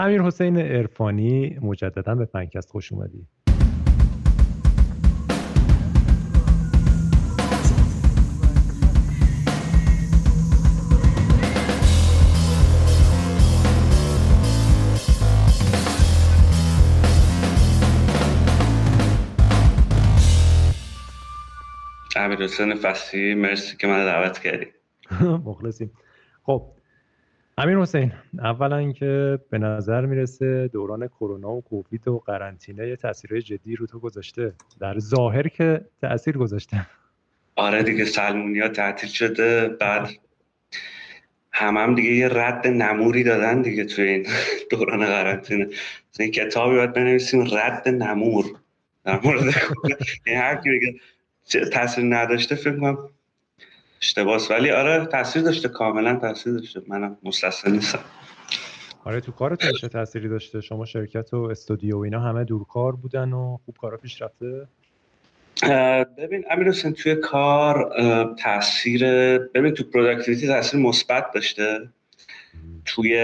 امیر حسین ارفانی مجددا به پنکست خوش اومدی. امیر حسین فصلی مرسی که من دعوت کردی. مخلصیم. خب امیر حسین اولا که به نظر می‌رسه دوران کرونا و کووید و قرنطینه یه تاثیرهای جدی رو تو گذاشته. در ظاهر که تاثیر گذاشته. آره دیگه سلمونیا تعطیل شده بعد هم هم دیگه یه رد نموری دادن دیگه توی این دوران قرنطینه. این کتابی باید بنویسیم رد نمور. در مورد یعنی هر کی بگه تاثیر نداشته فکر کنم اشتباس. ولی آره تاثیر داشته. کاملا تاثیر داشته. منم مستثنا نیستم. آره تو کارتون چه تأثیری داشته؟ شما شرکت و استودیو و اینا همه دورکار بودن و خوب کارا پیش رفته؟ ببین امیر حسین توی کار تاثیر ببین تو productivity تاثیر مثبت داشته. توی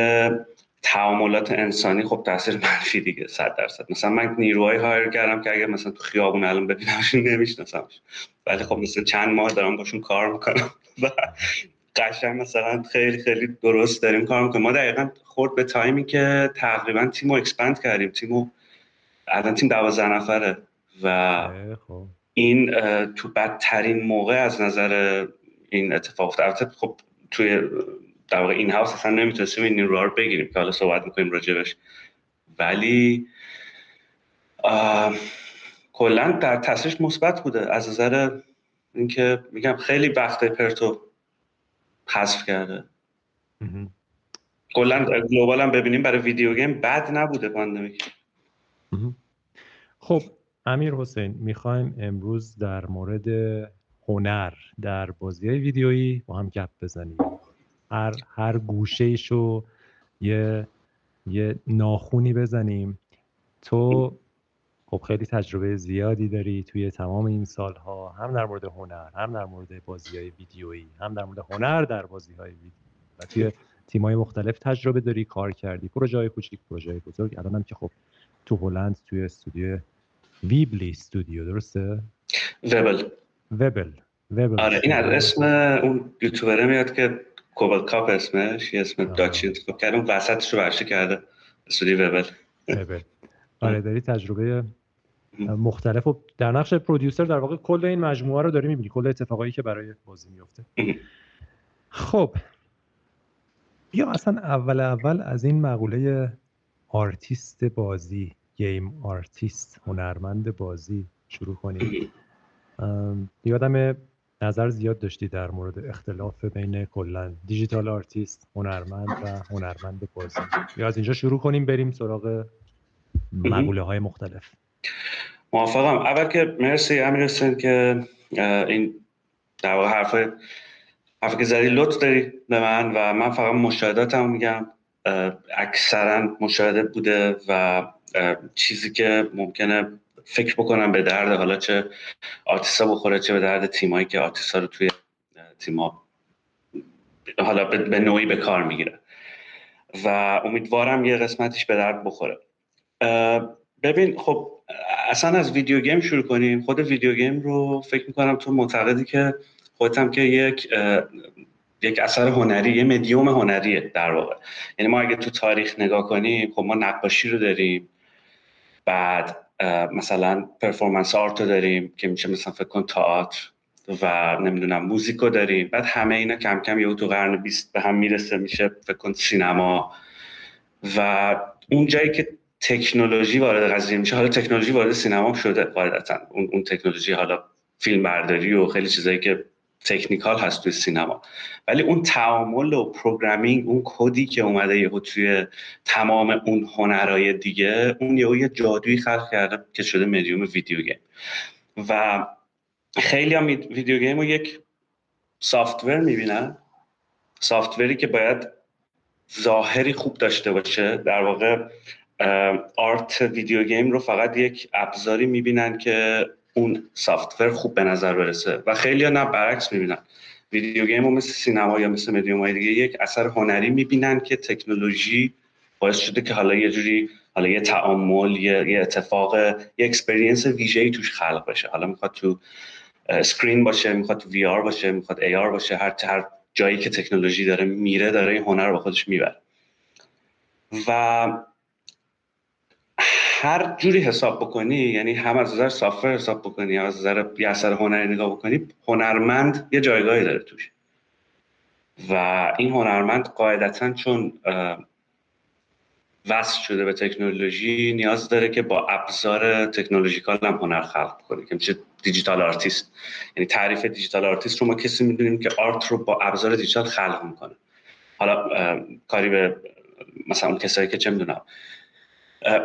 تعاملات انسانی خب تاثیر منفی دیگه صد درصد. مثلا من نیروهای hire کردم که اگر مثلا تو خیابون الان ببینمشون نمیشناسمش. ولی خب مثلا چند ماه دارم باشون کار می‌کنم. و قشنگ مثلا خیلی خیلی درست داریم کار می‌کنیم. ما دقیقا خورد به time ی که تقریبا تیم رو expand کردیم. تیم الان تیم دوازده نفره. و خب. این تو بدترین موقع از نظر این اتفاق افتاد. خب توی در واقع in-house اصلا نمی‌تونستیم این نیروها رو بگیریم که حالا صحبت می‌کنیم راجبش. ولی کلا در تاثیرش مثبت بوده. از نظر اینکه میگم خیلی وقت پرتو حذف کرده. کلا global هم ببینیم برای video game بد نبوده pandemic. خب امیر حسین می‌خوایم امروز در مورد هنر در بازی های ویدیویی با هم گپ بزنیم. هر هر گوشه رو یه یه ناخونی بزنیم. تو خب خیلی تجربه زیادی داری توی تمام این سالها هم در مورد هنر هم در مورد بازی های ویدیویی هم در مورد هنر در بازی های ویدیویی و توی تیمای مختلف تجربه داری کار کردی پروژه های کوچیک پروژه های بزرگ. الان هم که خب تو هلند توی استودیو ویبلی استودیو درسته؟ وبل. وبل. وبل. آره این از اسم اون یوتیوبره میاد که کوبل کاپ اسمش یه اسم داچی. انتخاب اون وسطش رو برشه کرده. استودیو وبل. وبل. آره داری تجربه مختلف. و در نقش پرودیوسر در واقع کل این مجموعه رو داری می‌بینی کل اتفاقایی که برای بازی میفته خب بیا اصلا اول اول از این مقوله آرتیست بازی گیم آرتیست هنرمند بازی شروع کنیم. یادم نظر زیاد داشتی در مورد اختلاف بین کلا digital artist هنرمند و هنرمند بازی؟ یا از اینجا شروع کنیم بریم سراغ مقوله های مختلف. موافقم. اول که مرسی امیر حسین که این در واقع حرف حرفی که زدی لطف داری به من و من فقط مشاهداتم میگم. اکثرا مشاهده بوده و چیزی که ممکنه فکر بکنم به درد حالا چه آرتیستا بخوره چه به درد تیمایی که آرتیستا رو توی تیما حالا به نوعی به کار می‌گیره. و امیدوارم یه قسمتش به درد بخوره. ببین خب اصلا از video game شروع کنیم. خود video game رو فکر می‌کنم تو معتقدی که خودتم که یک یک اثر هنری یه مدیوم هنریه در واقع. یعنی ما اگه تو تاریخ نگاه کنیم خب ما نقاشی رو داریم. بعد مثلا پرفورمنس آرت رو داریم که میشه مثلا فکر کن تئاتر و نمی‌دونم موزیک رو داریم. بعد همه اینا کم کم یه تو قرن 20 به هم می‌رسه میشه فکر کن سینما. و اون جایی که تکنولوژی وارد قضیه میشه حالا تکنولوژی وارد سینما شده قاعدتا. اون, اون تکنولوژی حالا فیلم برداری و خیلی چیزایی که technical هست توی سینما. ولی اون تعامل و programming اون کدی که اومده یهو توی تمام اون هنرهای دیگه اون یهو یه جادویی خلق کرده که شده medium video game. و خیلی هم video game رو یک software می‌بینن. software ی که باید ظاهری خوب داشته باشه. در واقع art video game رو فقط یک ابزاری می‌بینن که اون software خوب به نظر برسه. و خیلی نه برعکس می‌بینن. video game رو مثل سینما یا مثل مدیوم های دیگه یک اثر هنری می‌بینن که تکنولوژی باعث شده که حالا یه جوری حالا یه تعامل یه, یه اتفاق یه experience ویژه‌ای توش خلق بشه. حالا می‌خواد تو screen باشه می‌خواد تو VR باشه می‌خواد AR باشه هر هر جایی که تکنولوژی داره میره داره این هنر با خودش می‌بره. و هر جوری حساب بکنی یعنی هم از نظر software حساب بکنی هم از نظر یه اثر هنری نگاه بکنی هنرمند یه جایگاهی داره توش. و این هنرمند قاعدتا چون وصل شده به تکنولوژی نیاز داره که با ابزار technological هم هنر خلق کنه که میشه digital artist. یعنی تعریف digital artist رو ما کسی می‌دونیم که art رو با ابزار دیجیتال خلق می‌کنه. حالا کاری به مثلا اون کسایی که چه می‌دونم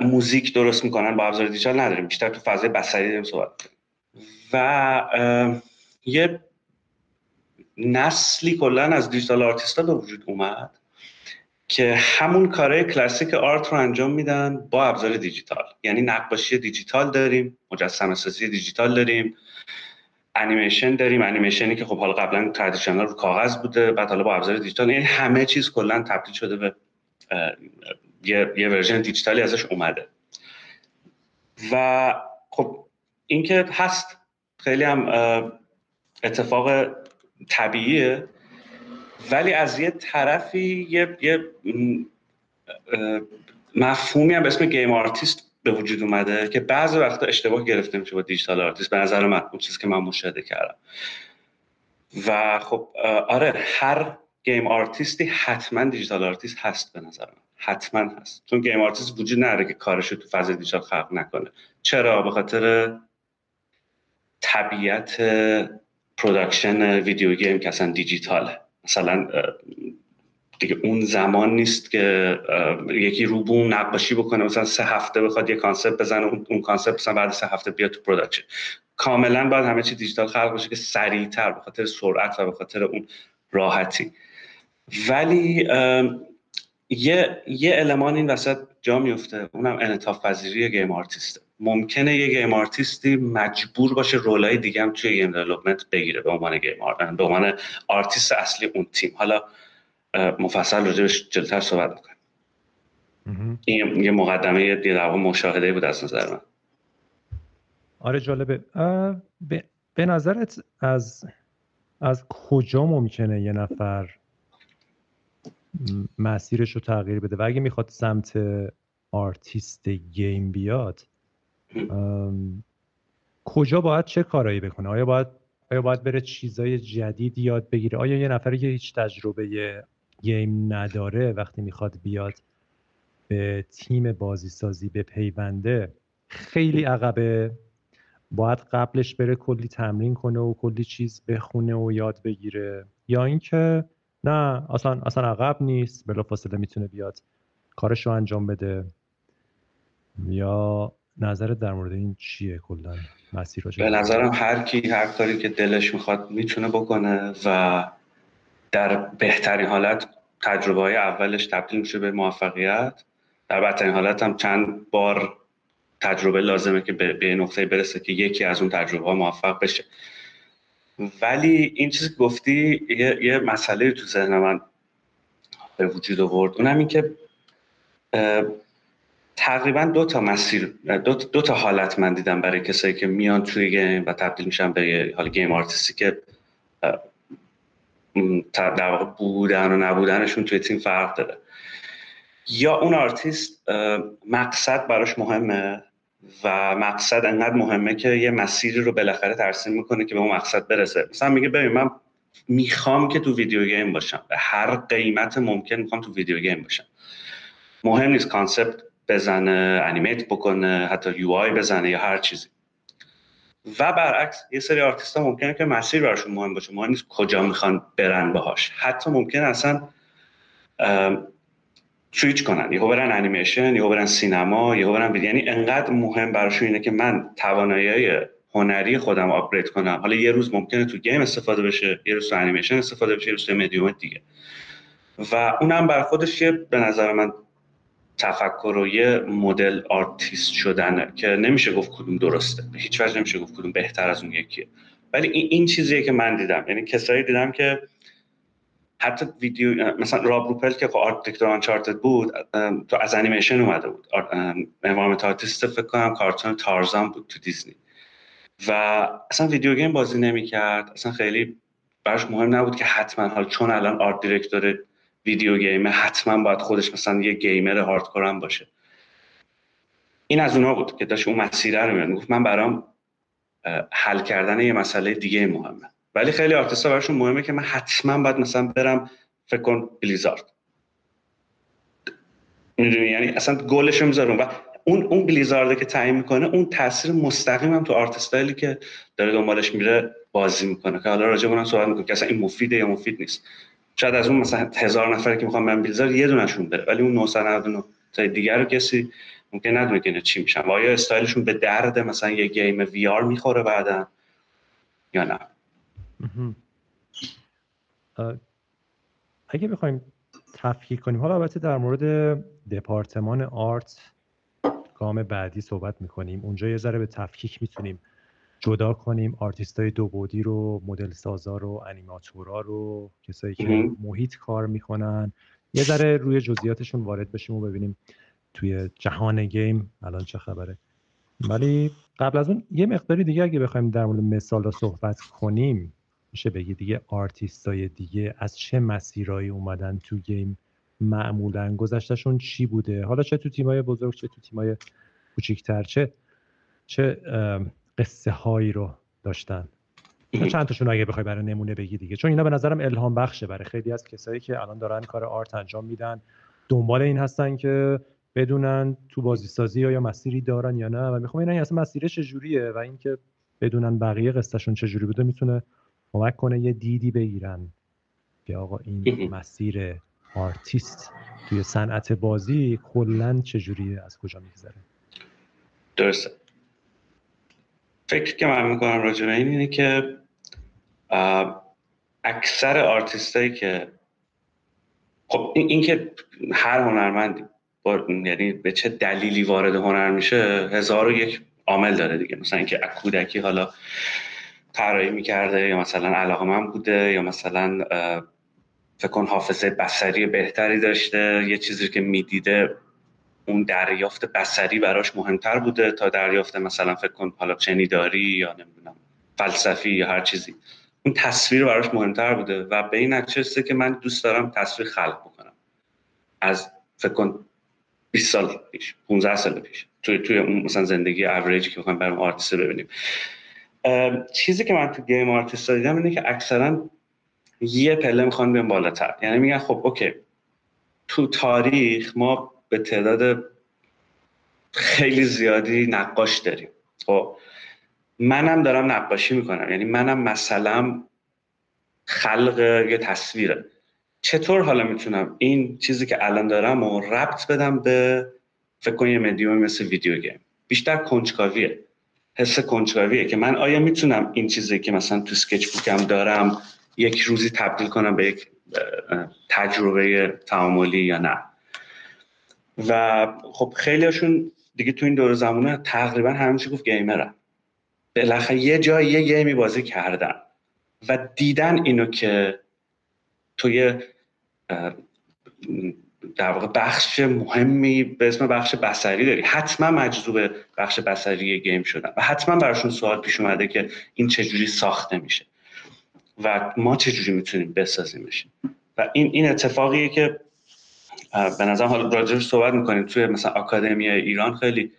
موزیک درست می‌کنن با ابزار دیجیتال نداریم. بیشتر تو فضای بصری داریم صحبت و یه نسلی کلا از digital artist ها به وجود اومد که همون کارهای کلاسیک art رو انجام میدن با ابزار دیجیتال. یعنی نقاشی دیجیتال داریم مجسمه سازی دیجیتال داریم انیمیشن داریم. انیمیشنی که خب حالا قبلا traditional رو کاغذ بوده بعد حالا با ابزار دیجیتال. یعنی همه چیز کلا تبدیل شده به یه, یه version دیجیتالی ازش اومده. و خب اینکه هست خیلی هم اتفاق طبیعیه. ولی از یه طرفی یه, یه مفهومی هم به اسم game artist به وجود اومده که بعضی وقتا اشتباه گرفته میشه با digital artist. به نظر من اون چیزی که من مشاهده کردم. و خب آره هر game artist ی حتما digital artist هست به نظر من. حتما هست. چون game artist وجود نداره که کارش رو تو فضای دیجیتال خلق نکنه. چرا؟ به خاطر طبیعت production video game که اصلا دیجیتاله. مثلا دیگه اون زمان نیست که یکی رو بوم نقاشی بکنه مثلا سه هفته بخواد یه concept بزنه اون concept مثلا بعد سه هفته بیاد تو production کاملا باید همه چی دیجیتال خلق بشه که سریعتر به خاطر سرعت و به خاطر اون راحتی. ولی یه یه المان این وسط جا میفته اونم انعطاف پذیری game artist ه ممکنه یه game artist ی مجبور باشه role ای دیگه هم توی game development بگیره به عنوان game art به عنوان آرتیست اصلی اون تیم. حالا مفصل راجبش جلوتر صحبت می‌کنم این یه مقدمه یه در مشاهده بود از نظر من. آره جالبه. به نظرت از از کجا ممکنه یه نفر مسیرش رو تغییر بده. و اگه می‌خواد سمت artist game بیاد کجا باید چه کارایی بکنه؟ آیا باید آیا باید بره چیزای جدید یاد بگیره؟ آیا یه نفری که هیچ تجربه game نداره وقتی می‌خواد بیاد به تیم بازی سازی به پیونده خیلی عقبه باید قبلش بره کلی تمرین کنه و کلی چیز بخونه و یاد بگیره؟ یا اینکه نه اصلا اصلا عقب نیست. بلافاصله می‌تونه بیاد کارش رو انجام بده. یا نظرت در مورد این چیه کلا؟ مسیر به نظرم هر کی هر کاری که دلش می‌خواد می‌تونه بکنه و در بهترین حالت تجربه های اولش تبدیل میشه به موفقیت. در بدترین حالت هم چند بار تجربه لازمه که به نقطه برسه که یکی از اون تجربه ها موفق بشه. ولی این چیزی که گفتی یه, یه مسئله تو ذهن من به وجود آورد. اونم این که تقریبا دو تا مسیر دو, دو تا حالت من دیدم برای کسایی که میان توی game و تبدیل میشن به حال game artist ی که در واقع بودن و نبودنشون توی تیم فرق داره. یا اون آرتیست مقصد براش مهمه؟ و مقصد انقدر مهمه که یه مسیری رو بالاخره ترسیم می‌کنه که به اون مقصد برسه. مثلا میگه ببین من می‌خوام که تو video game باشم. به هر قیمت ممکن می‌خوام تو video game باشم. مهم نیست concept بزنه animate بکنه حتی UI بزنه یا هر چیزی. و برعکس یه سری آرتیست ها ممکنه که مسیر براشون مهم باشه. مهم نیست کجا می‌خوان برن باهاش. حتی ممکنه اصلا سویچ کنن. یهو برن انیمیشن یهو برن سینما یهو برن یعنی انقدر مهم براشون اینه که من توانایی هنری خودم upgrade کنم. حالا یه روز ممکنه تو game استفاده بشه یه روز تو انیمیشن استفاده بشه یه روز تو مدیوم دیگه. و اونم برا خودش یه به نظر من تفکر و یه مدل آرتیست شدنه که نمیشه گفت کدوم درسته. هیچ وجه نمیشه گفت کدوم بهتر از اون یکیه. ولی این, این چیزیه که من دیدم. یعنی کسایی دیدم که حتی ویدیو مثلا Robh Ruppel که خب art director Uncharted بود تو از انیمیشن اومده بود. environment artist فکر کنم کارتون تارزان بود تو دیزنی. و اصلا video game بازی نمی‌کرد. اصلا خیلی براش مهم نبود که حتما حال چون الان art director video game ه حتما باید خودش مثلا یه gamer hardcore هم باشه. این از اونها بود که داشت اون مسیره رو گفت من برام حل کردن یه مسئله دیگه مهمه. ولی خیلی آرتیستا براشون مهمه که من حتما باید مثلا برم فکر کن بلیزارد. می‌دونی؟ یعنی اصلا گلش می‌ذارم. و اون اون بلیزارده که تعیین می‌کنه اون تاثیر مستقیم هم تو آرت که داره دنبالش میره بازی می‌کنه. که حالا راجع به صحبت می‌کنه که اصلا این مفیده یا مفید نیست. شاید از اون مثلا هزار نفر که می‌خوام من بلیزارد یه دونشون بره. ولی اون 999 تا دیگر رو کسی ممکن ندونه که چی میشن. و آیا استایلشون به درد مثلا یه game VR می‌خوره بعدا یا نه. اگه بخوایم تفکیک کنیم حالا البته در مورد دپارتمان art گام بعدی صحبت می‌کنیم. اونجا یه ذره به تفکیک می‌تونیم جدا کنیم. آرتیست های دو بعدی رو مدل سازا رو انیماتورا رو کسایی که محیط کار می‌کنن. یه ذره روی جزئیاتشون وارد بشیم و ببینیم توی جهان گیم الان چه خبره. ولی قبل از اون یه مقداری دیگه اگه بخوایم در مورد مثال رو صحبت کنیم میشه بگی دیگه های دیگه از چه مسیرایی اومدن تو گیم معمولا؟ گذشتهشون چی بوده؟ حالا چه تو تیمای بزرگ چه تو تیمای کوچیکتر چه چه قصه هایی رو داشتن؟ چند تاشون اگه بخوای برای نمونه بگی دیگه. چون اینا به نظرم الهام بخشه برای خیلی از کسایی که الان دارن کار آرت انجام میدن. دنبال این هستن که بدونن تو بازی سازی یا مسیری دارن یا نه و می‌خوام این اصلا مسیر چجوریه و اینکه بدونن بقیه قصهشون چجوری بوده می‌تونه کمک کنه یه دیدی بگیرن که آقا این مسیر آرتیست توی صنعت بازی کلا چجوریه از کجا میگذره؟ درسته. فکر که من می‌کنم راجع به این اینه که اکثر آرتیستایی که خب این, که هر هنرمندی یعنی به چه دلیلی وارد هنر میشه هزار و یک عامل داره دیگه. مثلا اینکه کودکی حالا طراحی می‌کرده یا مثلا علاقه من بوده یا مثلا فکر کن حافظه بسری بهتری داشته یه چیزی که می‌دیده اون دریافت بسری براش مهمتر بوده تا دریافت مثلا فکر کن حالا چنیداری یا نمی‌دونم فلسفی یا هر چیزی. اون تصویر براش مهمتر بوده و به این نتیجه که من دوست دارم تصویر خلق بکنم. از فکر کن 20 سال پیش 15 سال پیش توی توی اون مثلا زندگی اوریج که می‌خوایم برام آرتیست ببینیم. چیزی که من تو گیم آرتیست دیدم اینه که اکثرا یه پله می‌خوان بیان بالاتر. یعنی میگن خب اوکی. تو تاریخ ما به تعداد خیلی زیادی نقاش داریم. خب منم دارم نقاشی می‌کنم. یعنی منم مثلا خلق یه تصویره. چطور حالا می‌تونم این چیزی که الان دارم و ربط بدم به فکر کن یه مدیوم مثل ویدیو گیم؟ بیشتر کنجکاویه. حس کنجکاویه که من آیا می‌تونم این چیزی که مثلا تو سکچ بوکم دارم یک روزی تبدیل کنم به یک تجربه تعاملی یا نه؟ و خب خیلیشون دیگه تو این دور زمانه تقریبا همیشه گفت گیمرن. بالاخره یه جای یه گیمی بازی کردن و دیدن اینو که توی در واقع بخش مهمی به اسم بخش بسری داری حتما مجذوب بخش بسری گیم شدن و حتما براشون سوال پیش اومده که این چجوری ساخته میشه و ما چجوری می‌تونیم بسازیمش. و این این اتفاقیه که به نظر حالا راجبش صحبت می‌کنیم. توی مثلا آکادمی ایران خیلی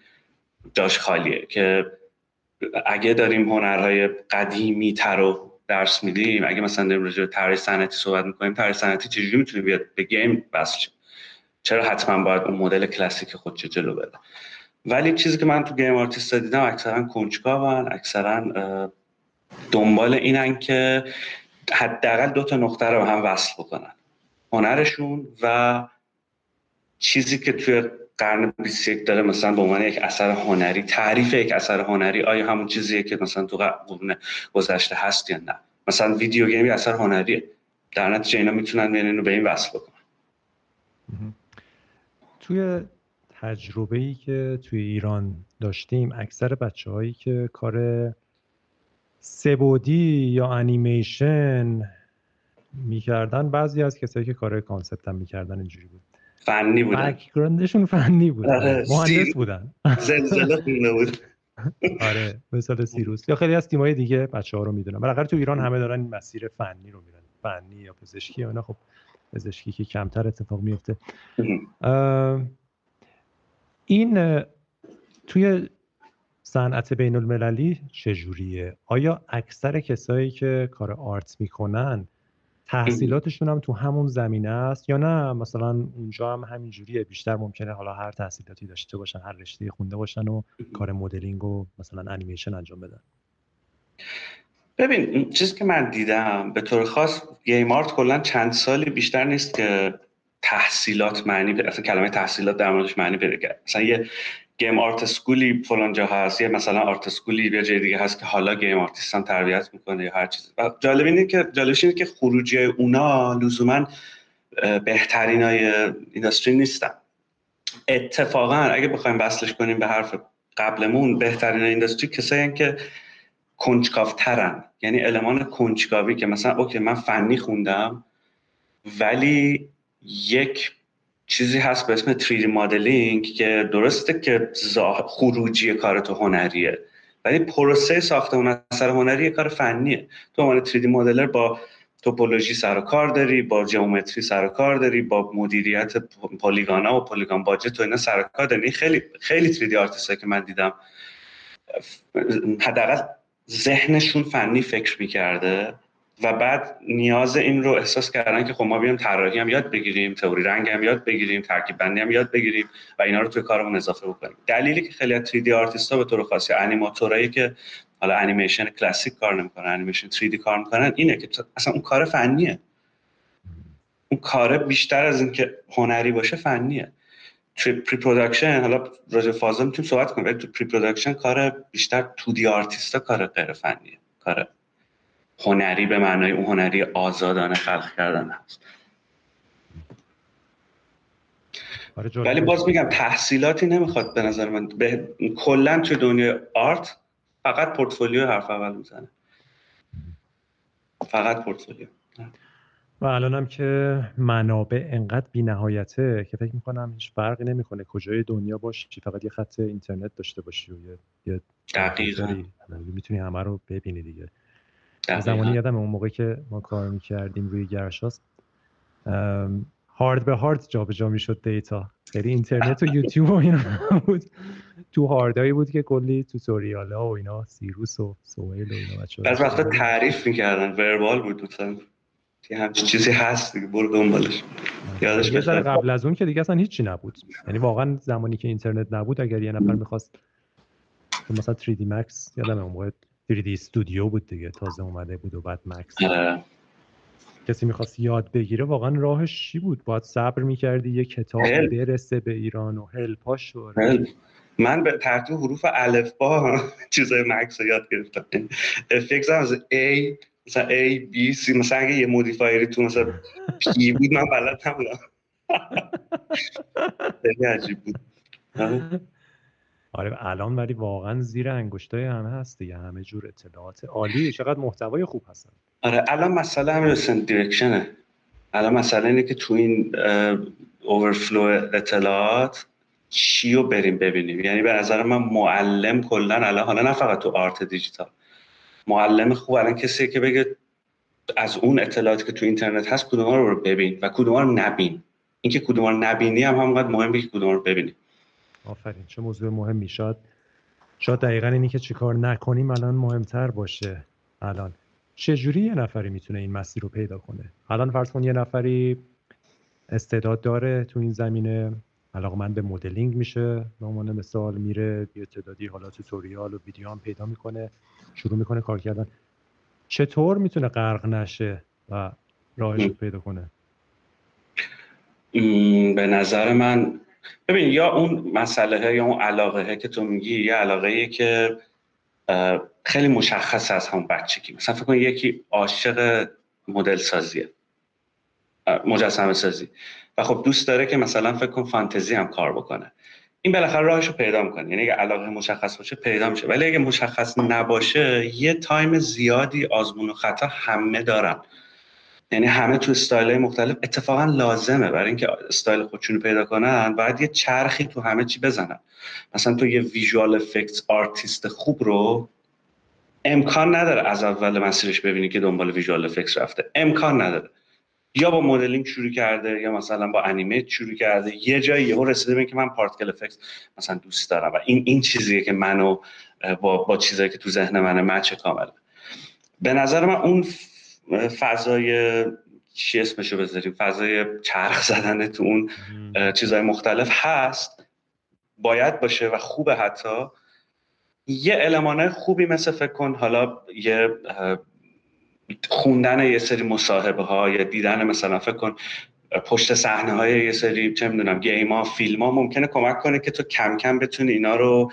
جاش خالیه که اگه داریم هنرهای قدیمی تر رو درس میدیم اگه مثلا داریم راجع به طراحی صنعتی صحبت می‌کنیم طراحی صنعتی چجوری می‌تونه بیاد به game وصل چرا حتما باید اون مدل کلاسیک خودش جلو بده؟ ولی چیزی که من تو game artist دیدم اکثرا کنجکاون اکثرا دنبال اینن که حداقل دو تا نقطه رو هم وصل بکنن. هنرشون و چیزی که توی قرن 21 داره مثلا به عنوان یک اثر هنری تعریف یک اثر هنری آیا همون چیزیه که مثلا تو قرن گذشته هست یا نه؟ مثلا ویدیو گیمی اثر هنریه. در نتیجه اینا می‌تونن به این وصل بکنن. توی تجربه ای که توی ایران داشتیم اکثر بچه هایی که کار سبودی یا انیمیشن می‌کردن بعضی از کسایی که کار کانسپت هم می‌کردن اینجوری بود. فنی بودن. بکگراندشون فنی بود. آره، مهندس بودن. زلزله بود. آره مثال سیروس. یا خیلی از تیمای دیگه بچه ها رو می‌دونن بالاخره تو ایران همه دارن این مسیر فنی رو میرن. فنی یا پزشکی اینا. خب پزشکی که کمتر اتفاق میفته این توی صنعت بین المللی چجوریه؟ آیا اکثر کسایی که کار art می‌کنن تحصیلاتشون هم تو همون زمینه است یا نه؟ مثلا اونجا هم همینجوریه بیشتر ممکنه حالا هر تحصیلاتی داشته باشن هر رشته خونده باشن و کار مدلینگ و مثلا انیمیشن انجام بدن. ببین چیزی که من دیدم به طور خاص game art کلا چند سالی بیشتر نیست که تحصیلات معنی اصلا کلمه تحصیلات در موردش معنی کرد. مثلا یه game art school ی فلان جا هست یه مثلا art school ی یه جای دیگه هست که حالا game artist ان تربیت می‌کنه یا هر چیزی. و جالب اینه که جالبش اینه که خروجی اونا لزوما بهترین های industry نیستن. اتفاقا اگه بخوایم وصلش کنیم به حرف قبلمون بهترین industry کسایی که کنجکاوترن. یعنی المان کنجکاوی که مثلا okay من فنی خوندم ولی یک چیزی هست به اسم 3D مدلینگ که درسته که خروجی کار تو هنریه ولی پروسه ساخت اون اثر هنری کار فنیه. تو عنوان 3D modeler با topology سر و کار داری با geometry سر و کار داری با مدیریت polygon ا و polygon budget و اینا سر و کار داری. خیلی خیلی 3D آرتیست که من دیدم حداقل ذهنشون فنی فکر می‌کرده و بعد نیاز این رو احساس کردن که خب ما بیایم طراحی هم یاد بگیریم تئوری رنگ هم یاد بگیریم ترکیب بندی هم یاد بگیریم و اینا رو توی کارمون اضافه بکنیم. دلیلی که خیلی از 3D آرتیستا به طور خاصی animator ایی که حالا انیمیشن کلاسیک کار نمی‌کنن انیمیشن 3D کار می‌کنن اینه که اصلا اون کار فنیه. اون کار بیشتر از اینکه هنری باشه فنیه. pre-production حالا راجع فازا می‌تونیم صحبت کنیم ولی تو pre-production کار بیشتر 2D آرتیستا کار غیر فنیه. کار هنری به معنای اون هنری آزادانه خلق کردن هست. آره، ولی باز میگم تحصیلاتی نمی‌خواد به نظر من. به... کلا توی دنیای آرت فقط پورتفولیو حرف اول می‌زنه. فقط پورتفولیو. و الان هم که منابع انقدر بی نهایته که فکر می‌کنم هیچ فرقی نمی‌کنه کجای دنیا باشی فقط یه خط اینترنت داشته باشی و یه, دقیقا. می‌تونی همه رو ببینی دیگه. زمانی یادم اون موقع که ما کار می‌کردیم روی گرشاست هارد به هارد جابجا می‌شد دیتا. خیلی اینترنت و یوتیوب و اینا بود. تو هاردایی بود که کلی توتوریال ها و اینا سیروس و سویل و اینا بچه از وقتا تعریف می‌کردن وربال بود مثلا. یه همچین چیزی هست دیگه برو دنبالش. یادش یه قبل از اون که دیگه اصلا هیچی نبود. یعنی واقعا زمانی که اینترنت نبود اگر یه نفر می‌خواست مثلا 3D Max یادم اون موقع 3D استودیو بود دیگه تازه اومده بود و بعد مکس. آره. کسی می‌خواست یاد بگیره واقعا راهش چی بود؟ باید صبر می‌کردی یه کتاب برسه به ایران و هلپاش هل. من به ترتیب حروف الف با چیزای مکس رو یاد گرفتم. افکس هم از A مثلا A B C مثلا اگه یه مودیفایری تو مثلا پی بود من بلد نبودم. خیلی عجیب بود. آره الان ولی واقعا زیر انگشتای همه هست دیگه همه جور اطلاعات عالی. چقدر محتوای خوب هستن. آره الان مسئله همین دیرکشنه الان مسئله اینه که تو این اوورفلو اطلاعات چی رو بریم ببینیم. یعنی به نظر من معلم کلا الان حالا نه فقط تو آرت دیجیتال. معلم خوب الان کسی که بگه از اون اطلاعاتی که تو اینترنت هست کدوم رو ببین و کدوم رو نبین. اینکه کدوم رو نبینی هم همونقدر مهمه که کدوم رو ببینی. آفرین چه موضوع مهمی. شاد شاید دقیقا اینی که چیکار نکنیم الان مهمتر باشه. الان چجوری یه نفری می‌تونه این مسیر رو پیدا کنه؟ الان فرض کن یه نفری استعداد داره تو این زمینه. علاقه من به مدلینگ میشه به عنوان مثال میره یه تعدادی حالا توتوریال و ویدیو هم پیدا می‌کنه شروع می‌کنه کار کردن. چطور می‌تونه غرق نشه و راهش رو پیدا کنه؟ به نظر من ببین یا اون مسئله یا اون علاقه که تو میگی یه علاقه که خیلی مشخص از همون بچگی. مثلا فکر کن یکی عاشق مدل سازیه مجسمه سازی و خب دوست داره که مثلا فکر کن فانتزی هم کار بکنه. این بالاخره راهش رو پیدا می‌کنه. یعنی اگه علاقه مشخص باشه پیدا میشه. ولی اگه مشخص نباشه یه time زیادی آزمون و خطا همه دارن. یعنی همه تو استایل مختلف اتفاقا لازمه. برای اینکه استایل خودشونو پیدا کنن باید یه چرخی تو همه چی بزنن. مثلا تو یه visual effect artist خوب رو امکان نداره از اول مسیرش ببینی که دنبال visual effect رفته. امکان نداره. یا با مدلینگ شروع کرده یا مثلا با animate شروع کرده. یه جایی یهو رسیده به که من particle effect مثلا دوست دارم و این این چیزیه که منو با با چیزایی که تو ذهن منه مچ کامله. به نظر من اون فضای چی اسمشو بذاریم؟ فضای چرخ زدن تو اون چیزهای مختلف هست. باید باشه و خوبه حتی. یه المانه خوبی مثل فکر کن حالا یه خوندن یه سری مصاحبه ها یا دیدن مثلا فکر کن پشت صحنه های یه سری چه می‌دونم گیم ها فیلم ها ممکنه کمک کنه که تو کم کم بتونی اینا رو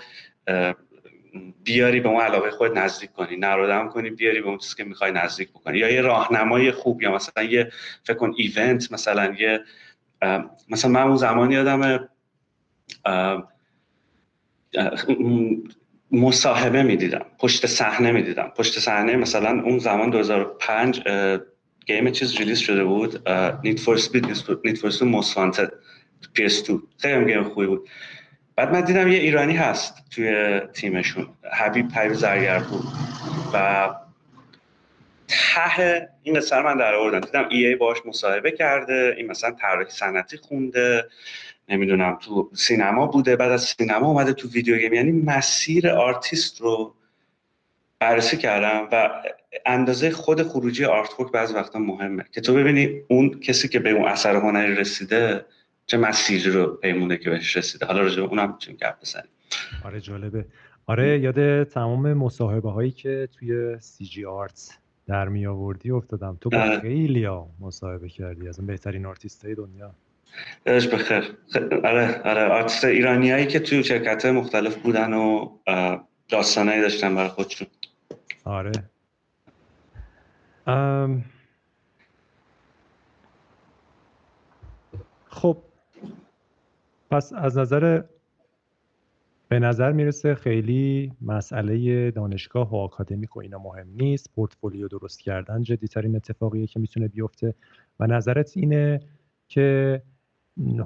بیاری به اون علاقه خود نزدیک کنی. نرودم کنی بیاری به اون چیزی که می‌خوای نزدیک بکنی. یا یه راهنمای خوب یا مثلا یه فکر کن ایونت مثلا یه مثلا من اون زمانی یادم مصاحبه می‌دیدم پشت صحنه می‌دیدم. پشت صحنه مثلا اون زمان 2005 گیم چیز ریلیز شده بود نیت فور سپید نیت فور سپید موست وانتد PS2 خیلی گیم خوبی بود. بعد من دیدم یه ایرانی هست توی تیمشون حبیب پیو زرگر بود و ته این قصه من در آوردم دیدم ای ای باش مصاحبه کرده این مثلا طراحی صنعتی خونده. نمی‌دونم تو سینما بوده بعد از سینما اومده تو ویدیو گیم. یعنی مسیر آرتیست رو بررسی کردم و اندازه خود خروجی artwork بعضی وقتا مهمه. که تو ببینی اون کسی که به اون اثر هنری رسیده چه مسیری رو پیموده که بهش رسیده. حالا راجع اونم می‌تونیم گپ بزنیم. آره جالبه. آره یاد تمام مصاحبه هایی که توی CG Arts در می آوردی افتادم. تو با خیلی ها مصاحبه کردی از اون بهترین آرتیست های دنیا. یادش بخیر آره آره آرتیست ایرانیایی که توی شرکت مختلف بودن و داستانایی داشتن برای خودشون. آره. خب پس از نظر به نظر می‌رسه خیلی مسئله دانشگاه و آکادمیک و اینا مهم نیست. پورتفولیو درست کردن جدیترین اتفاقیه که می‌تونه بیفته. و نظرت اینه که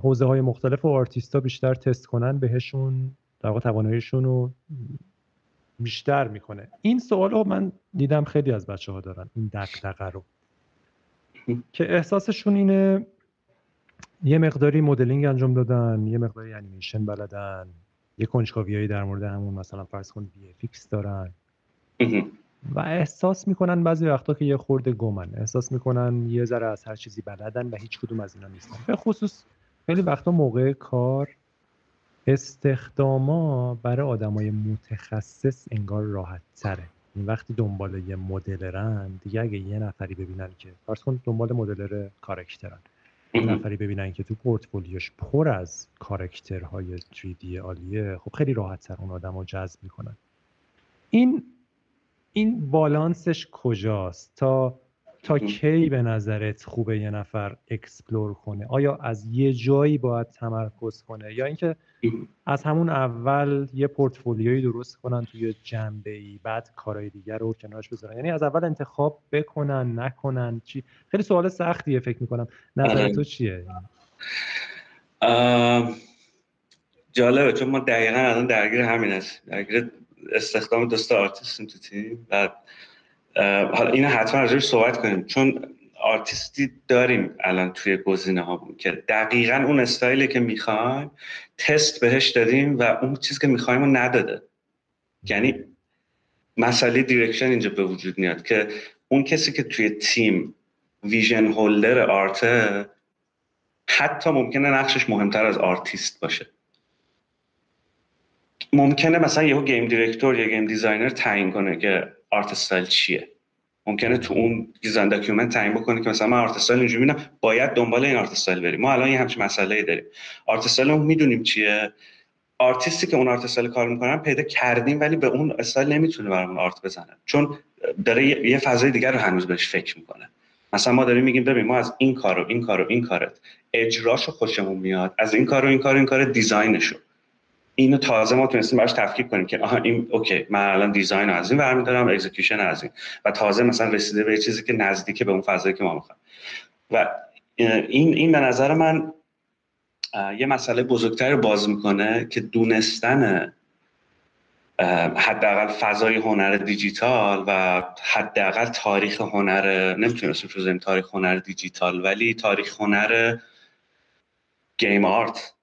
حوزه های مختلف و آرتیستا بیشتر تست کنن بهشون در واقع تواناییشون رو بیشتر می‌کنه. این سوال رو من دیدم خیلی از بچه ها دارن این دقدقه رو. که احساسشون اینه یه مقداری مدلینگ انجام دادن یه مقداری انیمیشن بلدن یه کنجکاویایی در مورد همون مثلا فرض کن بی دارن. و احساس می‌کنن بعضی وقتا که یه خورده گمن. احساس می‌کنن یه ذره از هر چیزی بلدن و هیچ کدوم از اینا نیستن. به خصوص خیلی وقتا موقع کار استخداما برای آدمای متخصص انگار راحت تره. این وقتی دنبال یه مدلرن دیگه اگه یه نفری ببینن که فرض کن دنبال مدلر کارکترن یه نفری ببینن که تو پورتفولیوش پر از کارکترهای 3D عالیه خب خیلی راحت تر اون آدم رو جذب می‌کنن. این این بالانسش کجاست؟ تا تا کی به نظرت خوبه یه نفر explore کنه؟ آیا از یه جایی باید تمرکز کنه؟ یا اینکه از همون اول یه پورتفولیوی درست کنن توی جنبه ای بعد کارهای دیگر رو کنارش بذارن؟ یعنی از اول انتخاب بکنن نکنن چی؟ خیلی سوال سختیه فکر می‌کنم. نظر. تو چیه؟ جالبه چون ما دقیقا الان درگیر همین هست درگیر استخدام دوست آرتیستیم تو تیم. بعد حالا اینو حتما راجعش صحبت کنیم. چون آرتیستی داریم الان توی گزینه ها که دقیقا اون استایلی که می‌خوایم تست بهش دادیم و اون چیزی که می‌خوایم رو نداده. یعنی مسئله direction اینجا به وجود میاد که اون کسی که توی تیم vision holder art ه حتی ممکنه نقشش مهمتر از آرتیست باشه. ممکنه مثلا یهو game director یا game designer تعیین کنه که art style چیه. ممکنه تو اون design document تعیین بکنه که مثلا من art style اینجوری می‌بینم باید دنبال این art style بریم. ما الان یه همچین مسئله داریم. art style رو می‌دونیم چیه؟ آرتیستی که اون art style کار می‌کنن پیدا کردیم ولی به اون استایل نمی‌تونه برامون art بزنه. چون داره یه فضای دیگر رو هنوز بهش فکر می‌کنه. مثلا ما داریم میگیم ببین ما از این کارو این کارو این کارو. اجراشو خوشمون میاد. از این کارو این کارو این کار design شو. اینو تازه ما تونستیم براش تفکیک کنیم که آها این okay من الان design از این برمیدارم execution از این. و تازه مثلا رسیده به چیزی که نزدیک به اون فضایی که ما می‌خوایم. و این این به نظر من یه مسئله بزرگتر باز می‌کنه که دونستن حداقل فضای هنر دیجیتال و حداقل تاریخ هنر نمی‌تونیم اسمش تاریخ هنر دیجیتال ولی تاریخ هنر game art.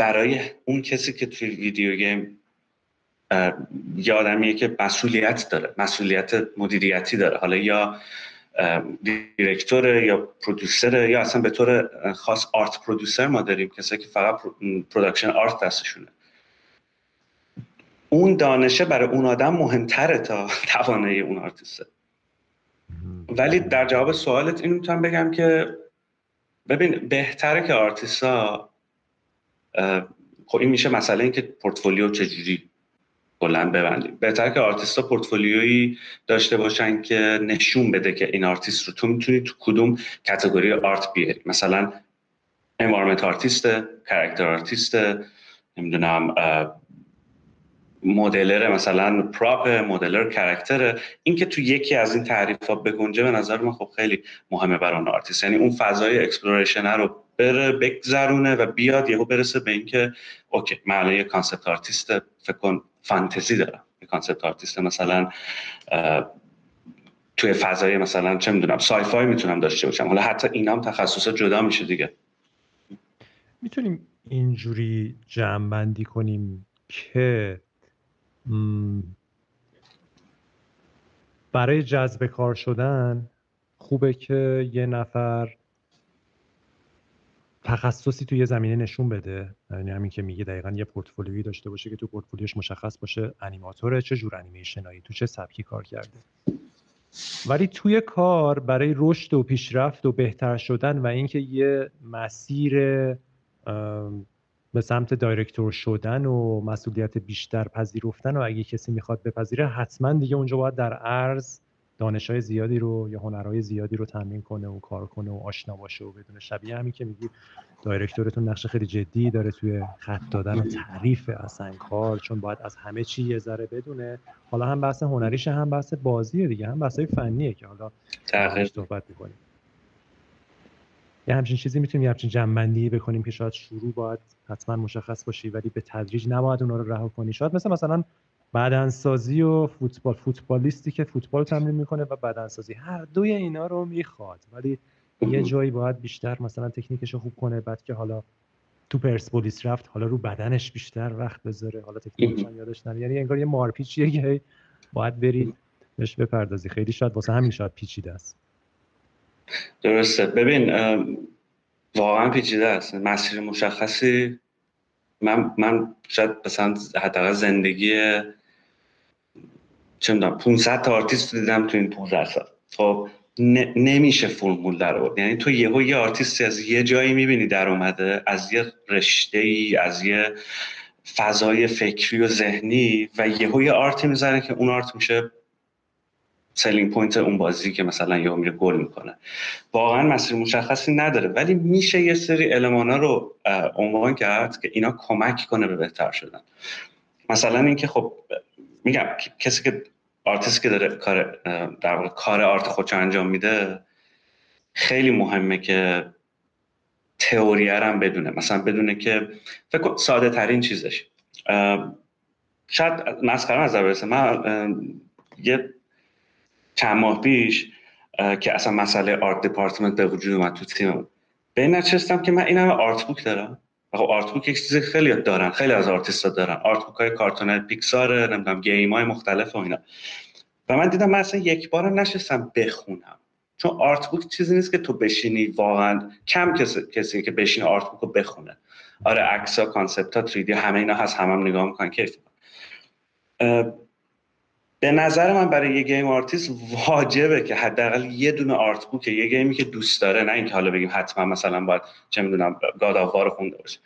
برای اون کسی که توی video game یه آدمیه که مسئولیت داره مسئولیت مدیریتی داره. حالا یا director یا producer یا اصلا به طور خاص art producer ما داریم کسایی که فقط production art دستشونه. اون دانشه برای اون آدم مهمتره تا توانایی اون آرتیسته. ولی در جواب سوالت این می‌تونم بگم که ببین بهتره که آرتیستا خب این میشه مسئله این که پورتفولیو چجوری کلا ببندیم. بهتر که آرتیستا پورتفولیویی داشته باشن که نشون بده که این آرتیست رو تو می‌تونی تو کدوم category art بیاری. مثلا environment artist character artist نمی‌دونم modeler مثلا prop modeler character این که تو یکی از این تعریف ها بگنجه به نظر من خب خیلی مهمه برای آرتیست. یعنی اون فضای exploration رو بره بگذرونه و بیاد یهو برسه به اینکه okay من یه concept artist فکر کن فانتزی دارم یه concept artist مثلا توی فضای مثلا چه می‌دونم sci-fi می‌تونم داشته باشم. حالا حتی اینام تخصص جدا میشه دیگه. می‌تونیم اینجوری جمع بندی کنیم که برای جذب کار شدن خوبه که یه نفر تخصصی توی زمینه نشون بده. یعنی همین که میگه دقیقا یه پورتفولیویی داشته باشه که تو پورتفولیوش مشخص باشه انیماتوره چه جور انیمیشنایی تو چه سبکی کار کرده. ولی توی کار برای رشد و پیشرفت و بهتر شدن و اینکه یه مسیر به سمت دایرکتور شدن و مسئولیت بیشتر پذیرفتن و اگه کسی می‌خواد بپذیره حتما دیگه اونجا باید در عرض دانش های زیادی رو یا هنرهای زیادی رو تمرین کنه و کار کنه و آشنا باشه و بدون شبیه همین که میگی دایرکتورتون نقش خیلی جدی داره توی خط دادن و تعریف اصلا کار چون باید از همه چی یه ذره بدونه. حالا هم بحث هنریشه هم بحث بازیه دیگه هم بحث فنیه که حالا تغییر صحبت می‌کنیم. یه همچین چیزی می‌تونیم یه همچین جنبندی بکنیم که شاید شروع باید حتما مشخص باشی ولی به تدریج نباید اونا رو رها کنی. شاید مثل مثلا بدنسازی و فوتبال فوتبالیستی که فوتبال تمرین می‌کنه و بدنسازی. هر دوی اینا رو می‌خواد. ولی یه جایی باید بیشتر مثلا تکنیکش رو خوب کنه بعد که حالا تو پرسپولیس رفت حالا رو بدنش بیشتر وقت بذاره. حالا تکنیکش هم یادش نمیاد یعنی انگار یه مارپیچیه که باید بری بهش بپردازی. خیلی شاید واسه همین شاید پیچیده است. درسته. ببین واقعا پیچیده است. مسیر مشخصی من من شاید مثلا حداقل زندگی چه می‌دونم 500 تا آرتیست دیدم تو این 15 سال. خب نمیشه فرمول در آورد. یعنی تو یهو یه آرتیستی از یه جایی می‌بینی در اومده از یه رشته ای از یه فضای فکری و ذهنی و یهو یه art ی می‌زنه که اون art میشه selling point اون بازی که مثلا یهو میره گل می‌کنه. واقعا مسیر مشخصی نداره. ولی میشه یه سری المانا رو عنوان کرد که اینا کمک کنه به بهتر شدن. مثلا اینکه خب میگم کسی که آرتیست که داره کار در واقع کار art خودش انجام میده خیلی مهمه که تئوری هم بدونه. مثلا بدونه که فکر ساده ترین چیزش. شاید مسخره به نظر برسه. من یه چند ماه پیش که اصلا مسئله art department به وجود اومد تو تیم. به این نچستم که من این همه art book دارم. خب art book یک چیز خیلی دارن خیلی از آرتیست دارن. art book های کارتون پیکسار نمی‌دونم game های مختلف و اینا. و من دیدم من اصلا یک بار نشستم بخونم. چون art book چیزی نیست که تو بشینی واقعا کم کسی, کسی که بشینه art book رو بخونه. آره عکس ها concept ها 3D همه اینا هست همه هم نگاه می‌کنن کیف به نظر من برای یه game artist واجبه که حداقل یه دونه art book یه game ی که دوست داره نه اینکه حالا بگیم حتما مثلا باید چه می‌دونم God of War خونده باشه.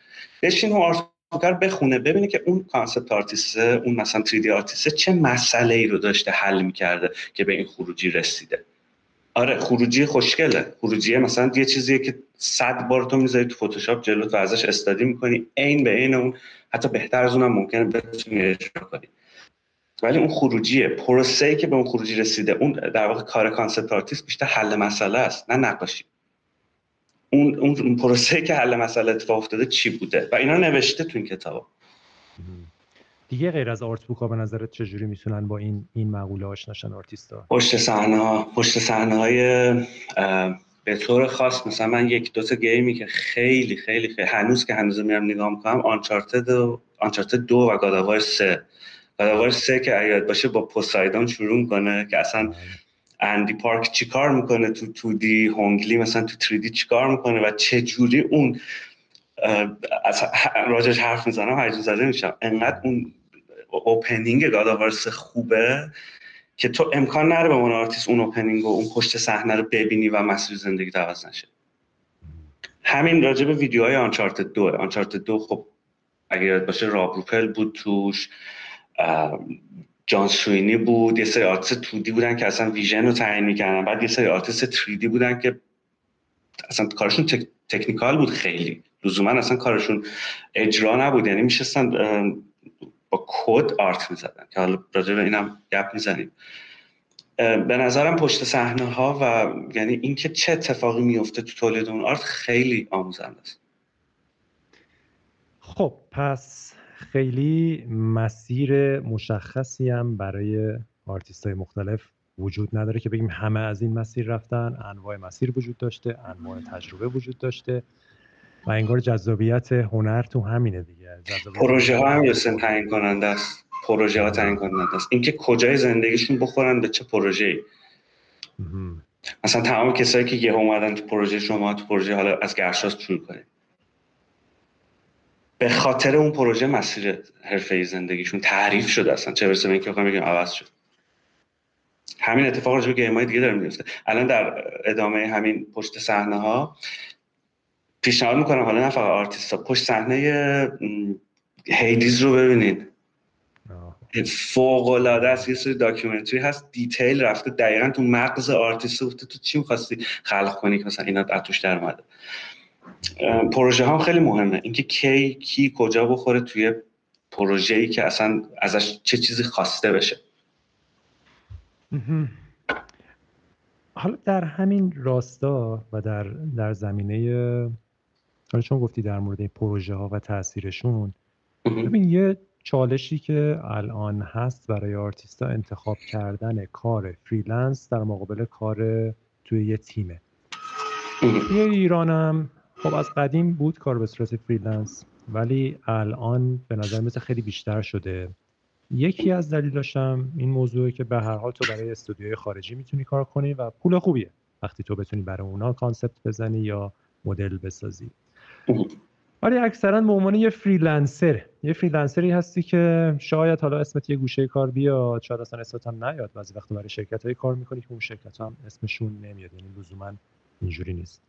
بشین اون art book رو بخونه ببینه که اون concept artist اون مثلا 3 دی آرتیست چه مسئله ای رو داشته حل می‌کرده که به این خروجی رسیده. آره خروجی خوشگله. خروجی مثلا یه چیزیه که صد بار تو می‌ذاری تو فتوشاپ جلوت و ازش study می‌کنی عین به عین اون حتی بهتر از اونم ممکنه بتونی اجرا کنی. ولی اون خروجیه. پروسه که به اون خروجی رسیده اون در واقع کار concept artist بیشتر حل مسئله است نه نقاشی. اون اون پروسه که حل مسئله اتفاق افتاده چی بوده؟ و اینا نوشته تو این کتاب دیگه غیر از art book ها به نظرت چجوری می‌تونن با این این مقوله آشنا شن آرتیست ها پشت صحنه ها پشت صحنه های به طور خاص مثلا من یک دو تا game ی که خیلی خیلی خیلی هنوز که هنوز میرم نگاه می‌کنم Uncharted و Uncharted دو و God of War سه. God of War سه که اگر باشه با Poseidon شروع می‌کنه که اصلا اندی پارک چیکار می‌کنه تو 2D هونگ لی مثلا تو 3D چیکار می‌کنه و چه جوری اون راجبش حرف می‌زنم هیجان زده میشم. انقدر اون opening God of War سه خوبه که تو امکان نره به من آرتیست اون opening و اون پشت صحنه رو ببینی و مسیر زندگی عوض نشه. همین راجع به ویدیوهای Uncharted دو. Uncharted دو خب اگر باشه راب روپل بود توش. جان سوینی بود یه سری آرتیست 2D بودن که اصلا vision رو تعیین می‌کردن. بعد یه سری آرتیست 3D بودن که اصلا کارشون tech... technical بود خیلی. لزوما اصلا کارشون اجرا نبود. یعنی میشستن با کد art می‌زدن. که حالا راجع به اینم گپ می‌زنیم. به نظرم پشت صحنه ها و یعنی اینکه چه اتفاقی میفته تو تولید اون art خیلی آموزنده است. خب پس خیلی مسیر مشخصی هم برای آرتیست های مختلف وجود نداره که بگیم همه از این مسیر رفتن. انواع مسیر وجود داشته انواع تجربه وجود داشته و انگار جذابیت هنر تو همینه دیگه. پروژه ها هم یاسین تعیین کننده است. پروژه ها تعیین کننده است. اینکه کجای زندگیشون بخورن به چه پروژه ای مثلا تمام کسایی که یه اومدن تو پروژه شما تو پروژه حالا از گرشاسپ شروع کنید. به خاطر اون پروژه مسیر حرفه زندگیشون تعریف شده اصلا. چه برسه به اینکه بخوام بگم عوض شد. همین اتفاق راجع به game های دیگه داره میفته الان در ادامه همین پشت صحنه ها پیشنهاد می‌کنم حالا نه فقط آرتیست ها پشت صحنه Hades رو ببینید. فوق العاده است یه سری documentary هست detail رفته دقیقا تو مغز آرتیست گفته تو چی می‌خواستی خلق کنی که مثلا اینا توش در اومده؟ پروژه هم خیلی مهمه. اینکه کی کی کجا بخوره توی پروژه ای که اصلا ازش چه چیزی خواسته بشه. حالا در همین راستا و در در زمینه حالا چون گفتی در مورد این پروژه ها و تاثیرشون ببین یه چالشی که الان هست برای آرتیستا انتخاب کردن کار freelance در مقابل کار توی یه تیمه. توی ایرانم خب از قدیم بود کار به صورت freelance ولی الان به نظر مثل خیلی بیشتر شده. یکی از دلیلاشم این موضوعه که به هر حال تو برای استودیوی خارجی می‌تونی کار کنی و پول خوبیه. وقتی تو بتونی برای اونا concept بزنی یا مدل بسازی. ولی اکثرا به عنوان یه freelancer. یه freelancer ی هستی که شاید حالا اسمت یه گوشه کار بیاد شاید اصلا اسمت هم نیاد. بعضی وقت برای شرکت های کار می‌کنی که اون شرکت هم اسمشون نمیاد. یعنی لزوما اینجوری نیست.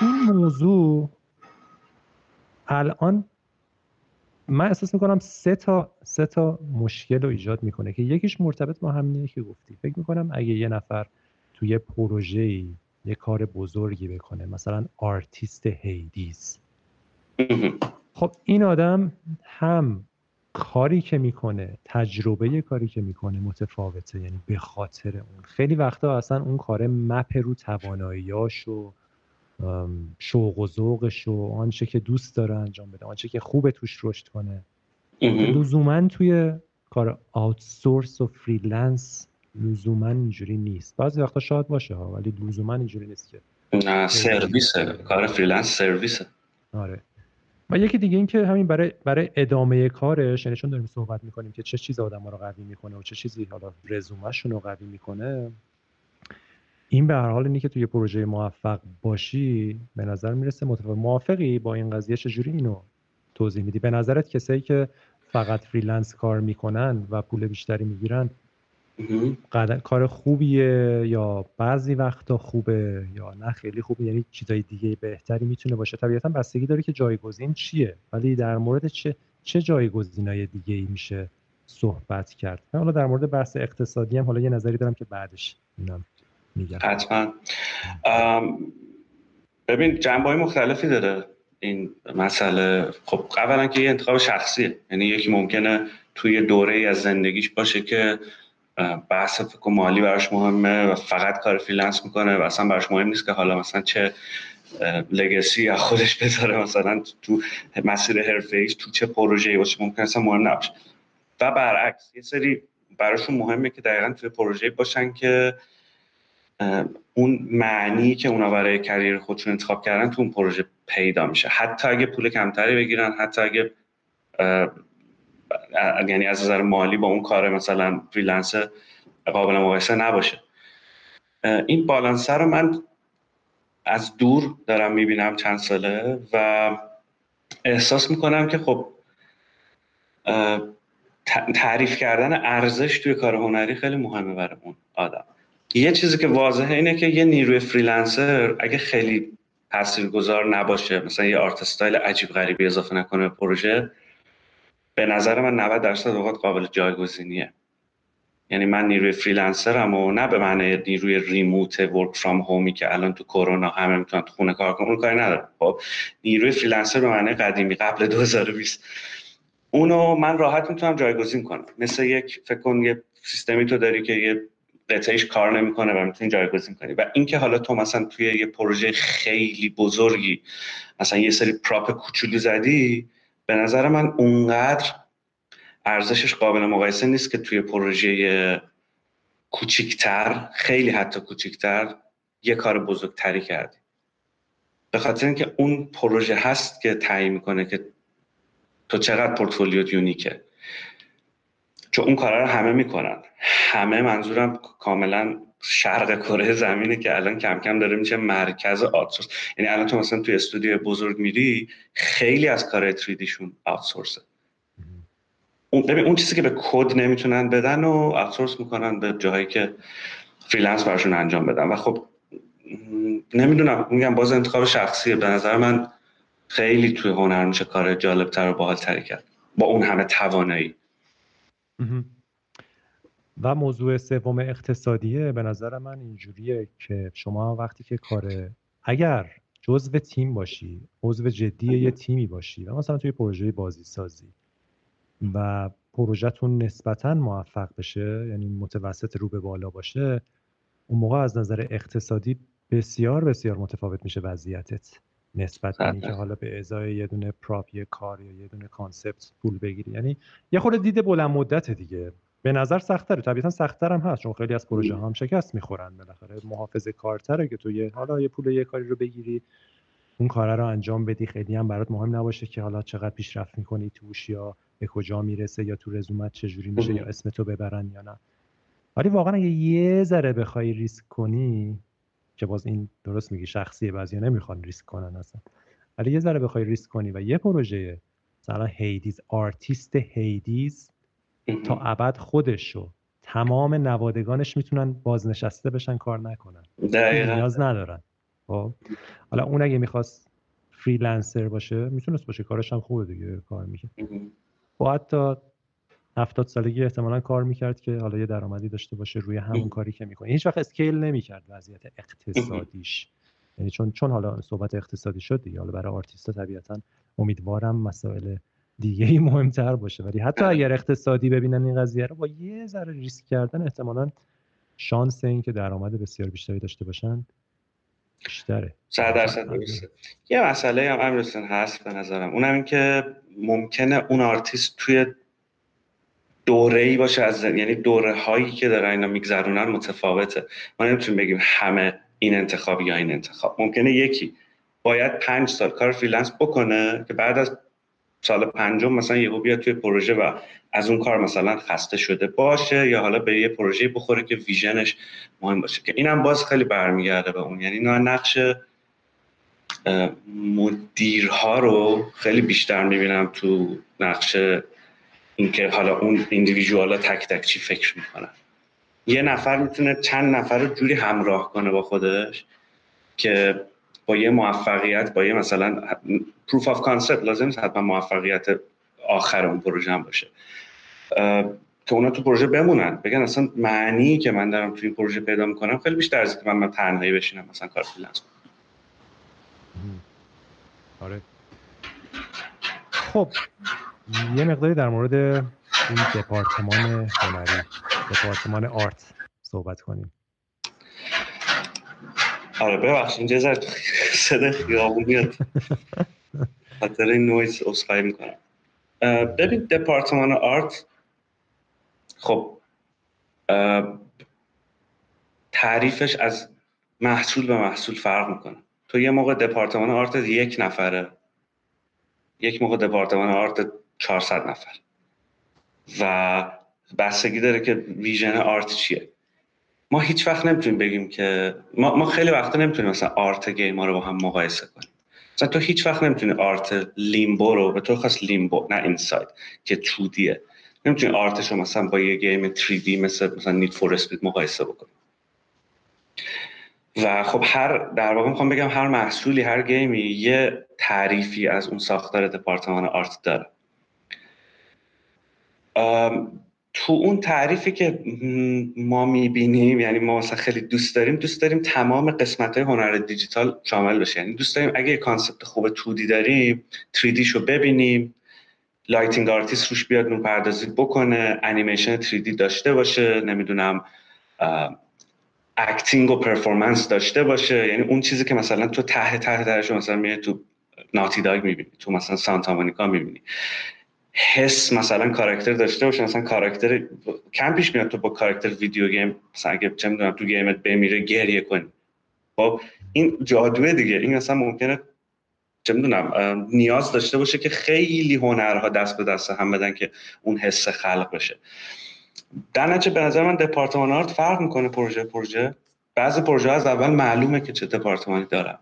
این موضوع الان من احساس می‌کنم سه تا سه تا مشکل رو ایجاد می‌کنه که یکیش مرتبط با همینه که گفتی. فکر می‌کنم اگه یه نفر توی پروژه یه کار بزرگی بکنه مثلا artist Hades خب این آدم هم کاری که می‌کنه تجربه کاری که می‌کنه متفاوته یعنی به خاطر اون. خیلی وقتا اصلا اون کار map رو تواناییاش و شوق و ذوقش و آنچه که دوست داره انجام بده آنچه که خوبه توش رشد کنه. لزوما توی کار outsource و freelance لزوما اینجوری نیست. بعضی وقتا شاید باشه ها ولی لزوما اینجوری نیست که نه سرویسه. کار freelance سرویسه. آره. و یکی دیگه این که همین برای برای ادامه کارش یعنی چون داریم صحبت می‌کنیم که چه چیز آدم رو قوی می‌کنه و چه چیزی حالا رزومهشون رو قوی می‌کنه این به هر حال اینی که توی پروژه موفق باشی به نظر می‌رسه متفاوت موافقی با این قضیه؟ چجوری اینو توضیح میدی؟ به نظرت کسایی که فقط freelance کار می‌کنن و پول بیشتری می‌گیرن کار خوبیه یا بعضی وقتا خوبه یا نه؟ خیلی خوبه. یعنی چیزای دیگه بهتری می‌تونه باشه. طبیعتا بستگی داره که جایگزین چیه. ولی در مورد چه چه جایگزینای دیگه ای میشه صحبت کرد؟ حالا در مورد بحث اقتصادی هم حالا یه نظری دارم که بعدش اینم میگم. حتما. ببین جنبه های مختلفی داره این مسئله. خب اولا که یه انتخاب شخصیه. یعنی یکی ممکنه توی دوره از زندگیش باشه که بحث فکر مالی براش مهمه و فقط کار freelance می‌کنه و اصلا براش مهم نیست که حالا مثلا چه legacy از خودش بذاره مثلا تو مسیر حرفه ایش تو چه پروژه‌ای باشه ممکن اصلا مهم نباشه. و برعکس یه سری براشون مهمه که دقیقا توی پروژه باشن که اون معنی که اونا برای career خودشون انتخاب کردن تو اون پروژه پیدا میشه. حتی اگه پول کمتری بگیرن حتی اگه یعنی از نظر مالی با اون کار مثلا freelance قابل مقایسه نباشه. این بالانسه رو من از دور دارم می‌بینم چند ساله و احساس می‌کنم که خب تعریف کردن ارزش توی کار هنری خیلی مهمه برای اون آدم. یه چیزی که واضحه اینه که یه نیروی freelancer اگه خیلی تاثیرگذار نباشه مثلا یه art style عجیب غریبی اضافه نکنه به پروژه به نظر من 90 درصد اوقات قابل جایگزینیه. یعنی من نیروی freelancer م و نه به معنی نیروی remote work from home ی که الان تو کرونا همه می‌تونن تو خونه کار کنن کاری ندارم. خب نیروی فریلنسر به معنی قدیمی قبل 2020 اونو من راحت می‌تونم جایگزین کنم. مثل یک فکر کن یه سیستمی تو داری که یه قطعیش کار نمی‌کنه و می‌تونی جایگزین کنی. و اینکه حالا تو مثلا توی یه پروژه خیلی بزرگی مثلا یه سری پراپ کوچولی زدی به نظر من اونقدر ارزشش قابل مقایسه نیست که توی پروژه کوچیکتر خیلی حتی کوچیکتر یه کار بزرگتری کردی. به خاطر اینکه اون پروژه هست که تعیین می‌کنه که تو چقدر پورتفولیوت یونیکه. چون اون کارا رو همه می‌کنن. همه منظورم کاملا شرق کره زمینه که الان کم کم داره میشه مرکز آتسورس یعنی الان تو مثلا توی استودیو بزرگ میری خیلی از کار تریدیشون آتسورسه اون ببین اون چیزی که به کد نمی‌تونن بدن و آتسورس می‌کنن به جاهایی که freelance براشون انجام بدن. و خب نمی‌دونم میگم باز انتخاب شخصیه. به نظر من خیلی توی هنر میشه کار جالبتر و باحالتری کرد. با اون همه توانایی. و موضوع سوم اقتصادیه به نظر من اینجوریه که شما وقتی که کار اگر جزو تیم باشی عضو جدی یه تیمی باشی و مثلا توی پروژه بازی سازی و پروژهتون نسبتا موفق بشه یعنی متوسط رو به بالا باشه اون موقع از نظر اقتصادی بسیار بسیار متفاوت میشه وضعیتت. نسبت به اینکه حالا به ازای یه دونه prop یه کار یا یه دونه concept پول بگیری. یعنی یه خورده دید بلند مدت دیگه. به نظر سختره. طبیعتا سختتر هم هست چون خیلی از پروژه هم شکست می‌خورن بالاخره. محافظه کارتره که تو یه حالا یه پول یه کاری رو بگیری اون کار رو انجام بدی. خیلی هم برات مهم نباشه که حالا چقدر پیشرفت می‌کنی توش یا به کجا می‌رسه یا تو رزومت چجوری میشه یا اسم تو ببرن یا نه. ولی واقعا اگه یه ذره بخوای ریسک کنی که باز این درست میگی شخصیه بعضیا نمی‌خوان ریسک کنن اصلا. ولی یه ذره بخوای ریسک کنی و یه پروژه مثلا Hades artist Hades تا ابد خودشو تمام نوادگانش می‌تونن بازنشسته بشن کار نکنن. دقیقا. نیاز ندارن. خب؟ حالا اون اگه می‌خواست freelancer باشه می‌تونست باشه کارش هم خوبه دیگه کار می‌کنه با حتی هفتاد سالگی احتمالا کار می‌کرد که حالا یه درآمدی داشته باشه روی همون کاری که می‌کنه. هیچ وقت اسکیل نمی‌کرد وضعیت اقتصادیش. یعنی چون چون حالا صحبت اقتصادی شد دیگه حالا برای آرتیستا طبیعتا امیدوارم مسائل دیگه ای مهمتر باشه. ولی حتی اگر اقتصادی ببینن این قضیه رو با یه ذره ریسک کردن احتمالا شانس این که درآمد بسیار بیشتری داشته باشن بیشتره. صد درصد درسته. یه مسئله هم immersion هست به نظرم. اونم این که ممکنه اون آرتیست توی دوره ای باشه از یعنی دوره هایی که داره اینا میگذرونن متفاوته. ما نمی‌تونیم بگیم همه این انتخاب یا این انتخاب. ممکنه یکی باید پنج سال کار freelance بکنه که بعد از سال پنجم مثلا یهو بیاد توی پروژه و از اون کار مثلا خسته شده باشه یا حالا به یه پروژه بخوره که vision ش مهم باشه. که اینم باز خیلی برمیگرده به اون. یعنی نقش مدیرها رو خیلی بیشتر می‌بینم تو نقش اینکه حالا اون individual ا تک تک چی فکر می‌کنن. یه نفر می‌تونه چند نفر رو جوری همراه کنه با خودش که با یه موفقیت با یه مثلا proof of concept لازم نیست حتما موفقیت آخر اون پروژه هم باشه. که اونا تو پروژه بمونن. بگن اصلا معنی که من دارم تو این پروژه پیدا می‌کنم خیلی بیشتر از که من, من تنهایی بشینم مثلا کار freelance آره. خب. یه مقداری در مورد این دپارتمان هنری دپارتمان art صحبت کنیم. آره ببخش اینجا سر صدا خیابون میاد. خاطر این نویز اصخایی می‌کنم. ببین دپارتمان آرت خب تعریفش از محصول به محصول فرق می‌کنه. تو یه موقع دپارتمان آرت یک نفره یک موقع دپارتمان آرت 400 نفر. و بستگی داره که ویژن آرت چیه. ما هیچ وقت نمی‌تونیم بگیم که ما, ما خیلی وقتا نمی‌تونیم مثلا آرت گیما رو با هم مقایسه کنیم. مثلا تو هیچ وقت نمی‌تونی art Limbo رو به طور خاص Limbo نه Inside که تو نمی‌تونی art ش رو مثلا با یه game 3D مثل مثلا Need for Speed مقایسه بکنی. و خب هر در واقع می‌خوام بگم هر محصولی هر game ی یه تعریفی از اون ساختار دپارتمان art داره. تو اون تعریفی که ما می‌بینیم یعنی ما مثلا خیلی دوست داریم دوست داریم تمام قسمت های هنر دیجیتال شامل بشه. یعنی دوست داریم اگه concept خوب 2D داریم 3D شو ببینیم lighting artist روش بیاد نور پردازی بکنه انیمیشن 3D داشته باشه نمی‌دونم acting و performance داشته باشه. یعنی اون چیزی که مثلا تو ته ته تهش مثلا میاد تو Naughty Dog می‌بینی تو مثلا Santa Monica می‌بینی. حس مثلا کاراکتر داشته باشه مثلا کاراکتر کم پیش میاد تو با کاراکتر video game مثلا اگه چه می‌دونم تو game ت بمیره گریه کنی. خب این جادوه دیگه. این مثلا ممکنه چه می‌دونم نیاز داشته باشه که خیلی هنرها دست به دست هم بدن که اون حس خلق بشه. در به نظر من دپارتمان art فرق می‌کنه پروژه پروژه. بعضی پروژه از اول معلومه که چه دپارتمانی دارن.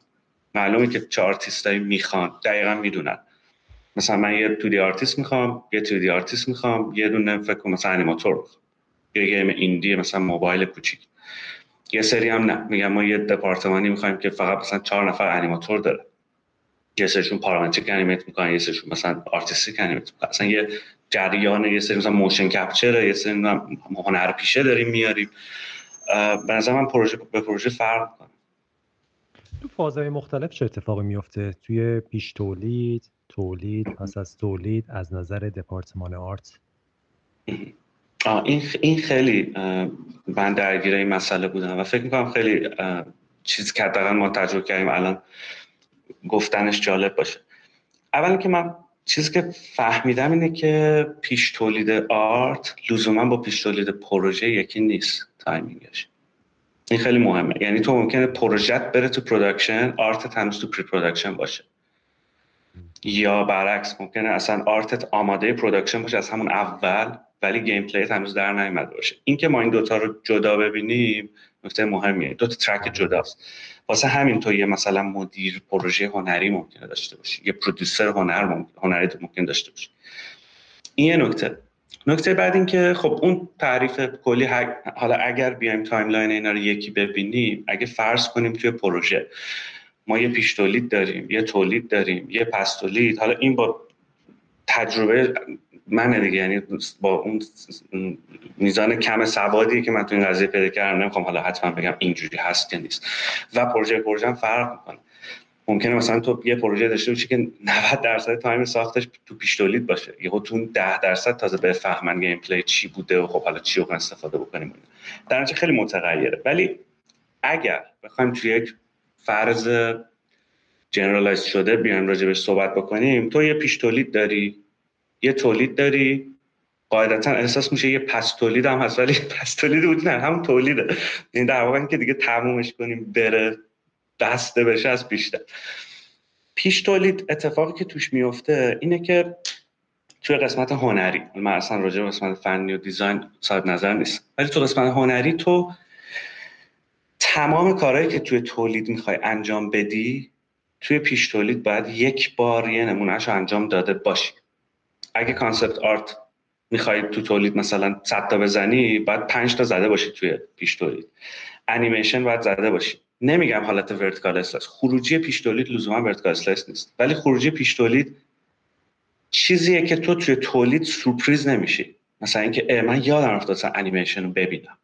معلومه که چه آرتیستایی می‌خوان. دقیقا می‌دونن. مثلا من یه تو دی آرتیست می‌خوام یه تو دی آرتیست می‌خوام یه دونه فکر کنم مثلا انیماتور یه game indie مثلا موبایل کوچیک. یه سری هم نه. میگم ما یه دپارتمانی می‌خوایم که فقط مثلا چهار نفر انیماتور داره. یه سریشون parametric animate می‌کنن یه سریشون مثلا artistic animate می‌کنن. مثلا یه جریان یه سری مثلا motion capture یه سری هنر پیشه داریم میاریم. به نظر من پروژه به پروژه فرق می‌کنه. تو فازهای مختلف چه اتفاقی میفته توی پیش تولید؟ تولید پس از تولید از نظر دپارتمان art؟ این این خیلی من درگیر این مسئله بودم و فکر می‌کنم خیلی چیزی که ما تجربه کردیم الان گفتنش جالب باشه. اولی که من چیزی که فهمیدم اینه که پیش تولید art لزوما با پیش تولید پروژه یکی نیست timing ش. این خیلی مهمه. یعنی تو ممکنه پروژت بره تو production art هنوز تو pre-production باشه. یا برعکس ممکنه اصلا art ت آماده production باشه از همون اول ولی gameplay ت هنوز در نیومده باشه. اینکه ما این دوتا رو جدا ببینیم نکته مهمیه. دو تا track جداست. واسه همین تو یه مثلا مدیر پروژه هنری ممکنه داشته باشی. یه producer هنر هنری ممکن داشته باشی. این یه نکته. نکته بعد این که خب اون تعریف کلی حالا اگر بیایم timeline اینا رو یکی ببینیم اگه فرض کنیم توی پروژه ما یه پیش تولید داریم یه تولید داریم یه پس تولید حالا این با تجربه من دیگه یعنی با اون میزان کم سوادی که من تو این قضیه پیدا کردم نمی‌خوام حالا حتما بگم اینجوری هست یا نیست. و پروژه پروژه هم فرق می‌کنه. ممکنه مثلا تو یه پروژه داشته باشی که 90 درصد time ساختش تو پیش تولید باشه. یهو تو 10 درصد تازه بفهمن gameplay چی بوده و خب حالا چی رو استفاده بکنیم در خیلی متغیره. ولی اگر بخوایم توی یک فرض جنرالایز شده بیایم راجبش صحبت بکنیم. تو یه پیش تولید داری یه تولید داری قاعدتا احساس میشه یه پس تولید هم هست ولی پس تولید بود نه همون تولیده. این یعنی در واقع که دیگه تمومش کنیم بره بسته بشه از بیشتر. پیش تولید اتفاقی که توش میفته اینه که توی قسمت هنری من اصلا راجع به قسمت فنی و دیزاین صاحب نظر نیست ولی تو قسمت هنری تو تمام کارهایی که توی تولید می‌خوای انجام بدی توی پیش تولید باید یک بار یه نمونهش انجام داده باشی. اگه concept art می‌خوای تو تولید مثلا 100 تا بزنی باید 5 تا زده باشی توی پیش تولید. انیمیشن باید زده باشی. نمیگم حالت vertical slice خروجی پیش تولید لزوما vertical slice نیست. ولی خروجی پیش تولید چیزیه که تو توی تولید سورپریز نمیشی. مثلا اینکه من بیام اصلا انیمیشن رو ببینم.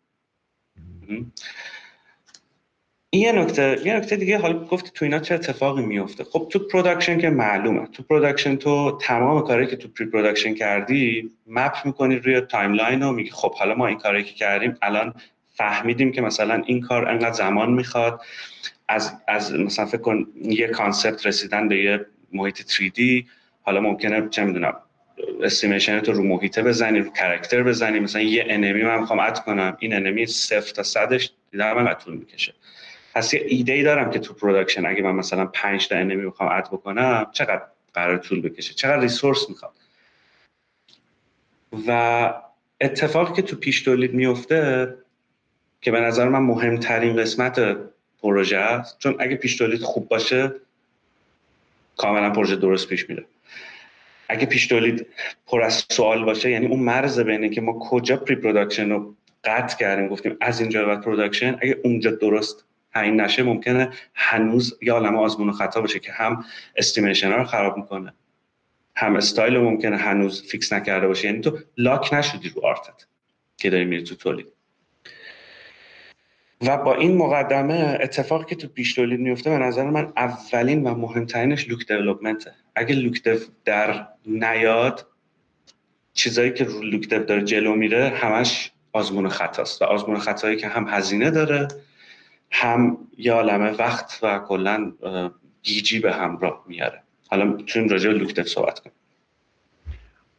یه نکته یه نکته دیگه حالا گفتی تو اینا چه اتفاقی میفته؟ خب تو production که معلومه. تو production تو تمام کاری که تو pre-production کردی map می‌کنی روی timeline و میگی خب حالا ما این کاری که کردیم الان فهمیدیم که مثلا این کار انقدر زمان می‌خواد. از از مثلا فکر کن یه concept رسیدن به یه محیط 3D حالا ممکنه چه می‌دونم estimation تو رو محیطه بزنی رو character بزنی مثلا یه enemy من می‌خوام add کنم. این enemy صفر تا صدش دیدم من طول می‌کشه. پس یه ایده ای دارم که تو production اگه من مثلا 5 تا enemy می‌خوام add بکنم چقدر قرار طول بکشه؟ چقدر resource می‌خواد و اتفاقی که تو پیش تولید میفته که به نظر من مهمترین قسمت پروژه است چون اگه پیش تولید خوب باشه کاملا پروژه درست پیش میره. اگه پیش تولید پر از سوال باشه یعنی اون مرز بینه که ما کجا pre-production رو قطع کردیم گفتیم از اینجا بعد production اگه اونجا درست تعیین نشه ممکنه هنوز یه عالم آزمون و خطا باشه که هم estimation رو خراب می‌کنه. هم استایل ممکنه هنوز fix نکرده باشه. یعنی تو lock نشدی رو art ت که داری میری تو تولید. و با این مقدمه اتفاقی که تو پیش تولید میفته به نظر من اولین و مهمترینش look development ه اگه look در نیاد چیزایی که رو لوک داره جلو میره همش آزمون خطاست. و آزمون خطایی که هم هزینه داره هم یه عالمه وقت و کلا گیجی به همراه میاره. حالا چون راجع به لوک صحبت کنیم.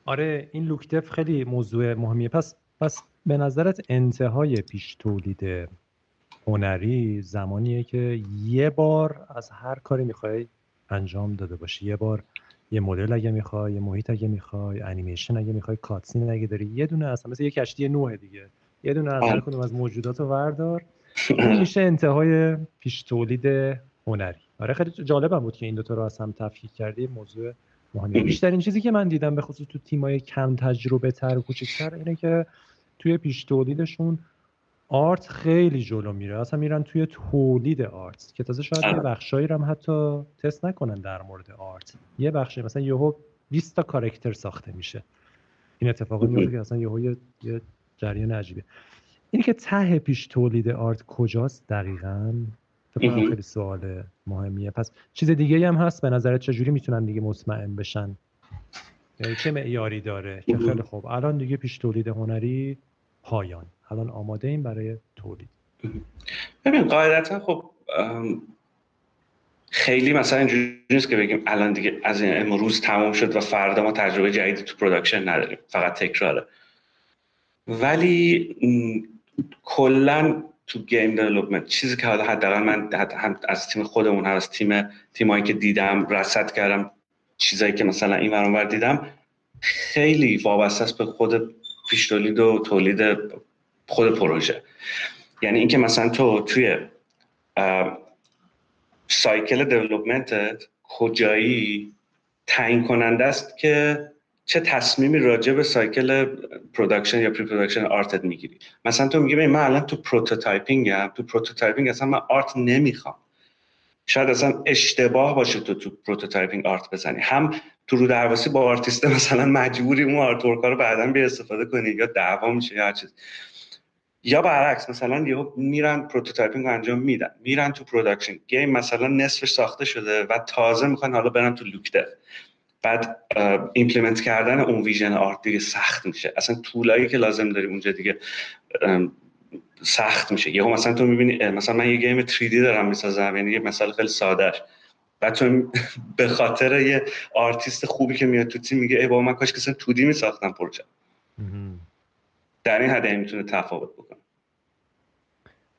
آره این لوک خیلی موضوع مهمیه. پس پس به نظرت انتهای پیش تولید هنری زمانیه که یه بار از هر کاری می‌خوای انجام داده باشی. یه بار یه مدل اگه می‌خوای یه محیط اگه می‌خوای انیمیشن اگه می‌خوای کاتسین اگه داری. یه دونه اصلا مثل یه کشتی نوه دیگه. یه دونه از هر آره. کدوم از موجودات رو وردار. این میشه انتهای پیش تولید هنری. آره خیلی جالبم بود که این دوتا رو از هم تفکیک کردی موضوع مهمی. بیشترین چیزی که من دیدم به خصوص تو تیمای کم تجربه تر و کوچکتر اینه که توی پیش تولیدشون آرت خیلی جلو میره. اصلا میرن توی تولید آرت که تازه شاید یه آره. بخشایی هم حتی تست نکنن در مورد آرت. یه بخشی مثلا یهو 20 تا کارکتر ساخته میشه. این اتفاقی میفته که اصلا یهو یه, یه جریان عجیبه. اینی که ته پیش تولید آرت کجاست دقیقا؟ فکر خیلی سوال مهمیه. پس چیز دیگه هم هست به نظرت چجوری می‌تونن دیگه مطمئن بشن؟ یعنی چه معیاری داره؟ که خیلی خوب. الان دیگه پیش تولید هنری پایان. الان آماده این برای تولید. ببین قاعدتا خب خیلی مثلا اینجوری نیست که بگیم الان دیگه از این امروز تمام شد و فردا ما تجربه جدیدی تو production نداریم. فقط تکراره. ولی کلا تو game development چیزی که حداقل من هم از تیم خودمون هم از تیم تیمایی که دیدم رصد کردم چیزایی که مثلا این ور دیدم خیلی وابسته است به خود پیش تولید و تولید خود پروژه. یعنی اینکه مثلا تو توی cycle development ت کجایی تعیین کننده است که چه تصمیمی راجع به cycle production یا pre-production art ت می‌گیری؟ مثلا تو میگی من الان تو prototyping م تو prototyping اصلا من art نمی‌خوام. شاید اصلا اشتباه باشه تو تو prototyping art بزنی. هم تو رو درواسی با آرتیست مثلا مجبوری اون art رو بعدا بیا استفاده کنی یا دعوا میشه یا چیز. یا برعکس مثلا یهو میرن prototyping رو انجام میدن. میرن تو production game مثلا نصفش ساخته شده و تازه می‌خوان حالا برن تو look dev implement کردن اون vision art دیگه سخت میشه. اصلا tool هایی که لازم داری اونجا دیگه سخت میشه. یهو مثلا تو می‌بینی مثلا من یه game 3D دارم می‌سازم یعنی یه مثال خیلی سادهش. بعد تو به خاطر یه آرتیست خوبی که میاد تو تیم میگه ای بابا من کاش که 2D میساختم پروژه در این حد می‌تونه تفاوت بکنه.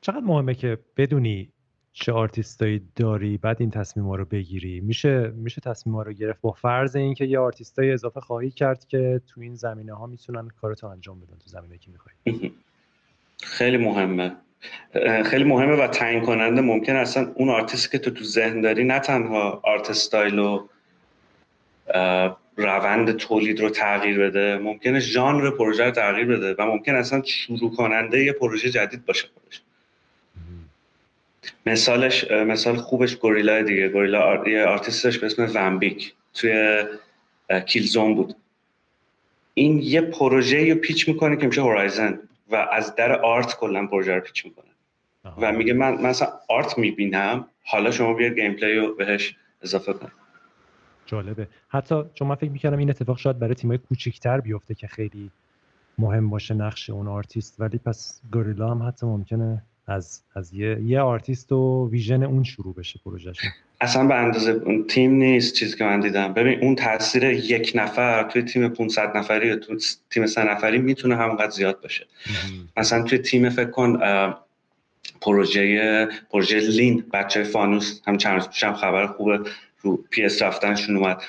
چقدر مهمه که بدونی چه آرتیستایی داری؟ بعد این تصمیم ها رو بگیری. میشه میشه تصمیم ها رو گرفت با فرض اینکه یه آرتیستای اضافه خواهی کرد که تو این زمینه ها می‌تونن کارتو انجام بدن تو زمینه که می‌خوای. خیلی مهمه. خیلی مهمه و تعیین کننده ممکن اصلا اون آرتیست که تو تو ذهن داری نه تنها art style و روند تولید رو تغییر بده ممکنه ژانر پروژه رو تغییر بده و ممکن اصلا شروع کننده یه پروژه جدید باشه خودش. مثالش مثال خوبش Guerrilla دیگه. Guerrilla یه آرتیستش به اسم ومبیک. توی Killzone بود. این یه پروژه رو pitch می‌کنه که میشه Horizon و از در art کلا پروژه رو pitch می‌کنه. و میگه من مثلا art می‌بینم حالا شما بیا gameplay رو بهش اضافه کن جالبه. حتی چون من فکر می‌کردم این اتفاق شاید برای تیمای کوچیکتر بیفته که خیلی مهم باشه نقش اون آرتیست ولی پس Guerrilla هم حتی ممکنه از از یه, یه آرتیست و vision اون شروع بشه پروژهش اصلا به اندازه اون تیم نیست چیزی که من دیدم. ببین اون تاثیر یک نفر توی تیم 500 نفری یا توی تیم 3 نفری می‌تونه همونقدر زیاد باشه. مثلا توی تیم فکر کن پروژه پروژه لین بچه فانوس هم چند روز پیشم خبر خوبه رو PS رفتنشون اومد.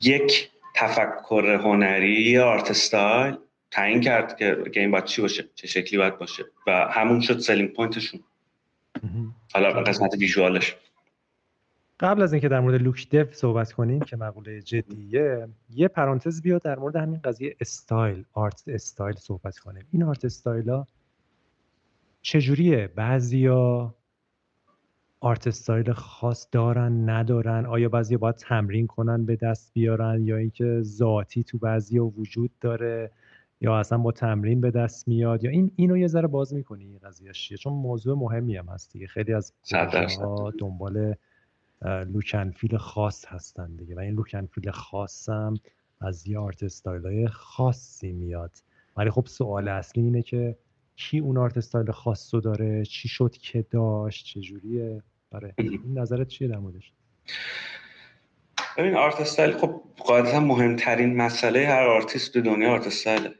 یک تفکر هنری art style تعیین کرد که game باید چی باشه؟ چه شکلی باید باشه؟ و همون شد selling point شون حالا قسمت visual ش قبل از اینکه در مورد look dev صحبت کنیم که مقوله جدیه یه پرانتز بیا در مورد همین قضیه style art style صحبت کنیم. این art style ها چجوریه؟ بعضیا art style خاص دارن ندارن؟ آیا بعضی باید تمرین کنن به دست بیارن؟ یا اینکه ذاتی تو بعضی وجود داره؟ یا اصلا با تمرین به دست میاد یا این اینو یه ذره باز می‌کنی این قضیه چیه؟ چون موضوع مهمی هم هست دیگه. خیلی از ها دنبال look and feel خاص هستن دیگه. و این look and feel خاص هم از یه art style های خاصی میاد. ولی خب سوال اصلی اینه که کی اون art style خاص رو داره؟ چی شد که داشت؟ چجوریه برای این نظرت چیه در موردش؟ ببین art style خب قاعدتا مهمترین مسئله هر آرتیست تو دنیا art style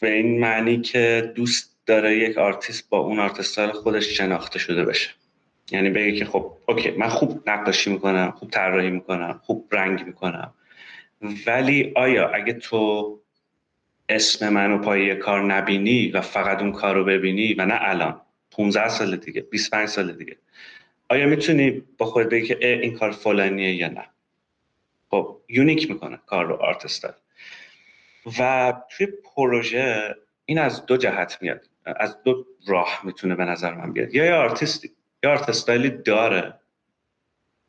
به این معنی که دوست داره یک آرتیست با اون art style خودش شناخته شده بشه. یعنی بگه که خب okay من خوب نقاشی می‌کنم خوب طراحی می‌کنم خوب رنگ می‌کنم. ولی آیا اگه تو اسم منو پای کار نبینی و فقط اون کار رو ببینی و نه الان 15 سال دیگه 25 سال دیگه آیا می‌تونی با خود بگی که این کار فلانیه یا نه؟ خب unique می‌کنه کار رو art و توی پروژه این از دو جهت میاد. از دو راه می‌تونه به نظر من بیاد. یا یه آرتیستی یا art style ی داره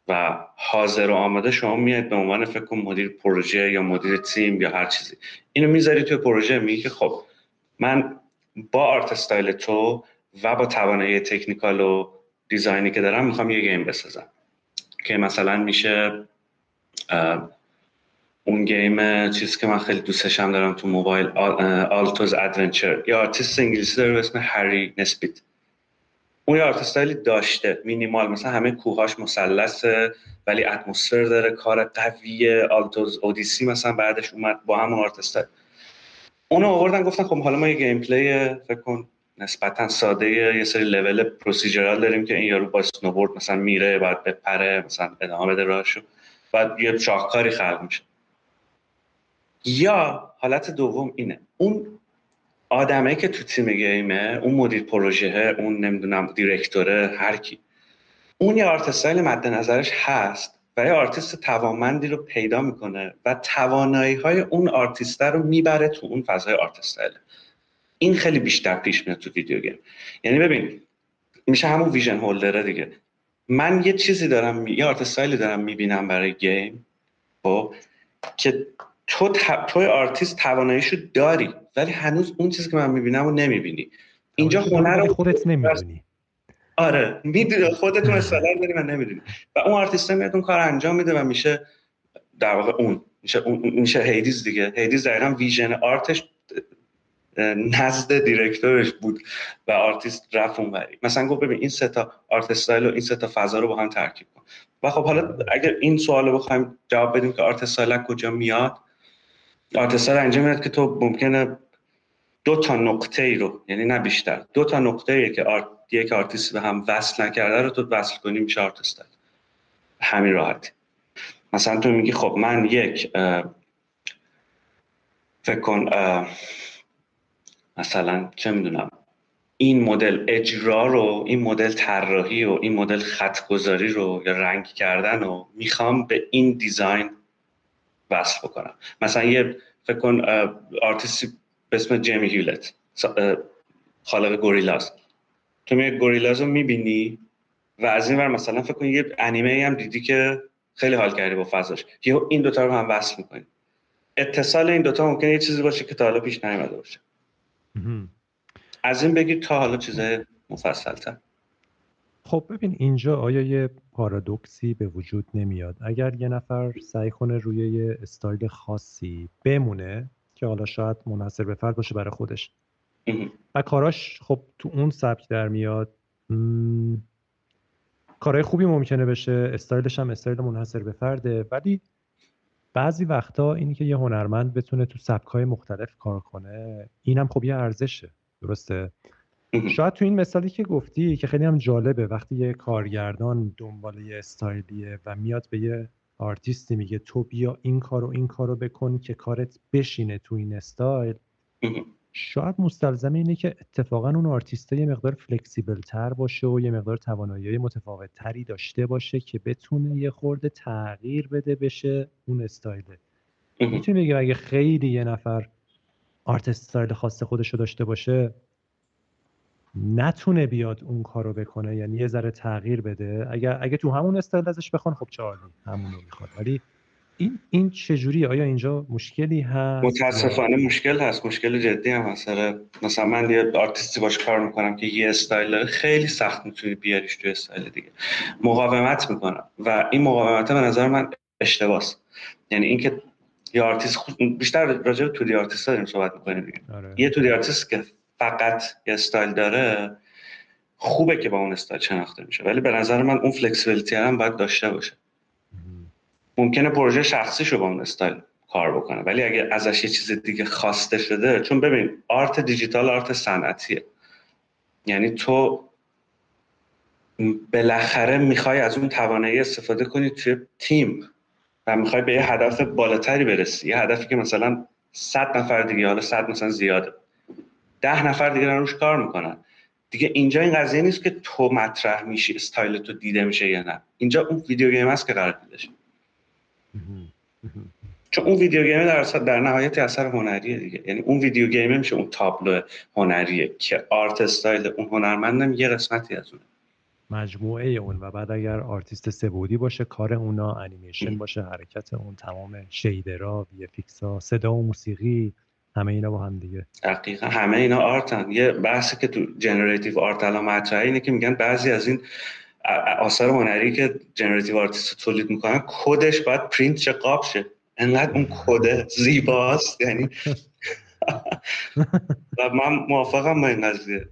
و حاضر و آماده شما میاد به عنوان فکر مدیر پروژه یا مدیر تیم یا هر چیزی. اینو می‌ذاری توی پروژه میگی که خب من با art style تو و با توانایی technical و design ی که دارم می‌خوام یه game بسازم. که مثلا میشه اون game چیزی که من خیلی دوستشم دارم تو موبایل Alto's Adventure. یا آرتیست انگلیسی داره به اسم Harry Nesbitt. اون یه art style ی داشته مینیمال. مثلا همه کوهاش مثلثه ولی اتمسفر داره کار قوی Alto's Odyssey مثلا بعدش اومد با همون art style اونو آوردن گفتن خب حالا ما یه gameplay فکر کن نسبتا ساده یه سری level procedural داریم که این یارو با snowboard مثلا میره بعد بپره مثلا ادامه بده راهشو. بعد یه شاهکاری خلق میشه. یا حالت دوم اینه. اون آدمایی که تو تیم game ه اون مدیر پروژه اون نمی‌دونم director ه هر کی. اون یه art style مد نظرش هست و یه آرتیست توانمندی رو پیدا می‌کنه و توانایی های اون آرتیسته رو می‌بره تو اون فضای art style این خیلی بیشتر پیش میاد تو video game. یعنی ببین میشه همون vision holder ه دیگه. من یه چیزی دارم یه art style دارم می‌بینم برای game خب که تو توی آرتیست تواناییشو داری ولی هنوز اون چیزی که من می‌بینم رو نمی‌بینی. اینجا هنر رو خودت نمی‌دونی آره می‌دونی خودت مثلا داری من نمی‌دونی و اون آرتیست میاد اون کار انجام میده و میشه در واقع اون میشه اون میشه Hades دیگه. Hades دقیقا vision art ش نزد director ش بود و آرتیست رفت اونوری مثلا گفت ببین این سه تا art style و این سه تا فضا رو با هم ترکیب کن. و خب حالا اگر این سوال رو بخوایم جواب بدیم که art style کجا میاد art style انجام میاد که تو ممکنه دو تا نقطه ای رو یعنی نه بیشتر دو تا نقطه ای که art یک آرتیست به هم وصل نکرده رو تو وصل کنی میشه art style همین راحتی. مثلا تو میگی خب من یک فکر کن مثلا چه می‌دونم این مدل اجرا رو این مدل طراحی و این مدل خط گذاری رو یا رنگ کردن رو می‌خوام به این design وصل بکنم. مثلا یه فکر کن آرتیستی به اسم جیمی هیولت خالق گوریلاز. تو می گوریلاز رو می‌بینی و از این ور مثلا فکر کن یه انیمه هم دیدی که خیلی حال کردی با فضاش. یه این دوتا رو هم وصل می‌کنی. اتصال این دوتا ممکنه یه چیزی باشه که تا حالا پیش نیومده باشه. از این بگید تا حالا چیزای مفصلتر. خب ببین اینجا آیا یه پارادوکسی به وجود نمیاد؟ اگر یه نفر سعی کنه روی یه استایل خاصی بمونه که حالا شاید منحصر به فرد باشه برای خودش. و کاراش خب تو اون سبک در میاد کارهای خوبی ممکنه بشه استایلش هم استایل منحصر به فرده. ولی بعضی وقتا اینی که یه هنرمند بتونه تو سبکای مختلف کار کنه اینم خب یه ارزشه. درسته؟ شاید تو این مثالی که گفتی که خیلی هم جالبه وقتی یه کارگردان دنبال یه استایلیه و میاد به یه آرتیستی میگه تو بیا این کارو این کارو بکن که کارت بشینه تو این استایل. شاید مستلزم اینه که اتفاقا اون آرتیسته یه مقدار flexible تر باشه و یه مقدار توانایی متفاوت تری داشته باشه که بتونه یه خورده تغییر بده بشه اون استایله. می‌تونی بگی اگه خیلی یه نفر art style خاص خودش رو داشته باشه نتونه بیاد اون کارو بکنه یعنی یه ذره تغییر بده. اگر اگه تو همون استایل ازش بخوان خب چه عالی همون رو می‌خواد. ولی این این چجوری آیا اینجا مشکلی هست؟ متاسفانه مشکل هست. مشکل جدی هم هست. مثلا من یه آرتیستی باش کار می‌کنم که یه استایل خیلی سخت می‌تونی بیاریش تو استایل دیگه. مقاومت می‌کنم. و این مقاومت به نظر من اشتباس. یعنی اینکه یه آرتیست خود... بیشتر راجع به تودی آرتیست داریم صحبت می‌کنیم دیگه. آره. یه تودی آرتیست که فقط یه استایل داره خوبه که با اون استایل شناخته میشه. ولی به نظر من اون flexibility هم باید داشته باشه. ممکنه پروژه شخصیشو با اون استایل کار بکنه ولی اگه ازش یه چیز دیگه خواسته شده چون ببین art دیجیتال art صنعتیه. یعنی تو بالاخره می‌خوای از اون توانایی استفاده کنی توی تیم و می‌خوای به یه هدف بالاتری برسی. یه هدفی که مثلا صد نفر دیگه حالا صد مثلا زیاده. ده نفر دیگه روش کار می‌کنن. دیگه اینجا این قضیه نیست که تو مطرح میشی استایل تو دیده میشه یا نه. اینجا اون video game است که قرار دیده چون اون video game در, در نهایت اثر هنریه دیگه. یعنی اون video game میشه اون تابلو هنریه که art style اون هنرمندم یه قسمتی از اونه. مجموعه اون و بعد اگر آرتیست سه‌بعدی باشه کار اونا انیمیشن باشه حرکت اون تمام shader ا وی ها صدا و موسیقی همه اینا با هم دیگه. دقیقا همه اینا art ن. یه بحثی که تو generative art الان مطرحه اینه که میگن بعضی از این آثار هنری که generative artist تولید می‌کنن کدش باید پرینت شه قاب شه. انقدر اون کد زیباست یعنی. و من موافقم با این قضیه.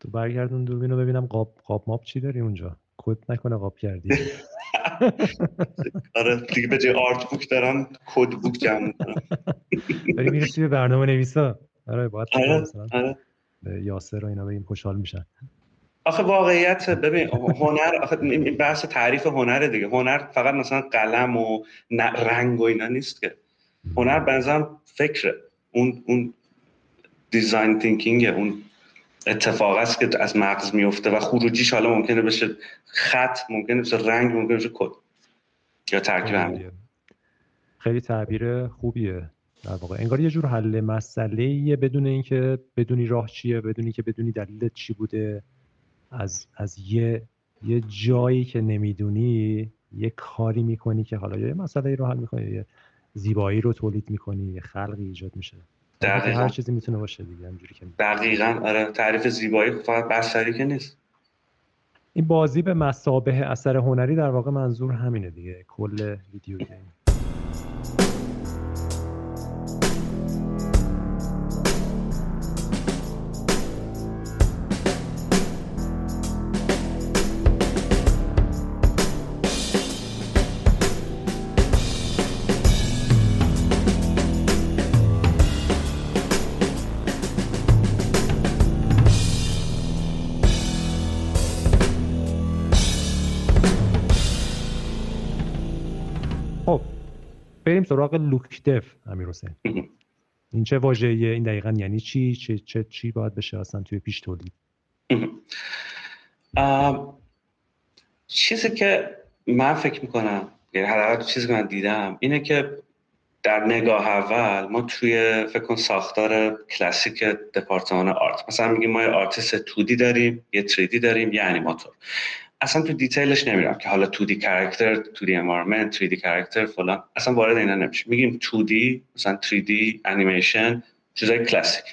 تو برگردون دوربین رو ببینم قاب قاب ماب چی داری اونجا؟ کد نکنه قاب کردی. آره دیگه به جای art book دارم code book جمع می‌کنم داری به برنامه نویسا. آره باید آره. آره. یاسر و اینا بگیم خوشحال میشن. آخه واقعیت ببین هنر آخه بحث تعریف هنر دیگه. هنر فقط مثلا قلم و رنگ و اینا نیست که. هنر بنظرم فکره. اون اون design thinking اون اتفاق است که از مغز میفته و خروجیش حالا ممکنه بشه خط ممکنه بشه رنگ ممکنه بشه کد یا ترکیب همین. خیلی تعبیر خوبیه. در واقع انگار یه جور حل مسئله بدون اینکه بدونی راه چیه بدونی که بدونی دلیل چی بوده. از از یه یه جایی که نمی‌دونی یه کاری می‌کنی که حالا یه مسئله رو حل می‌کنی یه زیبایی رو تولید می‌کنی یه خلقی ایجاد میشه. دقیقا. هر چیزی می‌تونه باشه دیگه همجوری که دقیقا آره تعریف زیبایی فقط بسری که نیست. این بازی به مسابه اثر هنری در واقع منظور همینه دیگه کل ویدیو گیم. سراغ look dev امیر حسین. این چه واژه‌ایه؟ این دقیقا یعنی چی؟ چه, چه چی باید بشه اصلا توی پیش تولید؟ چیزی که من فکر می‌کنم یعنی حداقل چیزی که من دیدم اینه که در نگاه اول ما توی فکر کن ساختار کلاسیک دپارتمان art مثلا میگیم ما یه آرتیست تودی داریم یه 3D داریم یه انیماتور. اصلا تو detail ش نمیرم که حالا 2D character 2D environment 3D character فلان. اصلا وارد اینا نمیشه میگیم 2D مثلا 3D انیمیشن چیزای کلاسیک.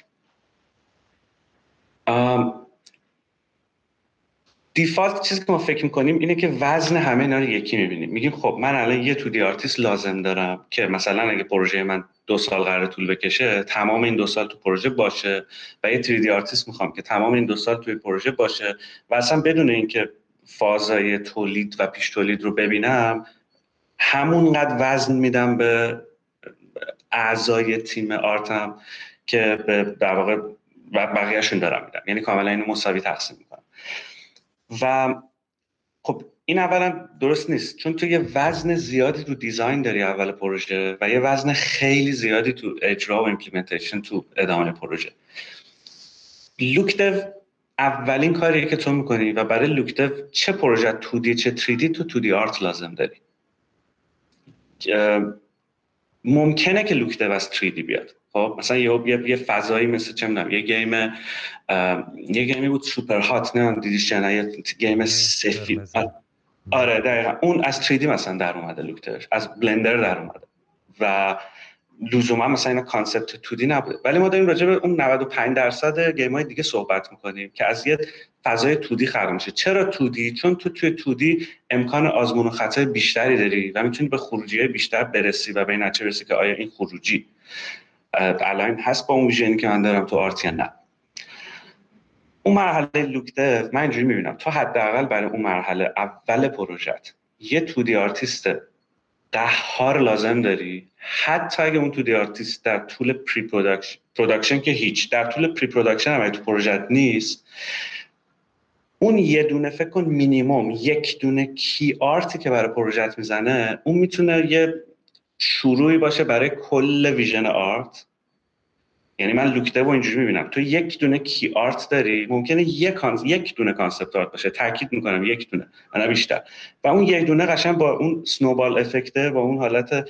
default چیزی که ما فکر می‌کنیم اینه که وزن همه اینا رو یکی می‌بینیم. میگیم خب من الان یه تو دی آرتیست لازم دارم که مثلا اگه پروژه من دو سال قرار طول بکشه تمام این دو سال تو پروژه باشه و یه 3 دی آرتیست می‌خوام که تمام این دو سال توی پروژه باشه و اصلا بدون اینکه فازای تولید و پیش تولید رو ببینم همونقدر وزن میدم به اعضای تیم art م که به در واقع بقیهشون دارم میدم. یعنی کاملا اینو مساوی تقسیم می‌کنم. و خب این اولا درست نیست. چون تو یه وزن زیادی تو design داری اول پروژه و یه وزن خیلی زیادی تو اجرا و implementation تو ادامه پروژه. look dev اولین کاریه که تو می‌کنی و برای look dev چه پروژه 2D چه 3D تو 2D art لازم داری. ممکنه که look dev از 3D بیاد. خب مثلا یه یه, یه فضایی مثل چه می‌دونم یه game یه game ی بود Superhot نه دیدیش یه game سفید. آره دقیقا. اون از 3D مثلا در اومده look dev ش از بلندر در اومده. و لزوما مثلا این concept 2D نبوده. ولی ما داریم راجع به اون 95 درصد game های دیگه صحبت می‌کنیم که از یه فضای 2D خلق میشه. چرا 2D؟ چون تو توی 2D امکان آزمون و خطای بیشتری داری و می‌تونی به خروجی بیشتر برسی و به این نتیجه برسی که آیا این خروجی؟ الان هست با اون vision ی که من دارم تو art یا نه. اون مرحله look dev ه من اینجوری می‌بینم. تو حداقل برای اون مرحله اول پروژت یه تودی آرتیست قهار لازم داری حتی اگه اون تودی آرتیست در طول pre-production که هیچ در طول pre-production هم تو پروژت نیست اون یه دونه فکر کن مینیموم یک دونه key art ی که برای پروژت می‌زنه اون می‌تونه یه شروعی باشه برای کل vision art یعنی من look dev و اینجوری می‌بینم. تو یک دونه key art داری ممکنه یک, یک دونه concept art باشه. تاکید می‌کنم یک دونه نه بیشتر. و اون یک دونه قشنگ با اون snowball effect ه با اون حالت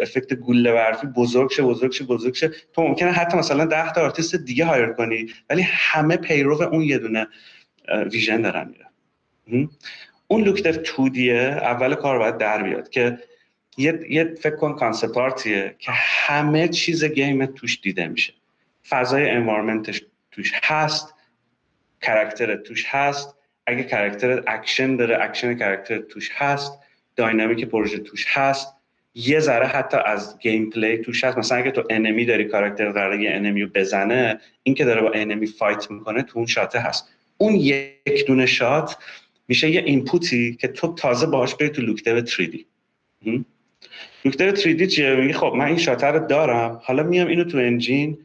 effect گوله برفی بزرگ شه بزرگ شه بزرگ شه. تو ممکنه حتی مثلا 10 تا آرتیست دیگه hire کنی ولی همه پیرو اون یه دونه vision دارن میرن اون look dev 2D ی اول کار باید در بیاد که یه, فکر کن concept art یه که همه چیز game توش دیده میشه. فضای environment ش توش هست character توش هست. اگه character action داره action character توش هست. dynamic پروژه توش هست. یه ذره حتی از gameplay توش هست. مثلا اگه تو enemy داری character قراره یه enemy رو بزنه این که داره با enemy fight می‌کنه تو اون shot ه هست. اون یک دونه shot میشه یه input ی که تو تازه باهاش بری تو look dev 3D look dev 3D چیه؟ میگی خب من این shot ه رو دارم. حالا میام اینو تو engine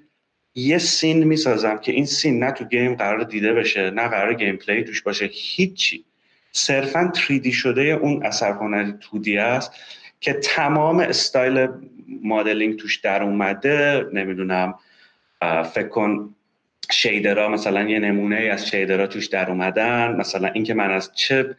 یه scene می‌سازم که این scene نه تو game قرار دیده بشه نه قرار gameplay توش باشه هیچی. صرفا 3D شده اون اثر هنری 2D است که تمام استایل مدلینگ توش در اومده نمی‌دونم فکر کن شیدرها مثلا یه نمونه از شیدرها توش در اومدن مثلا اینکه من از چه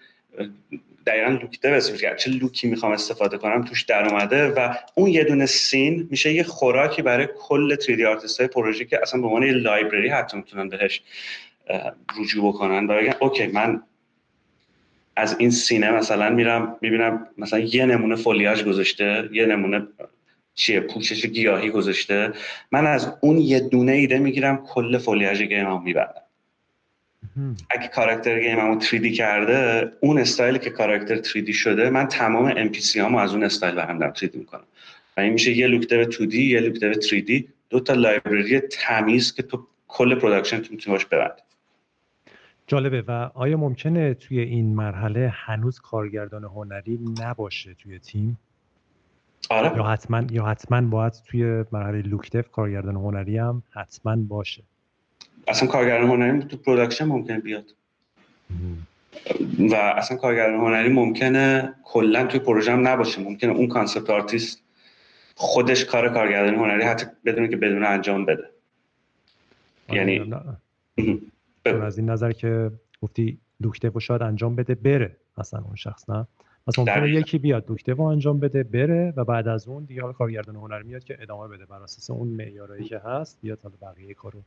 دقیقا لوکته بسیار کرد چه لوکی می‌خوام استفاده کنم توش در اومده و اون یه دونه سین میشه یه خوراکی برای کل 3D آرتیست های پروژه که اصلا به عنوان یه لایبرری حتی می‌تونن بهش رجوع بکنن و بگن اوکی من از این سینه مثلا میرم می‌بینم مثلا یه نمونه فولیاژ گذاشته یه نمونه چیه پوشش گیاهی گذاشته. من از اون یه دونه ایده می‌گیرم کل foliage game م میبندم. اگه character game همون 3D کرده اون استایلی که character 3D شده من تمام ام پی همو از اون استایل دارم 3D می‌کنم. و این میشه یه look dev 2D یه look dev 3D دو تا library تمیز که تو کل production تو می‌تونی باش ببندی. جالبه. و آیا ممکنه توی این مرحله هنوز کارگردان هنری نباشه توی تیم؟ آره. یا حتما یا حتما باید توی مرحله look dev کارگردان هنری هم حتما باشه. اصلا کارگردان هنری تو production ممکنه بیاد. و اصلا کارگردان هنری ممکنه کلا توی پروژه هم نباشه. ممکنه اون concept artist خودش کار کارگردان هنری حتی بدونه که بدون انجام بده. آره، یعنی از این نظر که گفتی look dev و شاید انجام بده بره اصلا اون شخص نه؟ مثلا ممکنه یکی بیاد look dev و انجام بده بره و بعد از اون دیگه کارگردان هنری میاد که ادامه بده. بر اساس اون معیارایی که هست بیاد حالا بقیه کارو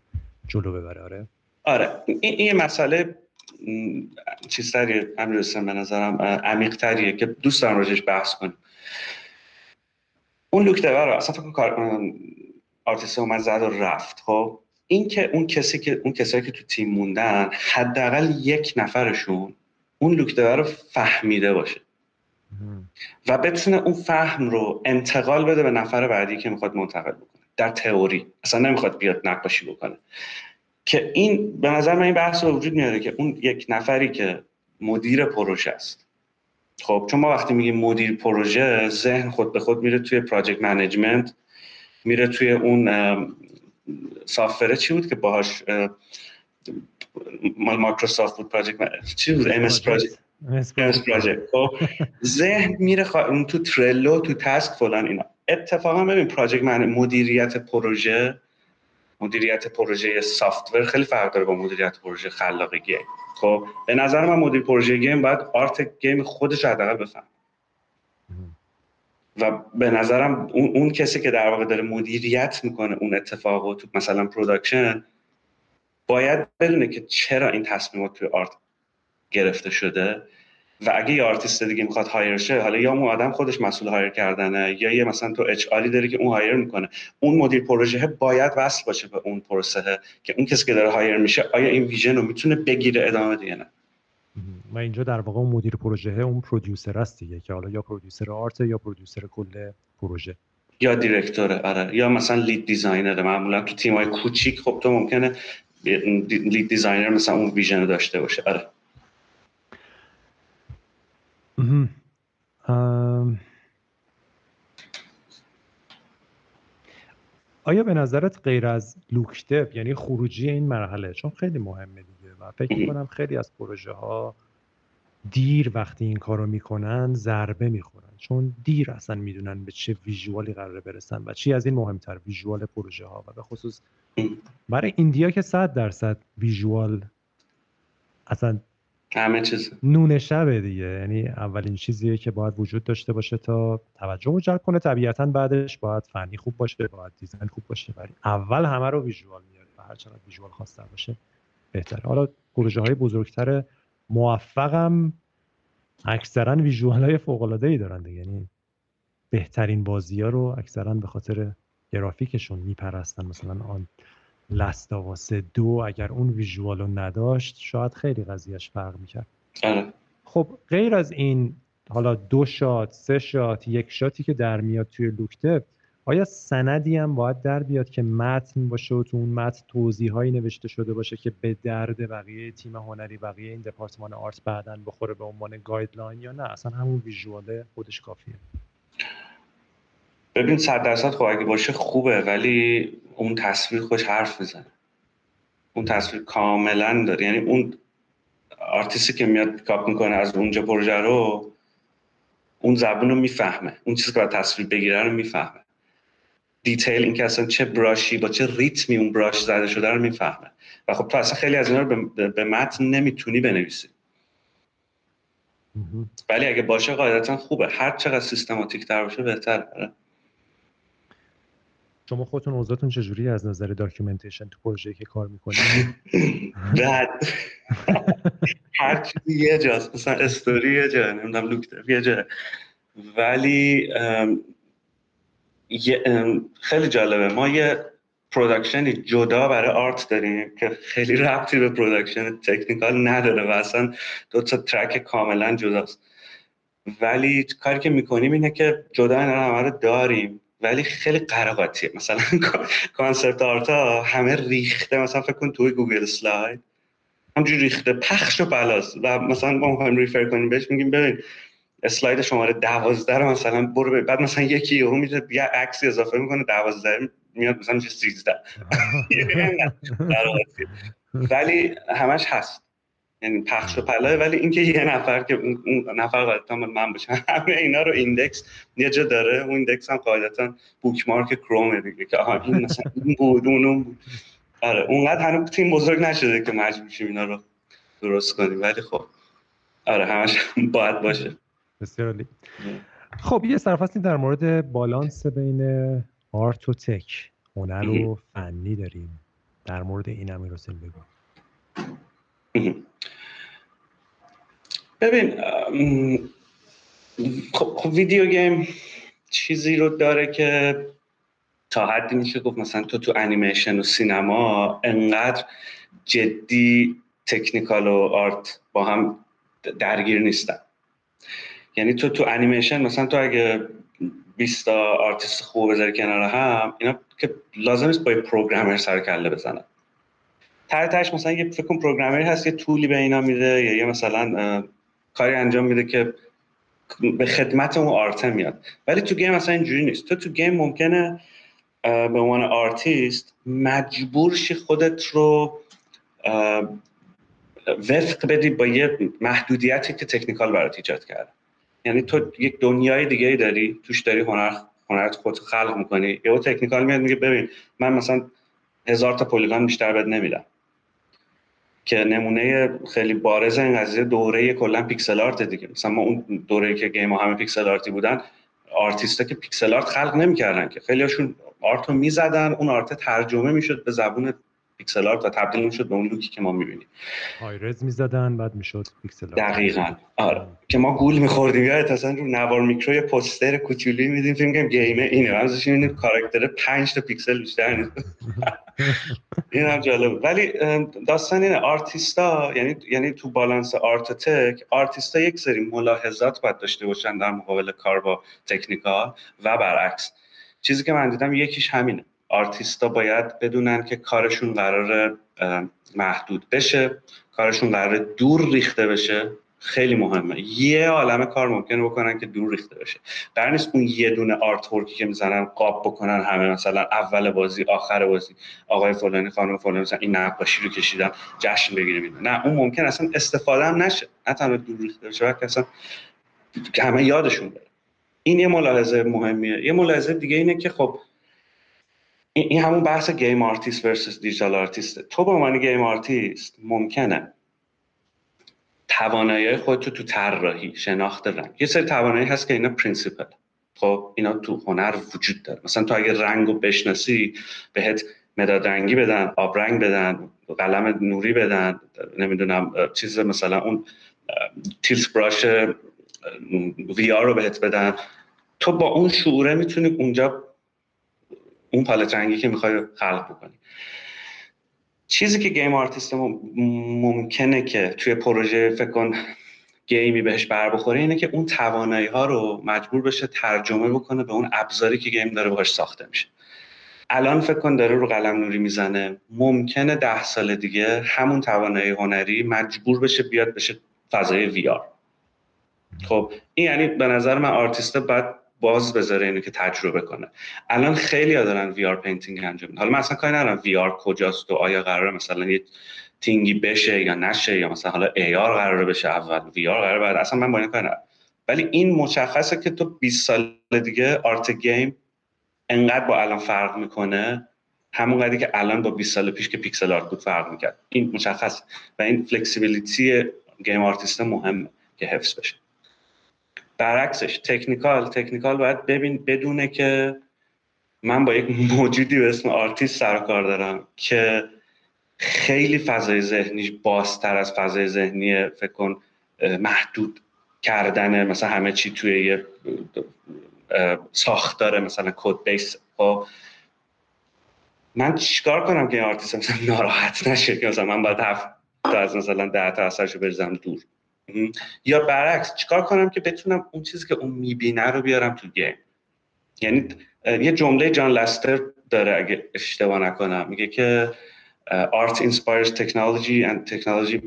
جلو ببره آره؟ آره. این, یه مسئله چیز تریه امیر به نظرم عمیق تریه که دوست دارم راجش بحث کنیم. اون look رو اصلا فکر کار آرتیست اومد زد و رفت خب؟ این که اون کسی که اون کسایی که تو تیم موندن حداقل یک نفرشون اون look رو فهمیده باشه. و بتونه اون فهم رو انتقال بده به نفر بعدی که می‌خواد منتقل بکنه. در تئوری. اصلا نمی‌خواد بیاد نقاشی بکنه. که این به نظر من این بحث رو وجود میاره که اون یک نفری که مدیر پروژه است. خب چون ما وقتی میگیم مدیر پروژه ذهن خود به خود میره توی project management میره توی اون software ه چی بود که باهاش مال مایکروسافت بود Project چی بود؟ MS Project خب ذهن میره خوا... تو Trello تو task فلان اینا. اتفاقا ببین project مدیریت پروژه مدیریت پروژه software خیلی فرق داره با مدیریت پروژه خلاق game. خب به نظر من مدیر پروژه game باید art game خودش حداقل بفهم و به نظرم اون, اون کسی که در واقع داره مدیریت می‌کنه اون اتفاق و تو مثلا production باید بدونه که چرا این تصمیمات توی art گرفته شده. و اگه یه آرتیست دیگه می‌خواد hire شه حالا یا اون آدم خودش مسئول hire کردنه یا یه مثلا تو HR ی داری که اون hire می‌کنه. اون مدیر پروژه باید وصل باشه به اون پروسه که اون کسی که داره hire میشه آیا این vision رو می‌تونه بگیره ادامه بده یا نه؟ و اینجا در واقع اون مدیر پروژه اون producer است دیگه که حالا یا producer art یا producer کل پروژه. یا director ه آره. یا مثلا lead designer معمولا تو تیمای کوچیک خب تو ممکنه lead designer مثلا اون vision داشته باشه. آره. آیا به نظرت غیر از look dev یعنی خروجی این مرحله چون خیلی مهمه دیگه و فکر می‌کنم خیلی از پروژه ها دیر وقتی این کارو می‌کنن ضربه می‌خورن. چون دیر اصلا می‌دونن به چه visual ی قراره برسن و چی از این مهمتر visual پروژه ها و به خصوص برای ایندیا که صد درصد ویژوال اصلا همه چیز. نون شبه دیگه. یعنی اولین چیزیه که باید وجود داشته باشه تا توجه رو جلب کنه. طبیعتا بعدش باید فنی خوب باشه باید دیزاین خوب باشه. ولی اول همه رو ویژوال میاره و هر چقدر ویژوال خواستر باشه بهتره. حالا پروژه های بزرگتر موفقم اکثرا ویژوال های فوق العاده ای دارن دیگه. یعنی بهترین بازی ها رو اکثرا به خاطر گرافیکشون میپرستن. مثلا آن Last of Us دو اگر اون visual رو نداشت شاید خیلی قضیهش فرق می‌کرد. آره. خب غیر از این حالا دو shot سه shot یک shot ی که در میاد توی look dev آیا سندی هم باید در بیاد که متن باشه و تو اون متن توضیح هایی نوشته شده باشه که به درد بقیه تیم هنری بقیه این دپارتمان art بعدا بخوره به عنوان guideline یا نه؟ اصلا همون visual ه خودش کافیه. ببین صد درصد خب اگه باشه خوبه ولی اون تصویر خودش حرف می‌زنه اون تصویر کاملا داره. یعنی اون آرتیستی که میاد کاپ می‌کنه از اونجا پروژه رو اون زبون رو می‌فهمه. اون چیزی که باید تصویر بگیره رو می‌فهمه. detail این که اصلا چه brush ی با چه ریتمی اون brush زده شده رو می‌فهمه. و خب تو اصلا خیلی از اینا رو به, متن نمی‌تونی بنویسی. ولی اگه باشه قاعدتا خوبه. هر چقدر سیستماتیک تر باشه بهتره. شما خودتون اوضاعتون چجوری از نظر documentation تو پروژه که کار می‌کنید بعد هر چیزی یه جاست مثلا استوری یه جا نمی‌دونم look dev یه جا. ولی خیلی جالبه. ما یه production ی جدا برای art داریم که خیلی ربطی به production technical نداره و اصلا دو تا track کاملا جداست. ولی کاری که می‌کنیم اینه که جدا اینا رو داریم. ولی خیلی قر و قاطیه مثلا concept art ها همه ریخته مثلا فکر کن توی Google Slide. همینجوری ریخته پخش و پلاس و مثلا ما می‌خوایم refer کنیم بهش میگیم ببین اسلاید شماره دوازده رو مثلا برو بعد مثلا یکی یهو میده یه عکسی اضافه می‌کنه دوازده میاد مثلا میشه سیزده. ولی همش هست. یعنی پخش و پلاس ولی اینکه یه نفر که اون نفر قاعدتا من باشم همه اینا رو index یه جا داره. اون index هم قاعدتا bookmark Chrome دیگه که آها این مثلا این بود اون بود. آره اونقدر هنوز تیم بزرگ نشده که مجبور شیم اینا رو درست کنیم. ولی خب آره همش باید باشه. بسیار عالی. خب یه سرفصلی در مورد بالانس بین آرت و تک. هنر و فنی داریم. در مورد این هم بگو. ببین خب, خب ویدیو گیم چیزی رو داره که تا حدی میشه گفت مثلا تو تو انیمیشن و سینما انقدر جدی تکنیکال و آرت با هم درگیر نیستن. یعنی تو تو انیمیشن مثلا تو اگه 20 تا آرتیست خوب بذاری کنار هم اینا که لازم نیست با programmer سر کله بزنن. تهش مثلا یه فکر programmer ی هست یه tool ی به اینا میده یا یه مثلا کاری انجام میده که به خدمت اون art میاد. ولی تو game مثلا اینجوری نیست. تو تو game ممکنه به عنوان آرتیست مجبور شی خودت رو وفق بدی با یه محدودیتی که technical برات ایجاد کرده. یعنی تو یک دنیای دیگه داری توش داری هنر هنرت خودت خلق می‌کنی. یه technical میاد میگه ببین من مثلا هزار تا polygon بیشتر بهت نمیدم. که نمونه خیلی بارز این قضیه دوره کلا pixel art دیگه. مثلا ما اون دوره که game همه pixel art ی بودن آرتیستا که pixel art خلق نمی‌کردن که. خیلیشون art رو می‌زدن اون art ترجمه می‌شد به زبون pixel art و تبدیل می‌شد به اون look ی که ما می‌بینیم. high-res می‌زدن بعد می‌شد pixel art. دقیقاً. آره. که ما گول میخوردیم. یا اصلا رو نوار میکرو یه پوستر کوچولی می‌دیدیم فکر می‌کنیم game ه اینه. بعدش می‌بینیم کاراکتر 5 تا پیکسل بیشتر نیست. این هم جالب. ولی داستان اینه. آرتیستا یعنی یعنی تو balance art و tech artist ا یک سری ملاحظات باید داشته باشن در مقابل کار با technical و برعکس. چیزی که من دیدم یکیش همینه. آرتیستا باید بدونن که کارشون قرار محدود بشه کارشون قرار دور ریخته بشه. خیلی مهمه. یه عالم کار ممکنه بکنن که دور ریخته بشه. در نیست اون یه دونه آرت ورکی که می‌زنن قاب بکنن همه مثلا اول بازی آخر بازی آقای فلانی خانم فلانی مثلا این نقاشی رو کشیدم جشن بگیره نه اون ممکن اصلا استفاده هم نشه. نه تنها دور ریخته بشه که اصلا همه یادشون بره. این یه ملاحظه مهمیه. یه ملاحظه دیگه اینه که خب این همون بحث game artist versus digital artist ه تو به عنوان game artist ممکنه توانایی خودت تو طراحی شناخت رنگ. یه سری توانایی هست که اینا principle خب اینا تو هنر وجود داره. مثلا تو اگه رنگ رو بشناسی بهت مداد رنگی بدن آب رنگ بدن قلم نوری بدن نمی‌دونم چیز مثلا اون Tilt Brush VR رو بهت بدن. تو با اون شعوره می‌تونی اونجا اون پالت رنگی که می‌خوای خلق بکنی. چیزی که game artist ممکنه که توی پروژه فکر کن game ی بهش بر بخوره اینه که اون توانایی ها رو مجبور بشه ترجمه بکنه به اون ابزاری که game داره باهاش ساخته میشه. الان فکر کن داره رو قلم نوری می‌زنه. ممکنه ده سال دیگه همون توانایی هنری مجبور بشه بیاد بشه فضای AR خب این یعنی به نظر من آرتیست باید باز بذاره اینو که تجربه کنه. الان خیلی ها دارن VR painting انجام حالا من اصلا کاری ندارم VR کجاست و آیا قراره مثلا یه thing ی بشه یا نشه یا مثلا حالا AR قراره بشه اول VR قراره بعد. اصلا من با این کاری ولی این مشخصه که تو 20 سال دیگه art game انقدر با الان فرق می‌کنه همون قدری که الان با 20 سال پیش که pixel art بود فرق می‌کرد. این مشخص و این flexibility گیم آرتیست مهمه که حفظ بشه. برعکسش technical technical باید ببین بدونه که من با یک موجودی به اسم آرتیست سر کار دارم که خیلی فضای ذهنیش بازتر از فضای ذهنی فکر کن محدود کردن مثلا همه چی توی یه ساختار مثلا code base. خب من چیکار کنم که این آرتیست ناراحت نشه؟ که مثلا من باید هفت تا از مثلا ده تا اثرشو بریزم دور. یا برعکس چیکار کنم که بتونم اون چیزی که اون می‌بینه رو بیارم تو گیم؟ یعنی یه جمله جان لستر داره اگه اشتباه نکنم. میگه که art inspires technology and technology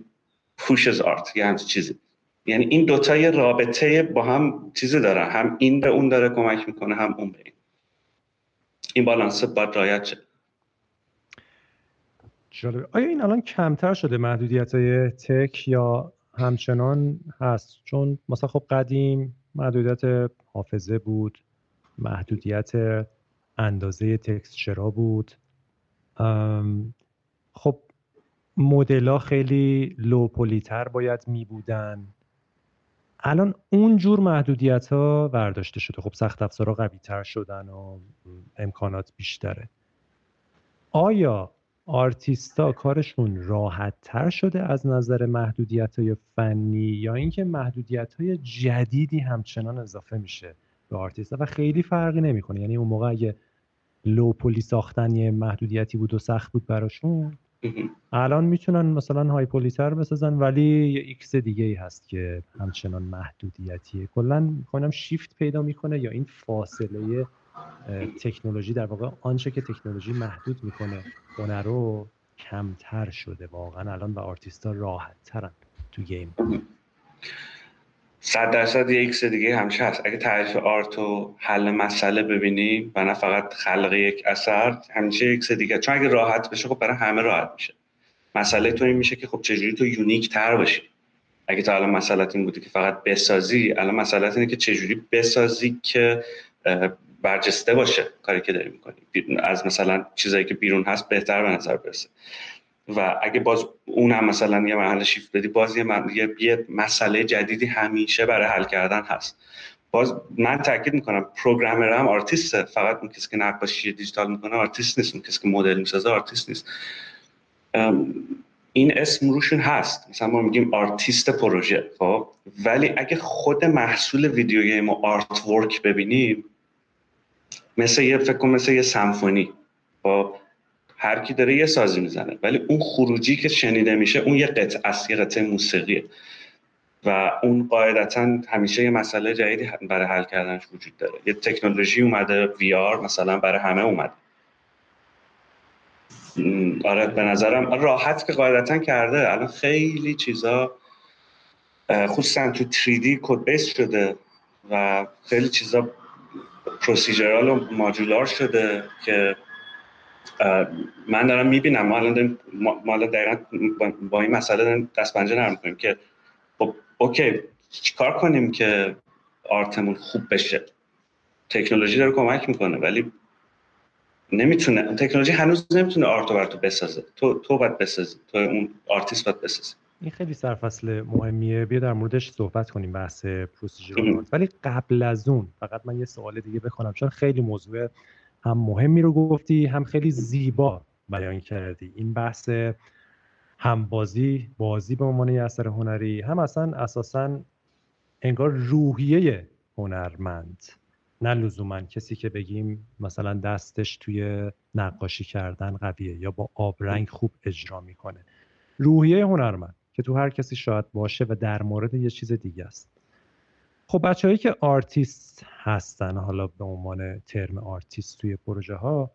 pushes art. یه همچین چیزی. یعنی این دوتا یه رابطه با هم چیزی دارن. هم این به اون داره کمک می‌کنه هم اون به این. این بالانس باید رایت شد آیا این الان کمتر شده محدودیت های تک یا همچنان هست. چون مثلا خب قدیم محدودیت حافظه بود محدودیت اندازه تکسچرا بود. خب مدل خیلی لوپولیتر باید می بودن الان اون جور محدودیت ها برداشته شده. خب سخت افزارها قوی تر شدن و امکانات بیشتره. آیا آرتیستا کارشون راحت تر شده از نظر محدودیت های فنی یا اینکه محدودیت های جدیدی همچنان اضافه میشه به آرتیستا و خیلی فرقی نمی‌کنه. یعنی اون موقع اگه low poly ساختن یه محدودیتی بود و سخت بود براشون الان می‌تونن مثلا high poly تر بسازن ولی یه x دیگه ای هست که همچنان محدودیتیه. کلا می‌کنم شیفت پیدا می‌کنه یا این فاصله تکنولوژی در واقع آنچه که تکنولوژی محدود می‌کنه هنر رو کمتر شده واقعا. الان و آرتیستا راحت ترن تو گیم. صد درصد یه x دیگه همیشه هست. اگه تعریف art و حل مسئله ببینیم و نه فقط خلق یک اثر همیشه x دیگه. چون اگه راحت بشه خب برای همه راحت میشه. مسئله تو این میشه که خب چجوری تو unique تر باشی اگه تا الان مسئلت این بودی که فقط بسازی الان مسئلت اینه که چجوری بسازی که برجسته باشه کاری که داری می‌کنی. از مثلا چیزایی که بیرون هست بهتر به نظر برسه. و اگه باز اون هم مثلا یه مرحله شیفت بدی باز یه, یه مسئله جدیدی همیشه برای حل کردن هست. باز من تاکید می‌کنم programmer هم آرتیسته. فقط اون کسی که نقاشی دیجیتال می‌کنه آرتیست نیست. اون کسی که مدل می‌سازه آرتیست نیست. این اسم روشون هست. مثلا ما میگیم آرتیست پروژه خب؟ ولی اگه خود محصول ویدیو گیم و آرت ورک ببینیم مثل یه فکر مثل یه سمفونی. خب هر کی داره یه سازی می‌زنه. ولی اون خروجی که شنیده میشه اون یه قطعه است یه قطعه موسیقیه. و اون قاعدتا همیشه یه مسئله جدیدی برای حل کردنش وجود داره. یه تکنولوژی اومده وی آر مثلا برای همه اومده. آره به نظرم راحت که قاعدتا کرده. الان خیلی چیزا خصوصا تو 3D code base شده و خیلی چیزا procedural و ماجولار شده که من دارم می‌بینم. ما الان ما دقیقا با این مسئله دست پنجه نرم کنیم که خب okay چیکار کنیم که art مون خوب بشه؟ تکنولوژی داره کمک می‌کنه ولی نمی‌تونه تکنولوژی هنوز نمی‌تونه art تو بسازه. تو تو باید بسازی تو اون آرتیست باید بسازی. این خیلی سرفصل مهمیه. بیا در موردش صحبت کنیم بحث پروسیجر ولی قبل از اون فقط من یه سوال دیگه بکنم چون خیلی موضوع هم مهمی رو گفتی هم خیلی زیبا بیان کردی. این بحث هم بازی بازی به عنوان یه اثر هنری هم اصلا اساسا انگار روحیه هنرمند. نه لزوما کسی که بگیم مثلا دستش توی نقاشی کردن قویه یا با آبرنگ خوب اجرا می‌کنه. روحیه هنرمند. که تو هر کسی شاید باشه و در مورد یه چیز دیگه است. خب بچههایی که آرتیست هستن حالا به عنوان ترم آرتیست توی پروژه ها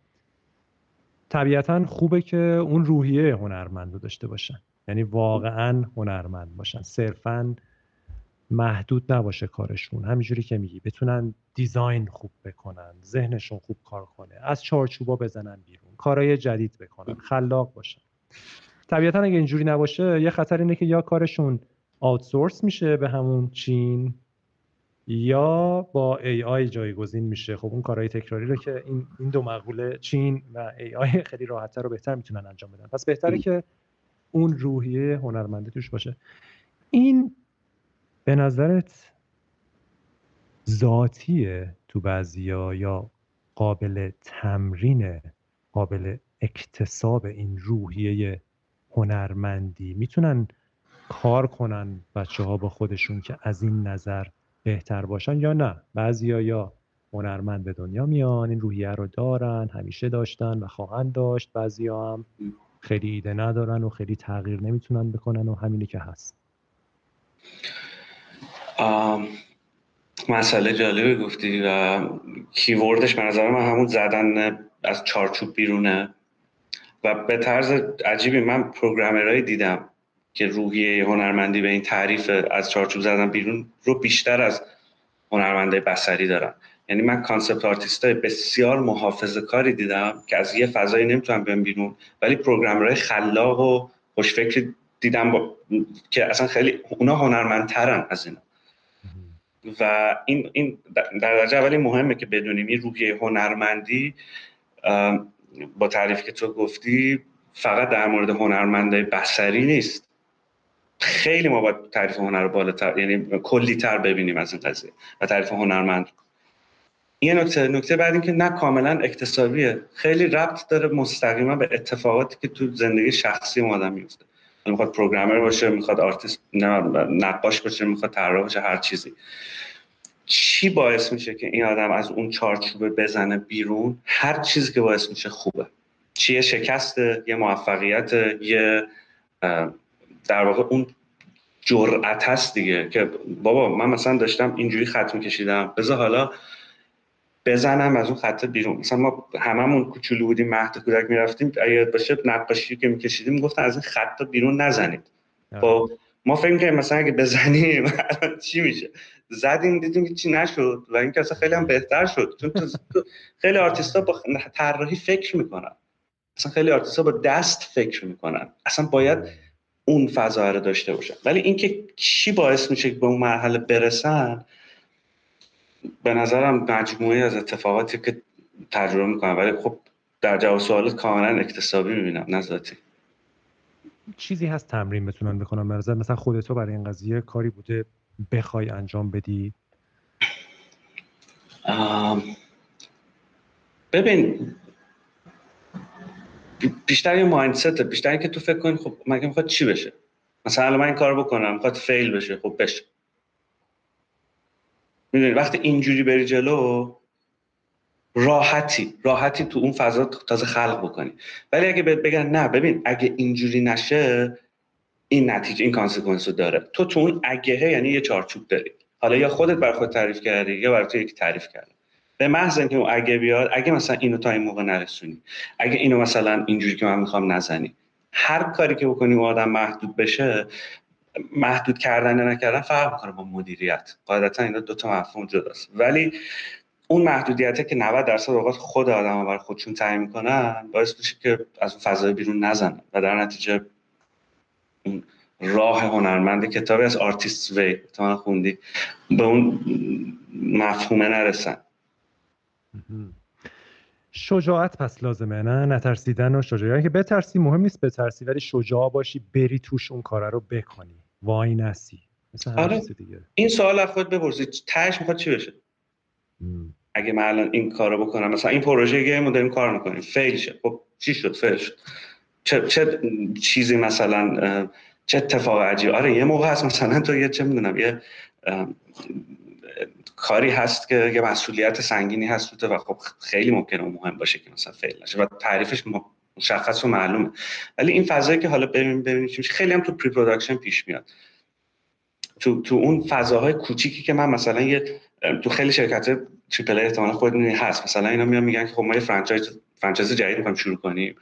طبیعتا خوبه که اون روحیه هنرمند رو داشته باشن. یعنی واقعا هنرمند باشن. صرفا محدود نباشه کارشون. همینجوری که میگی بتونن design خوب بکنن ذهنشون خوب کار کنه از چارچوبا بزنن بیرون کارهای جدید بکنن خلاق باشن. طبیعتا اگه اینجوری نباشه یه خطر اینه که یا کارشون آوتسورس میشه به همون چین یا با ای آی جایگزین میشه. خب اون کارهای تکراری رو که این این دو مقوله چین و ای آی خیلی راحتتر و بهتر می‌تونن انجام بدن. پس بهتره که اون روحیه هنرمنده توش باشه. این به نظرت ذاتیه تو بعضیا یا قابل تمرین قابل اکتساب این روحیه هنرمندی می‌تونن کار کنن بچه ها با خودشون که از این نظر بهتر باشن یا نه؟ بعضیا یا هنرمند به دنیا میان این روحیه رو دارن همیشه داشتن و خواهند داشت. بعضیا هم خیلی ایده ندارن و خیلی تغییر نمی‌تونن بکنن و همینی که هست. مسئله جالبی گفتی و keyword ش به نظر من همون زدن از چارچوب بیرونه. و به طرز عجیبی من programmer هایی دیدم که روحیه هنرمندی به این تعریف از چارچوب زدن بیرون رو بیشتر از هنرمند بصری دارن یعنی من concept artist های بسیار محافظه کاری دیدم که از یه فضایی نمی‌تونم بیان بیرون ولی programmer های خلاق و خوشفکری دیدم با... که اصلا خیلی اونا هنرمندترن از اینا. و این, این در درجه اولی مهمه که بدونیم این روحیه هنرمندی با تعریفی که تو گفتی فقط در مورد هنرمند بصری نیست. خیلی ما باید تعریف هنر رو بالاتر یعنی کلی تر ببینیم از این قضیه و تعریف هنرمند. یه نکته نکته بعد اینکه نه کاملا اکتسابیه. خیلی ربط داره مستقیما به اتفاقاتی که تو زندگی شخصی آدم میفته می‌خواد programmer باشه می‌خواد آرتیست نقاش باشه می‌خواد طراح باشه هر چیزی. چی باعث میشه که این آدم از اون چارچوبه بزنه بیرون؟ هر چیزی که باعث میشه خوبه. چیه شکسته یه موفقیت یه در واقع اون جرأت هست دیگه که بابا من مثلا داشتم اینجوری خط میکشیدم. بذار حالا بزنم از اون خط بیرون. مثلا ما هممون کوچولو بودیم مهد کودک می‌رفتیم. اگه باشه نقاشی که میکشیدیم گفتن از این خط بیرون نزنید. خب ما فکر کنیم مثلا اگه بزنیم چی میشه؟ زدیم دیدیم که چی نشد و این اصلا خیلی هم بهتر شد. چون خیلی آرتیستا با طراحی فکر می‌کنن. اصلا خیلی آرتیستا با دست فکر می‌کنن. اصلا باید اون فضا رو داشته باشن. ولی اینکه چی باعث میشه که به اون مرحله برسن به نظرم مجموعی از اتفاقاتی که تجربه می‌کنم. ولی خب در جواب سوالات کاملا اکتسابی می‌بینم نه چیزی هست تمرین بتونن بکنم مثلا خودتو برای این قضیه کاری بوده بخوای انجام بدی؟ ببین بیشتر یه مایندست بیشتر اینکه تو فکر کنی خب مگه می‌خواد چی بشه؟ مثلا من این کار بکنم می‌خواد فیل بشه خب بشه. می‌دونی وقتی اینجوری بری جلو راحتی راحتی تو اون فضا تازه خلق بکنی. ولی اگه بگن نه ببین اگه اینجوری نشه این نتیجه این consequence رو داره. تو تو اون اگهه یعنی یه چارچوب داری. حالا یا خودت بر خود تعریف کردی یا برای تو یک تعریف کرده به محض اینکه اون اگه بیاد اگه مثلا اینو تا این موقع نرسونی اگه اینو مثلا اینجوری که من می‌خوام نزنی هر کاری که بکنی اون آدم محدود بشه محدود کردن یا نکردن فرق می‌کنه با مدیریت. قاعدتا اینا دو تا مفهوم جداست. ولی اون محدودیته که 90 درصد اوقات خود آدم برای خودشون تعیین می‌کنن باعث میشه که از اون فضای بیرون نزنن. و در نتیجه اون راه هنرمند کتابی از آرتیست وی. تو خوندی. به اون مفهومه نرسن. شجاعت پس لازمه نه نترسیدن و شجاعت. که بترسی مهم نیست بترسی ولی شجاع باشی بری توش اون کار رو بکنی. وای نسی. آره. دیگه. این سوال از خود بپرسید. تهش می‌خواد چی بشه؟ اگه من الان این کارو بکنم مثلا این پروژه گیم رو داریم کار می‌کنیم. فیل شد خب چی شد؟ فیل شد. چه, چه چیزی مثلا چه اتفاق عجیب آره یه موقع هست مثلا تو یه چه می‌دونم یه کاری هست که یه مسئولیت سنگینی هست تو و خب خیلی ممکنه مهم باشه که مثلا فیل نشه و تعریفش مشخص و معلومه. ولی این فضایی که حالا ببین ببینیم خیلی هم تو pre-production پیش میاد. تو تو اون فضاهای کوچیکی که من مثلا یه تو خیلی شرکت triple احتمالا خود هست. مثلا اینا میان میگن که خب ما یه franchise franchise جدید می‌خوایم شروع کنیم.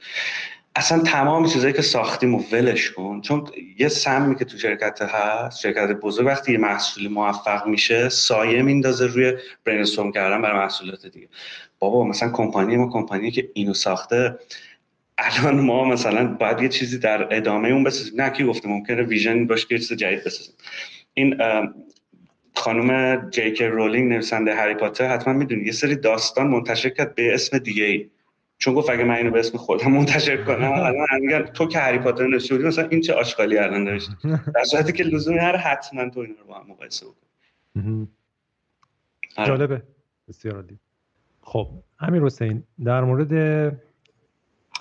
اصلا تمام چیزایی که ساختیم و ولش کن. چون یه سمی که تو شرکت هست شرکت بزرگ وقتی یه محصولی موفق میشه سایه میندازه روی brainstorm کردن برای محصولات دیگه. بابا مثلا کمپانی ما کمپانی که اینو ساخته الان ما مثلا باید یه چیزی در ادامه اون بسازیم. نه کی گفته ممکنه ویژن باشه که چیز جدید بسازیم. این خانم جیک رولینگ نویسنده هری پاتر حتما می‌دونی یه سری داستان منتشر کرد به اسم دیگه ای چون گفت اگه من اینو به اسم خودم منتشر کنم الان میگن تو که هری پاتر نوشته بودی مثلا این چه آشغالی الان نوشته در صورتی که لزومی هر حتما تو اینا رو با هم مقایسه بکن. آره. جالبه. بسیار عالی. خب امیر حسین در مورد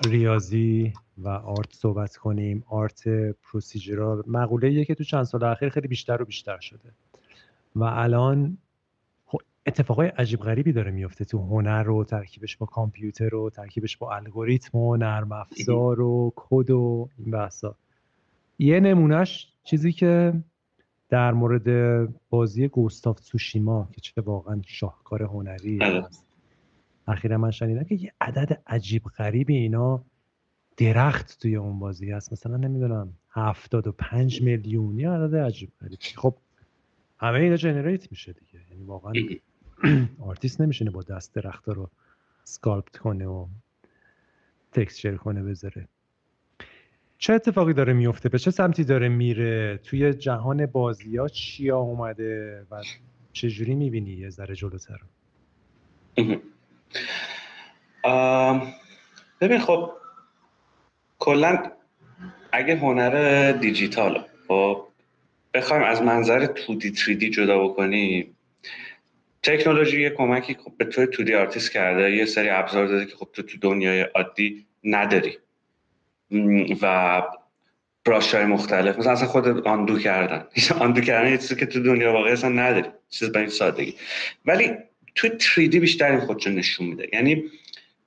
ریاضی و آرت صحبت کنیم. آرت پروسیجرال مقوله که تو چند سال اخیر خیلی بیشتر و بیشتر شده. و الان اتفاقای عجیب غریبی داره میفته تو هنر رو ترکیبش با کامپیوتر و ترکیبش با الگوریتم و نرم افزار و کد و این بحثا. یه نمونهش چیزی که در مورد بازی Ghost of Tsushima که چه واقعا شاهکار هنری بله. است اخیرا من شنیدم که یه عدد عجیب غریبی اینا درخت توی اون بازی هست. مثلا نمی‌دونم هفتاد و پنج میلیون یه عدد عجیب غریب. خب همه اینا generate میشه دیگه. یعنی واقعا آرتیست نمیشینه با دست درخت رو sculpt کنه و texture کنه بذاره. چه اتفاقی داره میفته به چه سمتی داره میره؟ توی جهان بازی ها چیا اومده و چجوری می‌بینی یه ذره جلوتر ببین خب کلا اگه هنر دیجیتال خب بخوایم از منظر 2D 3D جدا بکنیم تکنولوژی یه کمکی خب به توی تو دی آرتیست کرده یه سری ابزار داده که خب تو تو دنیای عادی نداری. و brush های مختلف. مثلا اصلا خود undo کردن. undo کردن یه چیزی که تو دنیا واقعی اصلا نداری. چیز به این سادگی. ولی تو 3D بیشتر این خودشو نشون میده. یعنی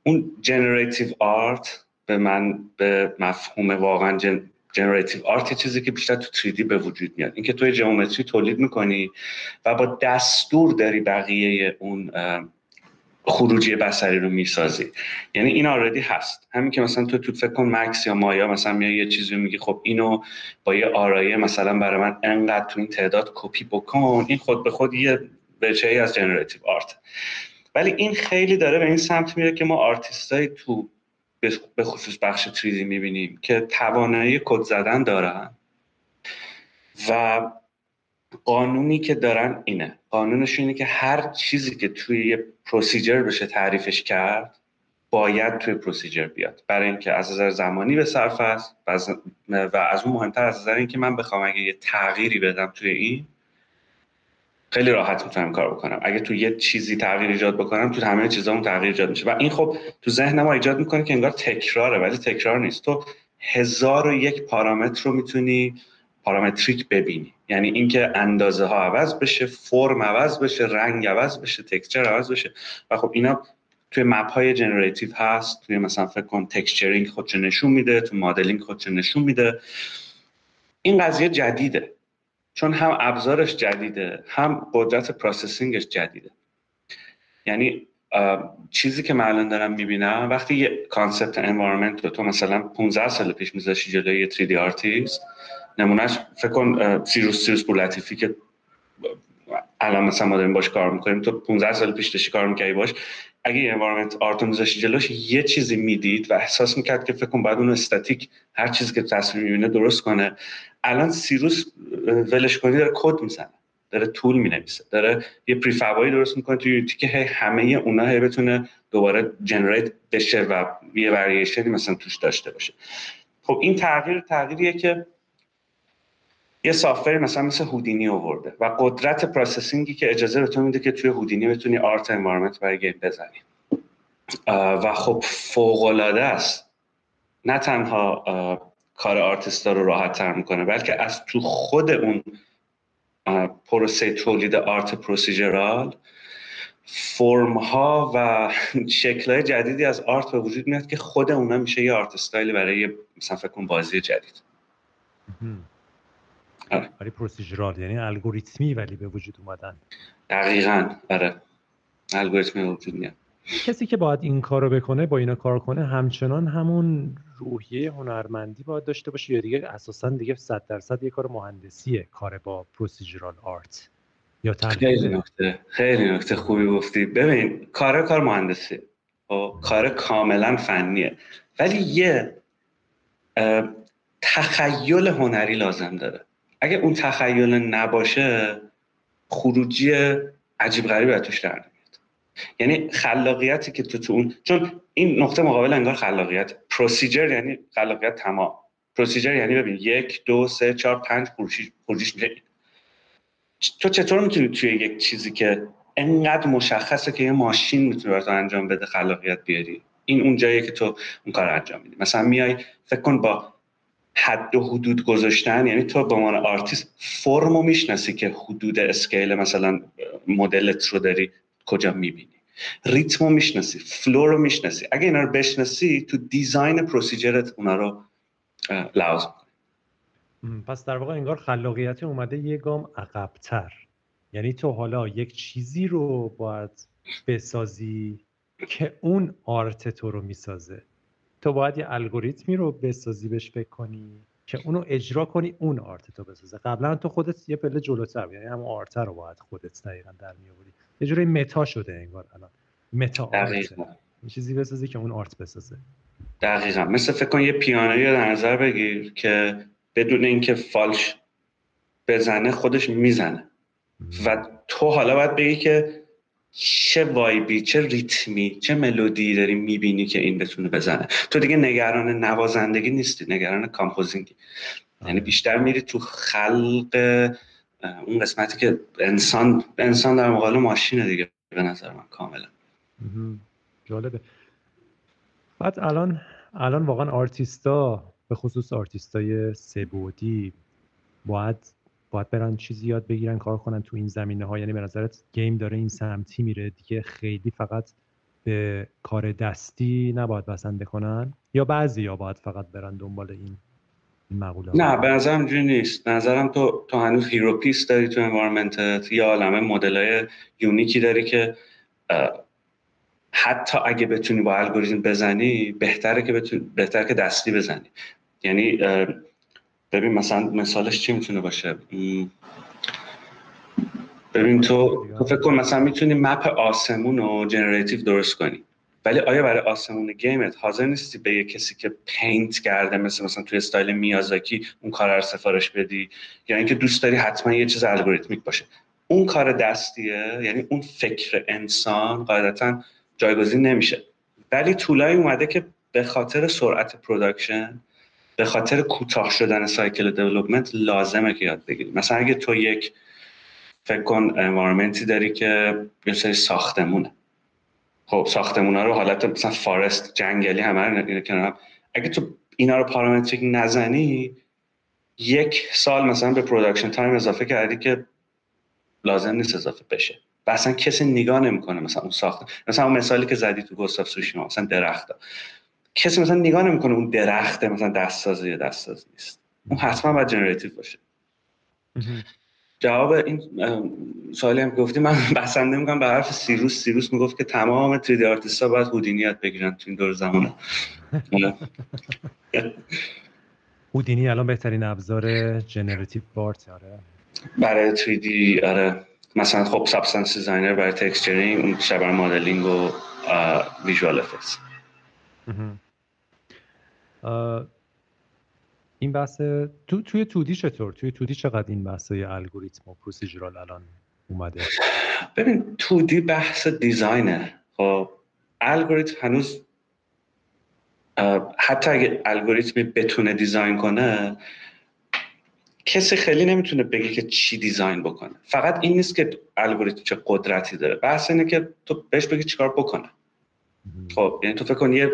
اون generative art به من به مفهوم واقعا gen... generative art چیزی که بیشتر تو 3D به وجود میاد. اینکه توی geometry تولید می‌کنی و با دستور داری بقیه اون خروجی بصری رو می‌سازی. یعنی این art ی هست. همین که مثلا تو تو فکر کن Max یا مایا مثلا میای یه چیزی میگی خب اینو با یه آرایه مثلا برای من انقدر تو این تعداد کپی بکن این خود به خود یه بچه از generative art ولی این خیلی داره به این سمت میره که ما آرتیستای تو به خصوص بخش 3D می‌بینیم که توانایی کد زدن دارن و قانونی که دارن اینه. قانونش اینه که هر چیزی که توی یه procedure بشه تعریفش کرد باید توی پروسیجر بیاد. برای اینکه از نظر زمانی به صرف است و از اون مهمتر از نظر اینکه من بخوام اگه یه تغییری بدم توی این خیلی راحت می‌تونم کار بکنم. اگه تو یه چیزی تغییر ایجاد بکنم تو همه چیزامون تغییر ایجاد میشه. و این خب تو ذهن ما ایجاد می‌کنه که انگار تکراره ولی تکرار نیست. تو هزار و یک پارامتر رو می‌تونی پارامتریک ببینی. یعنی اینکه اندازه ها عوض بشه فرم عوض بشه رنگ عوض بشه تکسچر عوض بشه. و خب اینا توی map های generative هست. توی مثلا فکر کن texturing خودش نشون میده تو مدلینگ خودش نشون میده. این قضیه جدیده. چون هم ابزارش جدیده هم قدرت processing ش جدیده. یعنی چیزی که من الان دارم می‌بینم وقتی یه concept environment رو تو مثلا 15 سال پیش میذاشی جلوی یه 3D آرتیست نمونهش فکر کن سیروس سیروس بولاتیفی که الان مثلا ما داریم باش کار می‌کنیم. تو 15 سال پیش داشتی کار می‌کردی باش. اگه یه environment art و میذاشی جلوش یه چیزی می‌دید و احساس می‌کرد که فکر کن بعد اون استاتیک هر چیزی که تصویر می‌بینه درست کنه. الان سیروس ولش کنی داره کد می‌زنه. داره tool می‌نویسه. داره یه prefab ایی درست می‌کنه تو Unity که همه اونا هی بتونه دوباره generate بشه و یه وریشنی مثلا توش داشته باشه. خب این تغییر تغییریه که یه software مثلا مثل هودینی آورده و قدرت processing ی که اجازه به تو میده که توی هودینی بتونی art environment برای game بزنی. و خب فوق العاده است. نه تنها کار آرتیستا رو راحت تر می‌کنه بلکه از تو خود اون پروسه تولید art procedural فرم ها و شکل های جدیدی از art به وجود میاد که خود اونا میشه یه art style برای مثلا فکر کن بازی جدید. آره. ولی پروسیجرال یعنی الگوریتمی ولی به وجود اومدن. دقیقا آره. الگوریتمی وجود میاد. کسی که باید این کار رو بکنه با اینا کار کنه همچنان همون روحیه هنرمندی باید داشته باشه یا دیگه اساسا دیگه صد درصد یه کار مهندسیه کار با پروسیجرال آرت. یا خیلی نکته خیلی نکته خوبی گفتی. ببین کار کار مهندسی خب، کار کاملا فنیه. ولی یه تخیل هنری لازم داره. اگه اون تخیل نباشه خروجی عجیب غریبی توش در یعنی خلاقیتی که تو تو اون چون این نقطه مقابل انگار خلاقیت. پروسیجر یعنی خلاقیت تمام. پروسیجر یعنی ببین یک دو سه چهار پنج خروجیش میشه. تو چطور می‌تونی توی یک چیزی که انقدر مشخصه که یه ماشین می‌تونه برات انجام بده خلاقیت بیاری؟ این اون جاییه که تو اون کار انجام میدی. مثلا میای فکر کن با حد و حدود گذاشتن یعنی تو به عنوان آرتیست فرمو می‌شناسی که حدود scale مثلا مدلت رو داری کجا می‌بینی. ریتمو می‌شناسی flow رو می‌شناسی. اگه اینا رو بشناسی تو design procedure ت اونا رو لحاظ پس در واقع انگار خلاقیت اومده یه گام عقبتر. یعنی تو حالا یک چیزی رو باید بسازی که اون آرت تو رو می‌سازه. تو باید یه الگوریتمی رو بسازی بهش فکر کنی که اونو اجرا کنی اون آرت تو بسازه. قبلا تو خودت یه پله جلوتر یعنی همون آرت رو باید خودت دقیقا در میآوری. یه جوری متا شده انگار الان. متا آرت. چیزی بسازی که اون آرت بسازه. دقیقا. مثل فکر کن یه پیانوی در نظر بگیر که بدون اینکه فالش بزنه خودش می‌زنه. و تو حالا باید بگی که چه وایبی چه ریتمی چه ملودی داری می‌بینی که این بتونه بزنه؟ تو دیگه نگران نوازندگی نیستی نگران کامپوزینگی. یعنی بیشتر میری تو خلق اون قسمتی که انسان انسان در مقابل ماشینه دیگه به نظر من کاملا. جالبه. بعد الان الان واقعا آرتیستا به خصوص آرتیستای سبودی باید باید برن چیزی یاد بگیرن کار کنن تو این زمینه ها یعنی به نظرت game داره این سمتی میره دیگه خیلی فقط به کار دستی نباید بسنده کنن؟ یا بعضی یا باید فقط برن دنبال این مقوله نه به نظرم اینجوری نیست. نظرم تو تو هنوز hero piece داری تو environment ت یه عالمه مدل های unique ی داری که حتی اگه بتونی با الگوریتم بزنی بهتره که بتونی بهتره که دستی بزنی. یعنی ببین مثلا مثالش چی می‌تونه باشه؟ ببین تو تو فکر کن مثلا می‌تونی map آسمون رو generative درست کنی. ولی آیا برای آسمون game ت حاضر نیستی به یه کسی که paint کرده مثل مثلا توی استایل میازاکی اون کار رو سفارش بدی؟ یا اینکه دوست داری حتما یه چیز algorithmic باشه. اون کار دستیه یعنی اون فکر انسان قاعدتا جایگزین نمیشه. ولی tool ایی اومده که به خاطر سرعت production به خاطر کوتاه شدن cycle development لازمه که یاد بگیری مثلا اگه تو یک فکر کن environment ی داری که یه سری ساختمونه. خب ساختمونا رو حالت مثلا forest جنگلی همه رو کنار اگه تو اینا رو parametric نزنی یک سال مثلا به production time اضافه کردی که لازم نیست اضافه بشه. و اصلا کسی نگاه نمی‌کنه مثلا اون ساخت مثلا اون مثالی که زدی تو Ghost of Tsushima مثلا درخت کسی مثلا نگاه نمی‌کنه اون درخته مثلا دست سازه یا دست ساز نیست. اون حتما باید generative باشه. جواب این سوالی هم گفتی من بسنده می‌کنم به حرف سیروس. سیروس می‌گفت که تمام 3 آرتیست ها باید هودینیت بگیرن تو این دوره زمانه. هودینی الان بهترین ابزار generative برا art آره. برای 3D آره. مثلا خب Substance Designer برای texturing اون شبر مدلینگ و visual effects این بحث تو توی 2D چطور؟ توی 2D چقدر این بحث های الگوریتم و procedural الان اومده؟ ببین 2D بحث design ه خب الگوریتم هنوز حتی اگه الگوریتمی بتونه دیزاین کنه کسی خیلی نمی‌تونه بگه که چی دیزاین بکنه. فقط این نیست که الگوریتم چه قدرتی داره. بحث اینه که تو بهش بگی چیکار بکنه. خب یعنی تو فکر کن یه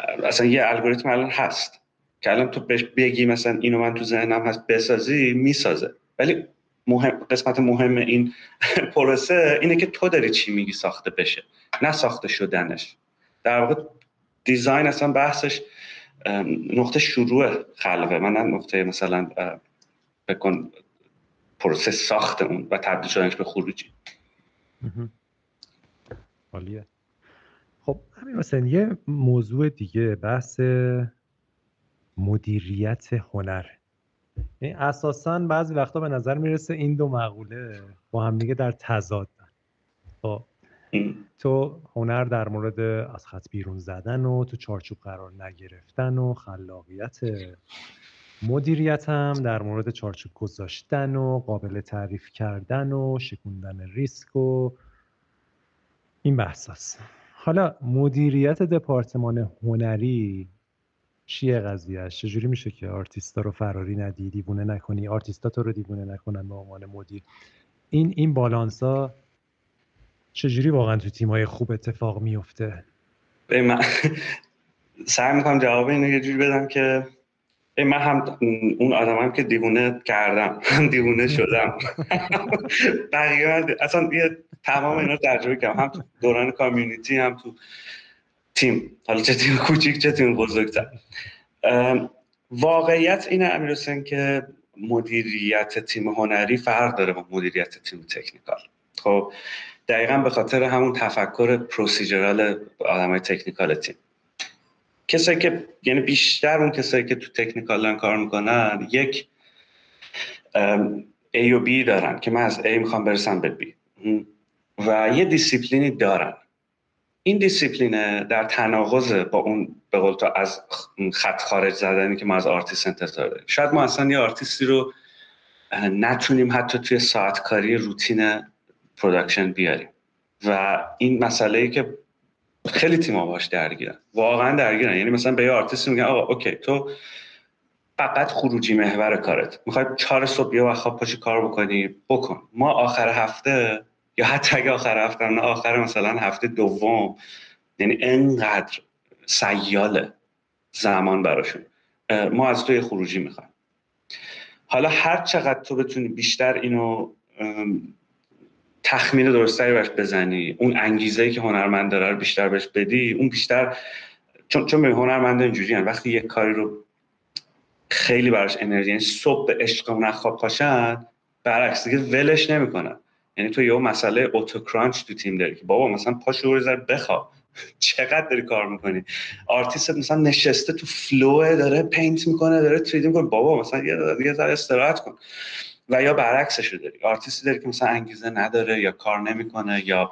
اصلا یه الگوریتم الان هست که الان تو بهش بگی مثلا اینو من تو ذهنم هست بسازی می‌سازه. ولی مهم قسمت مهم این پروسه اینه که تو داری چی میگی ساخته بشه نه ساخته شدنش. در واقع دیزاین اصلا بحثش نقطه شروع خلقه من نه نقطه مثلا بکن پروسه ساخت اون و تبدیل شدنش به خروجی. عالیه. خب همین مثلا یه موضوع دیگه بحث مدیریت هنر. یعنی اساسا بعضی وقتا به نظر می‌رسه این دو مقوله با هم دیگه در تضاد خب تو هنر در مورد از خط بیرون زدن و تو چارچوب قرار نگرفتن و خلاقیت مدیریت هم در مورد چارچوب گذاشتن و قابل تعریف کردن و شکوندن ریسک و این بحث حالا مدیریت دپارتمان هنری چیه قضیهش چجوری میشه که آرتیستا رو فراری ندی دیوونه نکنی؟ آرتیستا تو رو دیوونه نکنن به عنوان مدیر. این این بالانسا چجوری واقعا تو تیمای خوب اتفاق میفته من سعی می‌کنم جواب اینو یه جوری بدم که من هم اون آدمم که دیوونه کردم هم دیوونه شدم. بقیه اصلا یه تمام اینا تجربه کردم. هم تو دوران کامیونیتی هم تو تیم. حالا چه تیم کوچیک چه تیم بزرگتر. واقعیت اینه امیر که مدیریت تیم هنری فرق داره با مدیریت تیم تکنیکال. خب دقیقا به خاطر همون تفکر پروسیجرال آدم های تکنیکال تیم. کسایی که یعنی بیشتر اون کسایی که تو تکنیکال کار می‌کنن یک A و B دارن که من از A می‌خوام برسم به B. و یه دیسیپلینی دارن. این دیسیپلین در تناقض با اون به قول تو از خط خارج زدنی که ما از آرتیست انتظار داریم. شاید ما اصلا یه آرتیستی رو نتونیم حتی توی ساعت کاری روتین production بیاریم. و این مسئله ای که خیلی تیم‌ها باش درگیرن. واقعا درگیرن. یعنی مثلا به یه آرتیست میگن آقا okay تو فقط خروجی محور کارت. می‌خوای چهار صبح یه وقت پاشی کار بکنی بکن. ما آخر هفته یا حتی اگه آخر هفته نه آخر مثلا هفته دوم یعنی انقدر سیاله زمان براشون. ما از توی خروجی می‌خوایم. حالا هر چقدر تو بتونی بیشتر اینو تخمین درستری بهش بزنی. اون انگیزه که هنرمند داره رو بیشتر بهش بدی. اون بیشتر چون چون هنرمند اینجوری وقتی یک کاری رو خیلی براش انرژی یعنی صبح به عشق و نخواب پاشن برعکس دیگه ولش نمی‌کنن. یعنی تو یه مسئله auto crunch تو تیم داری که بابا مثلا پاشو رو بخواب چقدر داری کار می‌کنی؟ آرتیست مثلا نشسته تو flow داره paint می‌کنه داره 3D می‌کنه. بابا مثلا یه دیگه ذره استراحت کن. و یا برعکسش رو داری. آرتیستی داری که مثلا انگیزه نداره یا کار نمی‌کنه یا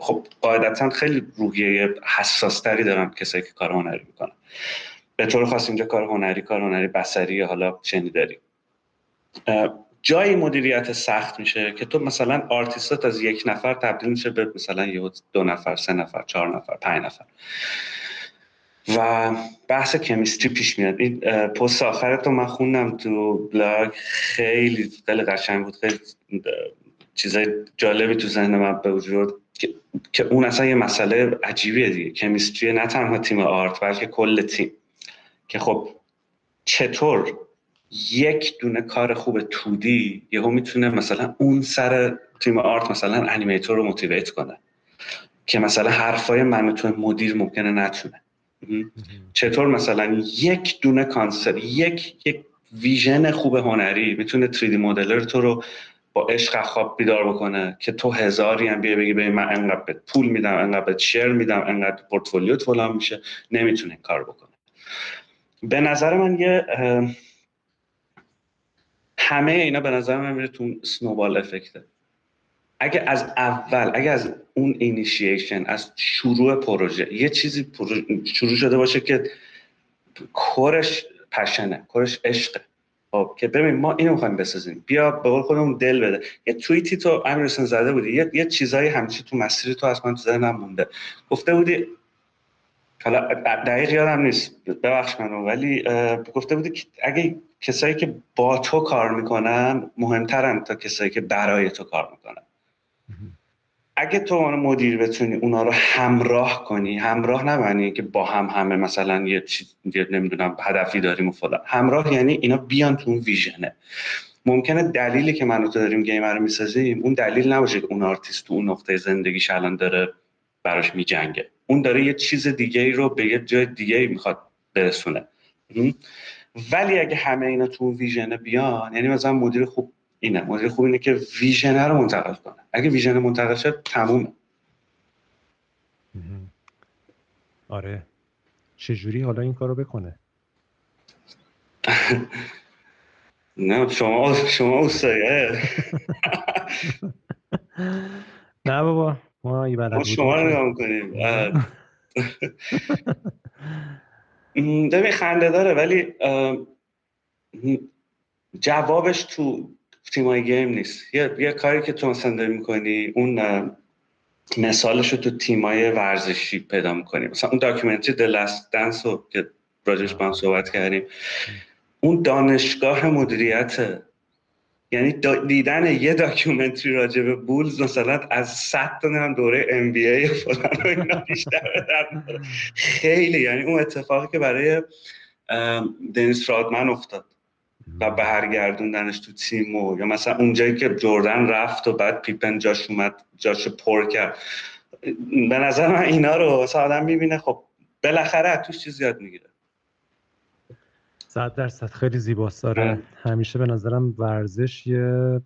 خب قاعدتا خیلی روحیه حساستری دارن کسایی که کار هنری می‌کنن. به طور خاص اینجا کار هنری کار هنری بصری حالا چنی داری. جایی مدیریت سخت میشه که تو مثلا آرتیستات از یک نفر تبدیل میشه به مثلا یه دو نفر سه نفر چهار نفر پنج نفر. و بحث chemistry پیش میاد. این پست آخرتو من خوندم تو بلاگ. خیلی خیلی قشنگ بود. خیلی چیزای جالبی تو ذهن من به وجود که اون اصلا یه مسئله عجیبیه دیگه. chemistry نه تنها تیم art بلکه کل تیم. که خب چطور یک دونه کار خوب 2D یهو می‌تونه مثلا اون سر تیم art مثلا animator رو motivate کنه. که مثلا حرفای من تو مدیر ممکنه نتونه. چطور مثلا یک دونه concept یک یک vision خوب هنری می‌تونه 3D modeler تو رو با عشق خواب بیدار بکنه که تو هزاری هم بیا بگی به من انقدر پول میدم انقدر share میدم انقدر پورتفولیو فلان میشه نمی‌تونه کار بکنه. به نظر من یه همه اینا به نظر من میره تو سنوبال افکته. اگه از اول اگه از اون اینیشیشن از شروع پروژه یه چیزی شروع شده باشه که کورش پشنه کورش عشقه. خب که ببین ما اینو می‌خوایم بسازیم. بیا به قول خودمون دل بده. یه توییتی تو امیرسن زده بودی. یه, یه چیزایی همیشه تو مسیر تو من تو ذهنم مونده. گفته بودی حالا دقیق یادم نیست. ببخش منو ولی گفته بودی که اگه کسایی که با تو کار می‌کنن مهمترن تا کسایی که برای تو کار می‌کنن. اگه تو مدیر بتونی اونا رو همراه کنی همراه نه معنی که با هم همه مثلا یه چیز نمی‌دونم هدفی داریم و فلان. همراه یعنی اینا بیان تو اون vision ه. ممکنه دلیلی که من تو داریم game رو می‌سازیم اون دلیل نباشه که اون آرتیست تو اون نقطه زندگیش الان داره براش میجنگه. اون داره یه چیز دیگه ای رو به یه جای دیگه ای می‌خواد برسونه. ولی اگه همه اینا تو ویژن بیان یعنی مثلا مدیر خوب اینه. مدیر خوب اینه که ویژن رو منتقل کنه. اگه ویژن منتقل شد تمومه. آره. چجوری حالا این کارو بکنه؟ نه شما شما نه بابا ما ما شما رو نگاه می‌کنیم. ببین خنده داره ولی جوابش تو تیمای game نیست. یه, یه کاری که تو مثلا داری می‌کنی اون مثالش رو تو تیمای ورزشی پیدا می‌کنی. مثلا اون documentary The Last Dance رو که راجبش با صحبت کردیم اون دانشگاه مدیریت یعنی دیدن یه documentary راجع به بولز مثلا از 100 تا هم دوره MBA فلان و اینا بیشتر خیلی. یعنی اون اتفاقی که برای دنیس رادمن افتاد. و برگردوندنش تو تیم و یا مثلا اونجایی که جردن رفت و بعد پیپن جاش اومد جاش پر کرد. به نظر من اینا رو مثلا آدم می‌بینه خب بالاخره توش چیز یاد می‌گیره. صد درصد. خیلی زیباست. داره همیشه به نظرم ورزش یه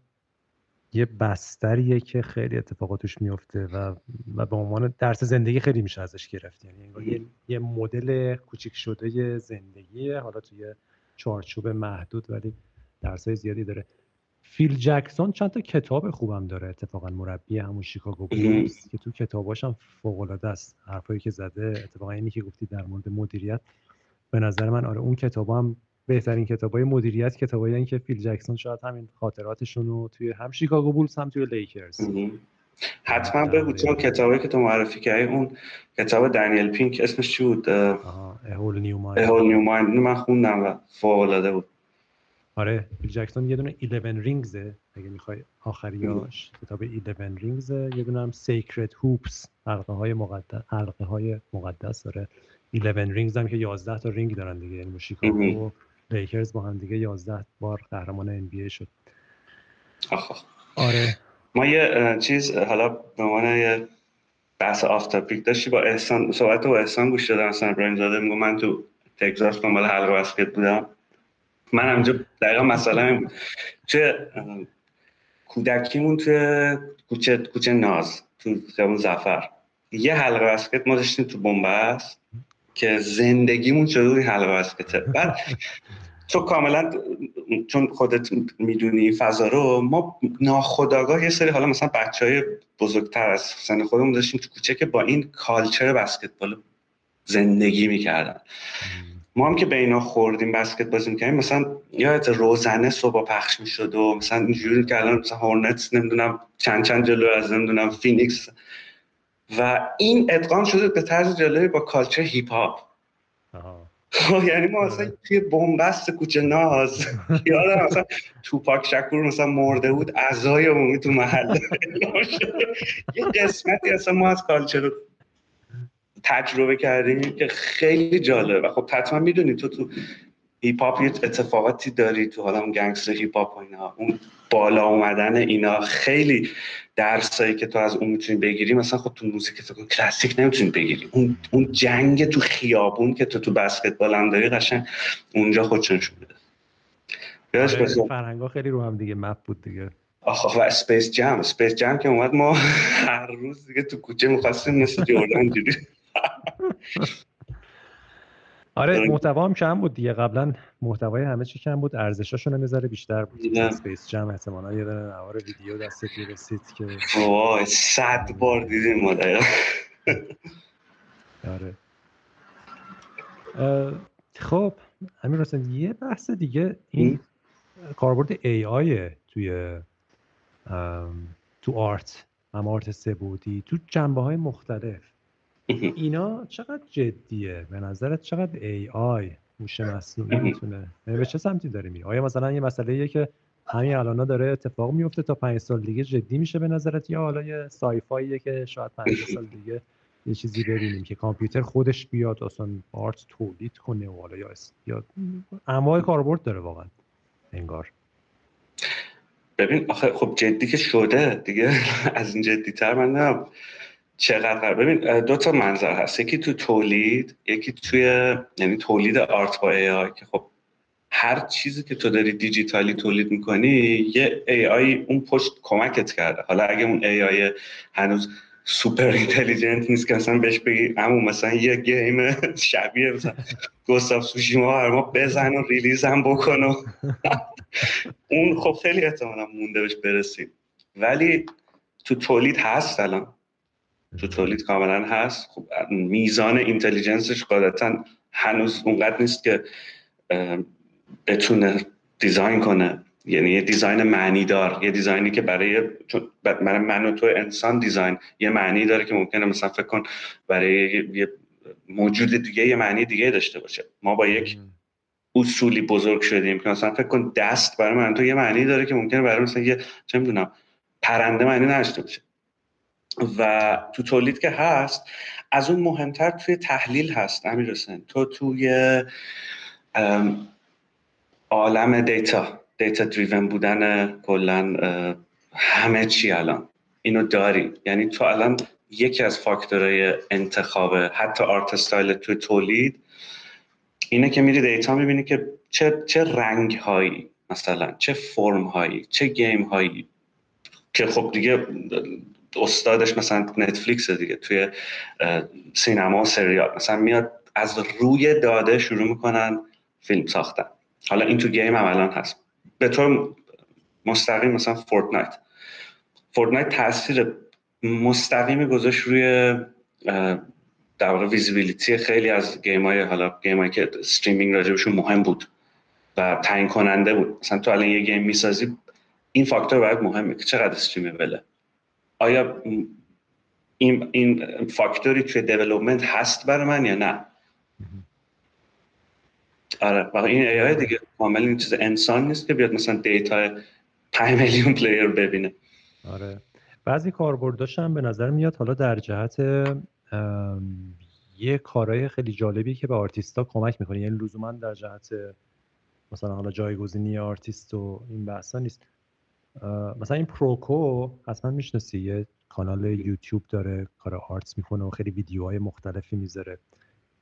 یه بستریه که خیلی اتفاقاتش میفته و و به عنوان درس زندگی خیلی میشه ازش گرفت. یعنی یه, یه مدل کوچیک شده زندگیه. حالا توی چارچوب محدود ولی درسای زیادی داره. فیل جکسون چند تا کتاب خوبم داره اتفاقا مربی همون شیکاگو بولز که تو کتاباش هم فوق العاده است. حرفایی که زده اتفاقا اینی که گفتی در مورد مدیریت. به نظر من آره اون کتاب هم بهترین کتاب های مدیریت کتابایی که فیل جکسون شاید همین خاطراتشون رو توی هم شیکاگو بولز هم توی لیکرز. حتما بگو چون کتابی که تو معرفی کردی اون کتاب دنیل پینک اسمش چی بود؟ A Whole New Mind A Whole New Mind من خوندم و فوق العاده بود. آره فیل جکسون یه دونه 11 Rings ه اگه می‌خوای آخریاش کتاب 11 Rings ه یه دونه هم Sacred Hoops حلقه های مقدس حلقه های مقدس داره 11 Rings هم که 11 تا رینگ دارن دیگه. یعنی شیکاگو و لیکرز با هم دیگه 11 بار قهرمان NBA شد. آخ. آره. ما یه چیز حالا به عنوان یه بحث off topic داشتی با احسان صحبت با احسان گوش دادم اصلا ابراهیم زاده میگم من تو تگزاس دنبال حلقه بسکت بودم. من همونجا دقیقا مسئله چه کودکیمون توی کوچه کوچه ناز تو خیابون ظفر یه حلقه بسکت ما داشتیم تو بن‌بست که زندگیمون بود حلقه بسکته. بعد تو کاملا چون خودت می‌دونی فضا رو ما ناخودآگاه یه سری حالا مثلا بچه های بزرگتر از سن خودمون داشتیم تو کوچه که با این culture بسکتبال زندگی می‌کردن. ما هم که به اینا خوردیم بسکت بازی می‌کنیم مثلا یادت روزنه صبح پخش می‌شد و مثلا اینجوری که الان مثلا هورنتس نمی‌دونم چند چند جلو از نمی‌دونم فینیکس. و این ادغام شده به طرز جالبی با culture هیپ هاپ. یعنی ما مثلا آره. توی بن‌بست کوچه ناز. یادم مثلا توپاک شکور مثلا مرده بود عزای عمومی تو محل یه قسمتی اصلا ما از culture رو تجربه کردیم که خیلی جالبه. و خب حتما می‌دونی تو تو هیپ هاپ یه اتفاقاتی داری تو حالا اون گنگستر هیپ هاپ و اینا. اون بالا اومدن اینا خیلی درسایی که تو از اون می‌تونی بگیری مثلا خب تو موزیک تو کلاسیک نمی‌تونی بگیری. اون اون جنگ تو خیابون که تو تو بسکتبال هم داری قشنگ اونجا خودشون نشون میده آره، فرهنگا خیلی رو هم دیگه map بود دیگه. آخ و Space Jam Space Jam که اومد ما هر روز دیگه تو کوچه می‌خواستیم مثل جردن دیدی آره محتوا هم کم بود دیگه. قبلا محتوای همه چی کم بود. ارزشاشون هم می‌ذاره بیشتر بود. Space Jam احتمالاً یه دونه نوار ویدیو دستت رسید که وای صد بار دیدیم ما آره. خب امیر حسین یه بحث دیگه. این کاربرد ای آی توی تو آرت. هم آرت سبودی تو جنبه های مختلف. اینا چقدر جدیه؟ به نظرت چقدر ای آی هوش مصنوعی می‌تونه؟ یعنی به چه سمتی داره میره؟ آیا مثلا یه مسئله که همین الان داره اتفاق میفته تا پنج سال دیگه جدی میشه به نظرت؟ یا حالا یه سایفاییه که شاید پنج سال دیگه یه چیزی ببینیم که کامپیوتر خودش بیاد اصلا آرت تولید کنه و حالا یا یا انواع کاربرد داره واقعا انگار. ببین آخه خب جدی که شده دیگه از این جدی تر من چقدر؟ ببین دو تا منظر هست. یکی تو تولید یکی توی یعنی تولید آرت با ای آی که خب هر چیزی که تو داری دیجیتالی تولید می‌کنی یه AI اون پشت کمکت کرده. حالا اگه اون AI هنوز super intelligent نیست که اصلا بهش بگی اما مثلا یه game شبیه مثلا Ghost of Tsushima برا ما بزن و release هم بکن و اون خب خیلی احتمالا مونده بهش برسیم ولی تو تولید هست الان. تو تولید کاملا هست. خب میزان intelligence ش قاعدتا هنوز اونقدر نیست که بتونه دیزاین کنه. یعنی یه دیزاین معنی دار یه دیزاینی که برای برای من و تو انسان دیزاین یه معنی داره که ممکنه مثلا فکر کن برای یه موجود دیگه یه معنی دیگه داشته باشه. ما با یک اصولی بزرگ شدیم که مثلا فکر کن دست برای من تو یه معنی داره که ممکنه برای مثلا یه چه می‌دونم پرنده معنی نداشته باشه. و تو تولید که هست از اون مهمتر توی تحلیل هست امیر حسین. تو توی عالم data data driven بودن کلا همه چی الان. اینو داری. یعنی تو الان یکی از فاکتورهای انتخاب حتی art style توی تولید اینه که میری data می‌بینی که چه چه رنگ هایی مثلا چه فرم هایی چه game هایی که خب دیگه استادش مثلا نتفلیکس دیگه توی سینما و سریال. مثلا میاد از روی داده شروع می‌کنن فیلم ساختن. حالا این تو game هم هست. به طور مستقیم مثلا Fortnite. Fortnite تاثیر مستقیمی گذاشت روی در واقع visibility خیلی از game های حالا game هایی که streaming راجبشون مهم بود و تعیین کننده بود. مثلا تو الان یه game می‌سازی این فاکتور باید مهمه که چقدر streamable ه آیا این, این فاکتوری توی development هست برای من یا نه؟ آره این AI دیگه کامل این چیز انسان نیست که بیاد مثلا data 5 میلیون player ببینه. آره. بعضی کاربرداش هم به نظر میاد حالا در جهت یه کارهای خیلی جالبی که به آرتیستا کمک می‌کنه. یعنی لزوما در جهت مثلا حالا جایگزینی آرتیست و این بحثا نیست. مثلا این Proko حتما می‌شناسی یه کانال یوتیوب داره کار art می‌کنه و خیلی ویدیوهای مختلفی می‌ذاره.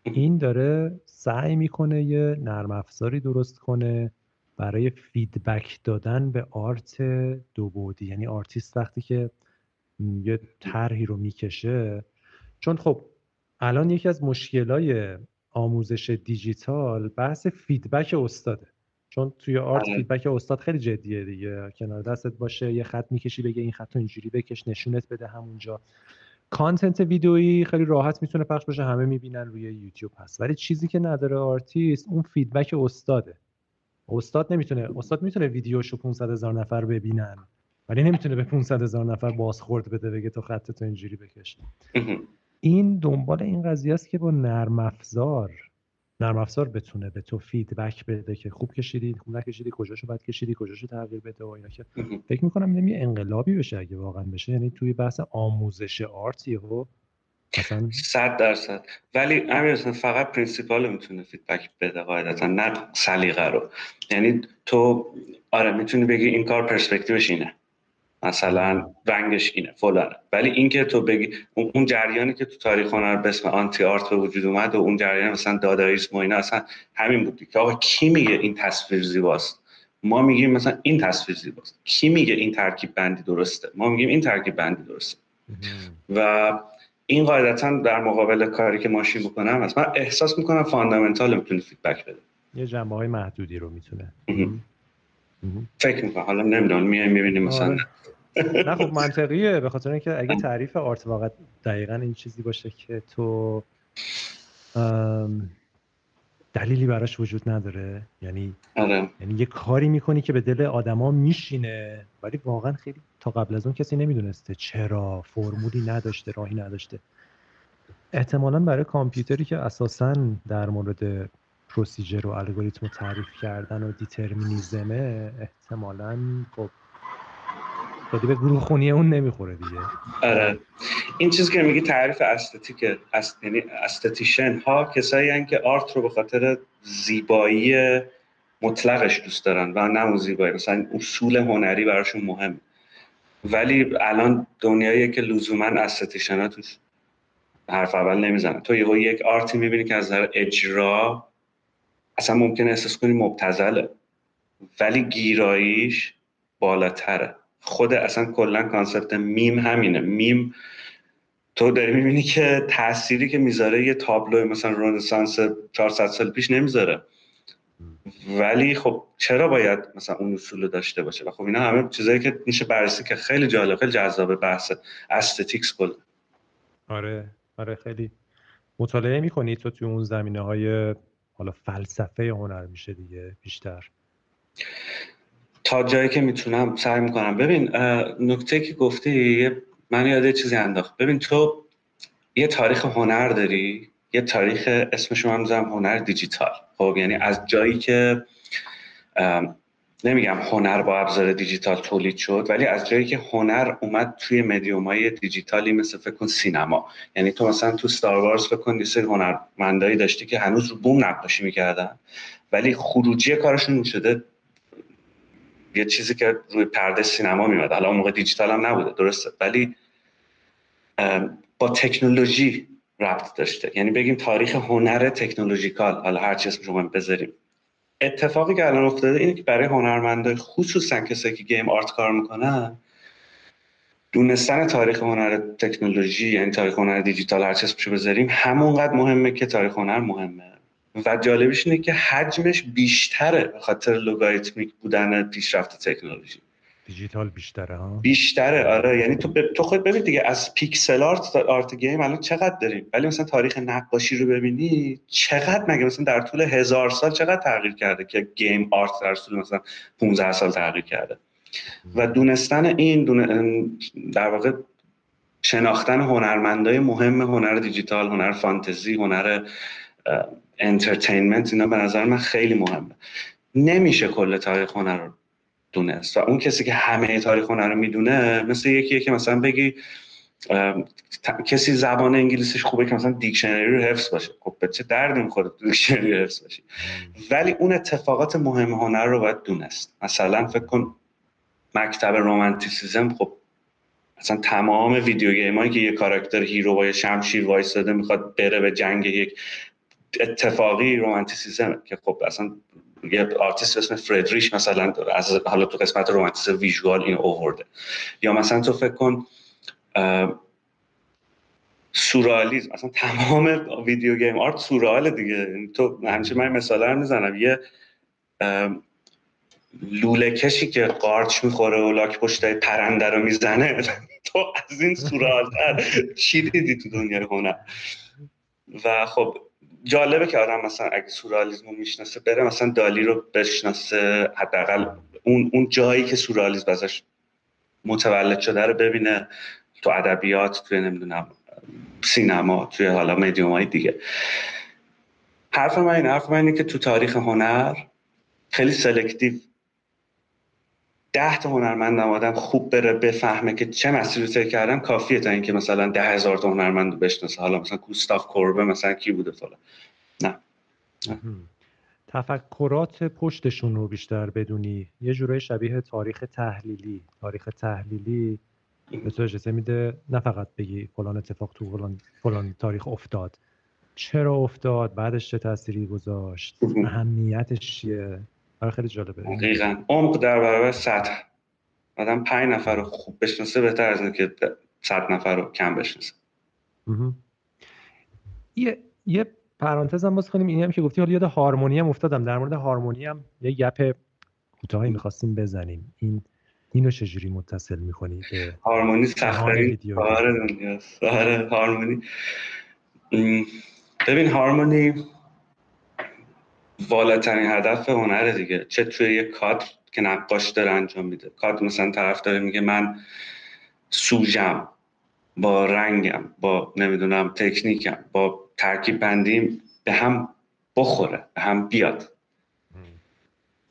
این داره سعی می‌کنه یه نرم افزاری درست کنه برای feedback دادن به art دو بودی. یعنی آرتیست وقتی که یه طرحی رو می‌کشه چون خب الان یکی از مشکلای آموزش دیجیتال بحث feedback استاده. چون توی art آره. feedback استاد خیلی جدیه دیگه. کنار دستت باشه یه خط می‌کشی بگه این خط رو اینجوری بکش نشونت بده همونجا. content ویدئویی خیلی راحت می‌تونه پخش بشه همه می‌بینن روی یوتیوب هست. ولی چیزی که نداره آرتیست اون feedback استاده. استاد نمی‌تونه استاد می‌تونه ویدیوشو 500 هزار نفر ببینن ولی نمی‌تونه به 500 هزار نفر بازخورد بده بگه تو خط تو اینجوری بکش. این دنبال این قضیه است که با نرم افزار نرم افزار بتونه به تو feedback بده که خوب کشیدی خوب نکشیدی کجاشو بد کشیدی کجاشو تغییر بده و اینا که فکر می‌کنم یه انقلابی بشه اگه واقعا بشه. یعنی توی بحث آموزش art یهو مثلا 100 درصد. ولی امیر فقط principle می‌تونه feedback بده قاعدتا نه سلیقه رو. یعنی تو آره می‌تونی بگی این کار پرسپکتیوش اینه. مثلا رنگش اینه فلانه. ولی اینکه تو بگی اون جریانی که تو تاریخ هنر به اسم anti-art به وجود اومد و اون جریان مثلا داداییسم و اینا اصلا همین بود که آقا کی میگه این تصویر زیباست؟ ما میگیم مثلا این تصویر زیباست. کی میگه این ترکیب بندی درسته؟ ما میگیم این ترکیب بندی درسته. و این قاعدتا در مقابل کاری که ماشین بکنه است من احساس می‌کنم fundamental می‌تونه feedback بده. یه جنبه های محدودی رو می‌تونه. فکر می‌کنم. حالا نمی‌دونم میایم می‌بینیم مثلا. آره. نه خب منطقیه. به خاطر اینکه اگه تعریف آرت واقعا دقیقا این چیزی باشه که تو دلیلی براش وجود نداره. یعنی آره. یعنی یه کاری می‌کنی که به دل آدما میشینه ولی واقعا خیلی تا قبل از اون کسی نمی‌دونسته چرا فرمولی نداشته راهی نداشته. احتمالا برای کامپیوتری که اساسا در مورد پروسیجر و الگوریتم رو تعریف کردن و دیترمینیزمه احتمالا خب خیلی به گروه خونی اون نمی‌خوره دیگه. آره. این چیزی که میگی تعریف استتیک است یعنی استتیشن ها کسایی هن که آرت رو به خاطر زیبایی مطلقش دوست دارن و نه اون زیبایی. مثلا اصول هنری براشون مهم. ولی الان دنیایی که لزوما aesthetic ها توش حرف اول نمی‌زنن. تو یه یک art ی می‌بینی که از نظر اجرا اصلا ممکنه احساس کنی مبتذله. ولی گیراییش بالاتره. خود اصلا کلا concept meme همینه. میم تو داری می‌بینی که تأثیری که می‌ذاره یه تابلو مثلا رنسانس 400 سال پیش نمی‌ذاره. ولی خب چرا باید مثلا اون اصول داشته باشه؟ و خب اینا همه چیزایی که میشه بررسی که خیلی جالب خیلی جذاب بحث استتیکس کل. آره آره خیلی مطالعه می‌کنی تو توی اون زمینه های حالا فلسفه هنر میشه دیگه بیشتر. تا جایی که می‌تونم سعی می‌کنم. ببین نکته که گفتی من یاد چیزی انداخت. ببین تو یه تاریخ هنر داری یه تاریخ اسمش می‌ذارم هنر دیجیتال. خب یعنی از جایی که نمیگم هنر با ابزار دیجیتال تولید شد ولی از جایی که هنر اومد توی مدیوم های دیجیتالی مثل فکر کن سینما. یعنی تو مثلا تو ستار وارز فکر کن یه هنرمندایی داشتی که هنوز رو بوم نقاشی می‌کردن ولی خروجی کارشون شده یه چیزی که روی پرده سینما میاد حالا اون موقع دیجیتال هم نبوده درسته؟ ولی با تکنولوژی ربط داشته. یعنی بگیم تاریخ هنر تکنولوژیکال حالا هر چیز شما بذاریم. اتفاقی که الان افتاده اینه که برای هنرمندای خصوصا کسایی که گیم آرت کار می‌کنن دونستن تاریخ هنر تکنولوژی یعنی تاریخ هنر دیجیتال هر چیز بذاریم همونقدر مهمه که تاریخ هنر مهمه. و جالبش اینه که حجمش بیشتره به خاطر logarithmic بودن پیشرفت تکنولوژی. دیجیتال بیشتره ها؟ بیشتره آره. یعنی تو. تو خود ببین دیگه از pixel art art game الان چقدر داریم؟ ولی مثلا تاریخ نقاشی رو ببینی چقدر مگه مثلا در طول هزار سال چقدر تغییر کرده که game art در طول مثلا 15 سال تغییر کرده؟ و دونستن این دونه... در واقع شناختن هنرمندای مهم هنر دیجیتال هنر فانتزی هنر entertainment اینا به نظر من خیلی مهمه. نمیشه کل تاریخ هنر رو دونست و اون کسی که همه تاریخ هنر رو می‌دونه مثل یکی که مثلا بگی کسی زبان انگلیسیش خوبه که مثلا دیکشنری رو حفظ باشه. خب به چه دردی می‌خوره دیکشنری حفظ باشه ولی اون اتفاقات مهم هنر رو باید دونست. مثلا فکر کن مکتب رومانتیسیزم خب مثلا تمام video game هایی که یه کاراکتر hero با یه شمشیر وایستاده می‌خواد بره به جنگ یک اتفاقی رومانتیسیزم که خب اصلا یه آرتیست اسم فردریش مثلا از حالا تو قسمت رومانتیسم visual این اوورده. یا مثلا تو فکر کن سورالیزم مثلا تمام video game art سورئال دیگه. تو همیشه من مثال رو می‌زنم یه لوله کشی که قارچ می‌خوره و لاک پشت پرنده رو می‌زنه. تو از این سورالتر چی دیدی تو دنیای هنر؟ و خب جالبه که آدم مثلا اگه سورالیزم رو می‌شناسه بره مثلا دالی رو بشناسه حداقل اون اون جایی که سورالیزم ازش متولد شده رو ببینه تو ادبیات توی نمی‌دونم سینما توی حالا مدیوم های دیگه. حرف من این حرف من اینه که تو تاریخ هنر خیلی selective ده تا هنرمند آدم خوب بره بفهمه که چه مسیری طی کردن کافیه تا اینکه مثلا ده هزار تا هنرمند رو بشناسه. حالا مثلا گوستاو کوربه مثلا کی بوده فلان. نه. تفکرات پشتشون رو بیشتر بدونی. یه جورای شبیه تاریخ تحلیلی. تاریخ تحلیلی به تو اجازه میده نه فقط بگی فلان اتفاق تو فلان, فلان تاریخ افتاد. چرا افتاد؟ بعدش چه تأثیری گذاشت؟ اهمیتش چیه؟ برای خیلی جالبه. دقیقا. عمق در برابر سطح. آدم پنج نفر رو خوب بشناسه بهتر از که صد نفر رو کم بشناسه. یه یه پرانتز هم باز کنیم. اینی هم که گفتی حالا یاد هارمونی هم افتادم. در مورد هارمونی هم یه گپ کوتاهی می‌خواستیم بزنیم. این اینو چجوری متصل می‌کنی به هارمونی سختترین کار دنیاست. آره هارمونی. ببین هارمونی والاترین هدف هنره دیگه. چه توی یه کادر که نقاش داره انجام میده. کادر مثلا طرف داره میگه من سوژم با رنگم با نمی‌دونم تکنیکم با ترکیب بندیم به هم بخوره به هم بیاد.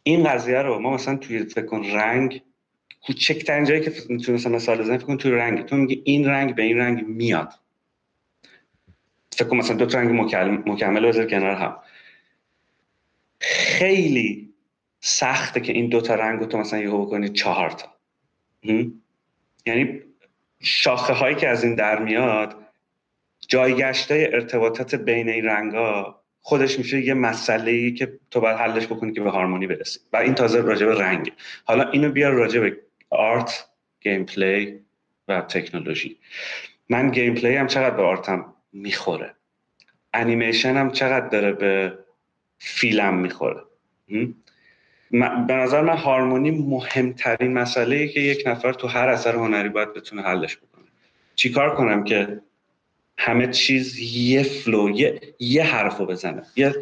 این قضیه رو ما مثلا توی فکر کن رنگ کوچکترین جایی که تو مثلا مثال بزنی فکر کن توی رنگ. تو میگی این رنگ به این رنگ میاد. فکر کن مثلا دو رنگ مکمل بذار کنار هم. خیلی سخته که این دوتا رنگ رو تو مثلا یهو بکنی چهار تا. یعنی شاخه هایی که از این در میاد جایگشت ارتباطات بین این رنگ ها خودش میشه یه مسئله ای که تو باید حلش بکنی که به هارمونی برسی. و این تازه راجع به رنگ حالا اینو بیار راجع به آرت گیم پلی و تکنولوژی. من gameplay هم چقدر به art م می‌خوره. انیمیشن هم چقدر داره به فیلم می‌خوره. به نظر من هارمونی مهمترین مسئله که یک نفر تو هر اثر هنری باید بتونه حلش بکنه. چیکار کنم که همه چیز یه flow یه, یه حرفو بزنه یه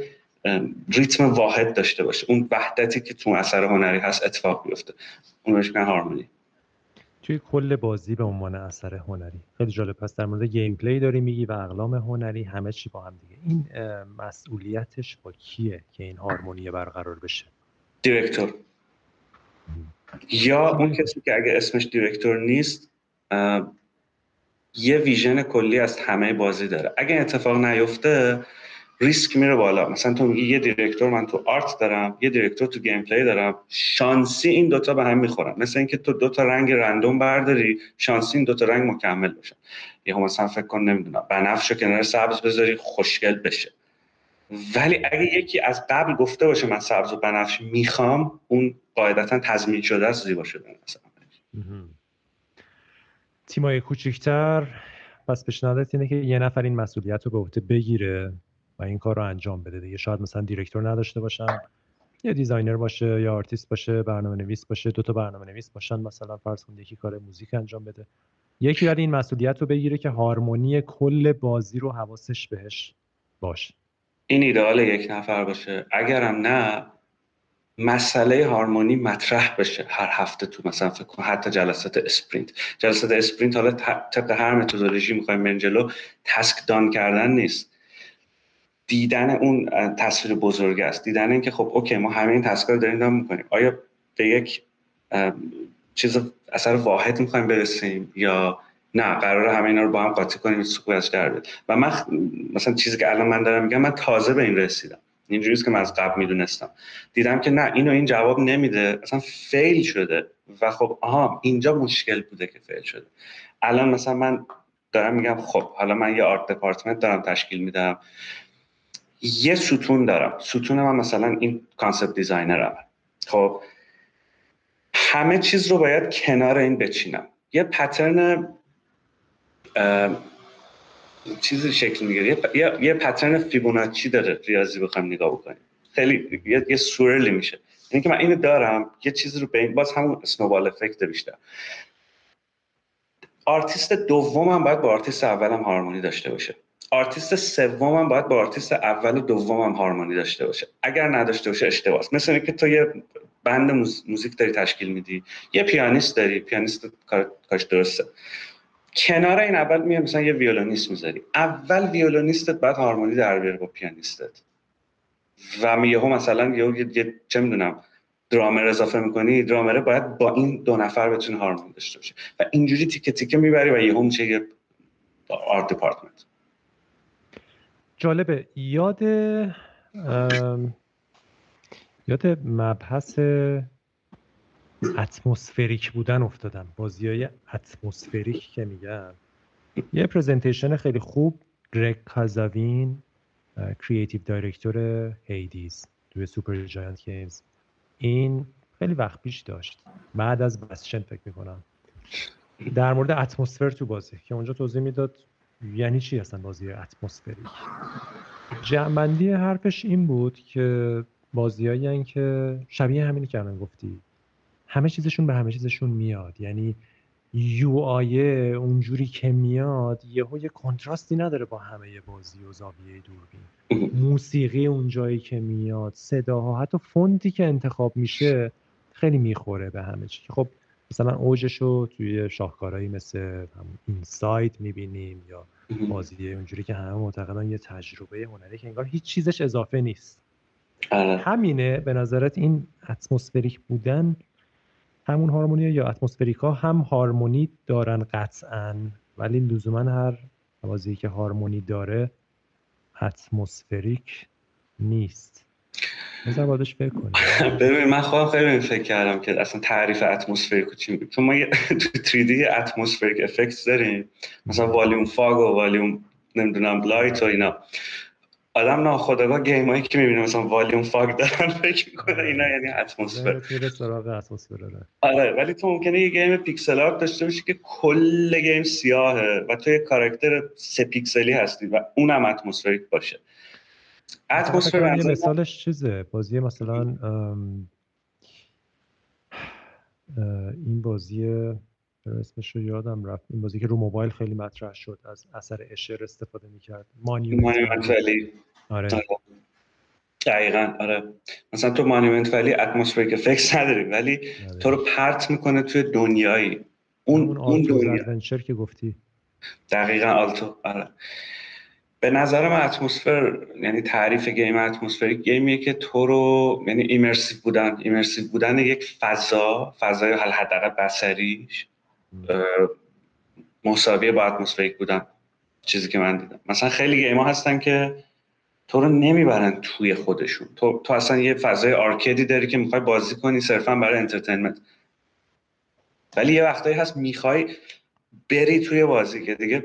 ریتم واحد داشته باشه. اون وحدتی که تو اثر هنری هست اتفاق بیفته. اون بهش هارمونی. توی کل بازی به عنوان اثر هنری. خیلی جالب. پس در مورد gameplay داری میگی و اقلام هنری همه چی با هم دیگه. این مسئولیتش با کیه که این هارمونی برقرار بشه؟ director. یا اون کسی که اگه اسمش director نیست یه vision کلی از همه بازی داره. اگه اتفاق نیفته ریسک میره بالا. مثلا تو میگی یه director من تو art دارم یه director تو gameplay دارم شانسی این دوتا به هم می‌خورن. مثل اینکه تو دوتا رنگ random برداری شانسی این دوتا رنگ مکمل بشن یه مثلا فکر کن نمی‌دونم بنفش رو کنار سبز بذاری خوشگل بشه. ولی اگه یکی از قبل گفته باشه من سبز و بنفش می‌خوام اون قاعدتا تضمین شده است زیبا مثلا. تیمای کوچیکتر پس پیشنهادت اینه که یه نفر این مسئولیت رو به عهده بگیره. این کار رو انجام بده دیگه. شاید مثلا director نداشته باشن یا designer باشه یا آرتیست باشه برنامه نویس باشه دو تا برنامه نویس باشن مثلا فرض کن یکی کار موزیک انجام بده. یکی باید این مسئولیت رو بگیره که هارمونی کل بازی رو حواسش بهش باشه. این ایدئال یک نفر باشه. اگرم نه مسئله هارمونی مطرح بشه هر هفته تو مثلا فکر کن حتی جلسات sprint. جلسات sprint حالا طبق هر متدولوژی می‌خوایم بریم جلو task done کردن نیست. دیدن اون تصویر بزرگ است. دیدن اینکه خب okay ما همه این task رو داریم done می‌کنیم. آیا به یک چیز اثر واحد می‌خوایم برسیم یا نه؟ قرار همه اینا رو با هم قاطی کنیم سکوتش در و من مثلا چیزی که الان من دارم میگم من تازه به این رسیدم. اینجوریه که من از قبل می‌دونستم. دیدم که نه اینو این جواب نمیده. اصلا فیل شده. و خب آها اینجا مشکل بوده که فیل شده. الان مثلا من دارم میگم خب حالا من یه آرت دپارتمنت دارم تشکیل میدم. یه ستون دارم. ستون من مثلا این concept designer م خب همه چیز رو باید کنار این بچینم. یه pattern چیزی شکل می‌گیره. یه, یه pattern فیبوناچی داره ریاضی بخوام نگاه بکنیم. خیلی یه, یه سورلی میشه. یعنی که من اینو دارم یه چیزی رو بین باز همون snowball effect بیشتر. آرتیست دومم باید با آرتیست اولم هارمونی داشته باشه. آرتیست سومم باید با آرتیست اول و دومم هارمونی داشته باشه. اگر نداشته باشه اشتباهه مثل اینکه تو یه band موزیک داری تشکیل میدی یه پیانیست داری پیانیست کارش درسته. کنار این اول میاد مثلا یه ویولونیست می‌ذاری. اول ویولونیستت باید هارمونی در بیاره با پیانیستت. و یهو مثلا یه, یه چه می‌دونم درامر اضافه می‌کنی درامره باید با این دو نفر بتونه هارمونی داشته باشه. و اینجوری تیکه تیکه می‌بری و یهو میشه یه art department جالبه. یاد یاد مبحث atmospheric بودن افتادم. بازی های atmospheric که میگن یه presentation خیلی خوب. گرگ کاساوین creative director هیدیز توی سوپر جاینت گیمز این خیلی وقت پیش داشت. بعد از بسشن فکر می‌کنم. در مورد اتمسفر تو بازی که اونجا توضیح می‌داد یعنی چی هستن بازی اتمسفریک جمعندی حرفش این بود که بازیایی که شبیه همینی که الان گفتی. همه چیزشون به همه چیزشون میاد. یعنی یو آیه اونجوری که میاد یهو یه کنتراستی نداره با همه بازی و زاویه دوربین. موسیقی اونجایی که میاد صداها حتی فونتی که انتخاب میشه خیلی می‌خوره به همه چی. خب مثلا اوجش رو توی شاهکارهایی مثل این سایت می‌بینیم یا بازی اونجوری که همه معتقدن یه تجربه هنری که انگار هیچ چیزش اضافه نیست. آره. همینه به نظرت این اتمسفریک بودن همون هارمونی یا اتمسفریکا هم هارمونی دارن قطعا؟ ولی لزوما هر بازی که هارمونی داره اتمسفریک نیست. بذار بهش فکر کنیم. ببین من خواهم خیلی فکر کردم که اصلا تعریف atmospheric چی میگه. چون ما یه 3D atmospheric effect داریم. مثلا volume fog و والیوم نمی‌دونم light و اینا. آدم ناخداگاه game هایی که می‌بینه مثلا volume fog دارن فکر می‌کنه اینا یعنی اتمسفر. آره ولی تو ممکنه یه game pixel art داشته باشی که کل game سیاهه و تو یه کاراکتر سه پیکسلی هستی و اونم atmospheric باشه. اتمسفر یه مثالش چیزه. بازی مثلا این بازی اسمش رو یادم رفت. این بازی که رو موبایل خیلی مطرح شد از اثر اشر استفاده می‌کرد. مانیمنت ولی. آره. آره. دقیقا آره. مثلا تو مانیمنت ولی اتمسفریک افکس نداری ولی آره. تو رو پرت می‌کنه توی دنیایی. اون اون دنیا. که گفتی. دقیقا آلتو آره. به نظر من اتمسفر یعنی تعریف گیم atmospheric game یه که تو رو یعنی immersive بودن immersive بودن یک فضا فضای حداقل بصریش مساویه با atmospheric بودن چیزی که من دیدم. مثلا خیلی game ها هستن که تو رو نمی‌برن توی خودشون. تو, تو اصلا یه فضای arcade ی داری که می‌خوای بازی کنی صرفا برای entertainment. ولی یه وقتایی هست می‌خوای بری توی بازی که دیگه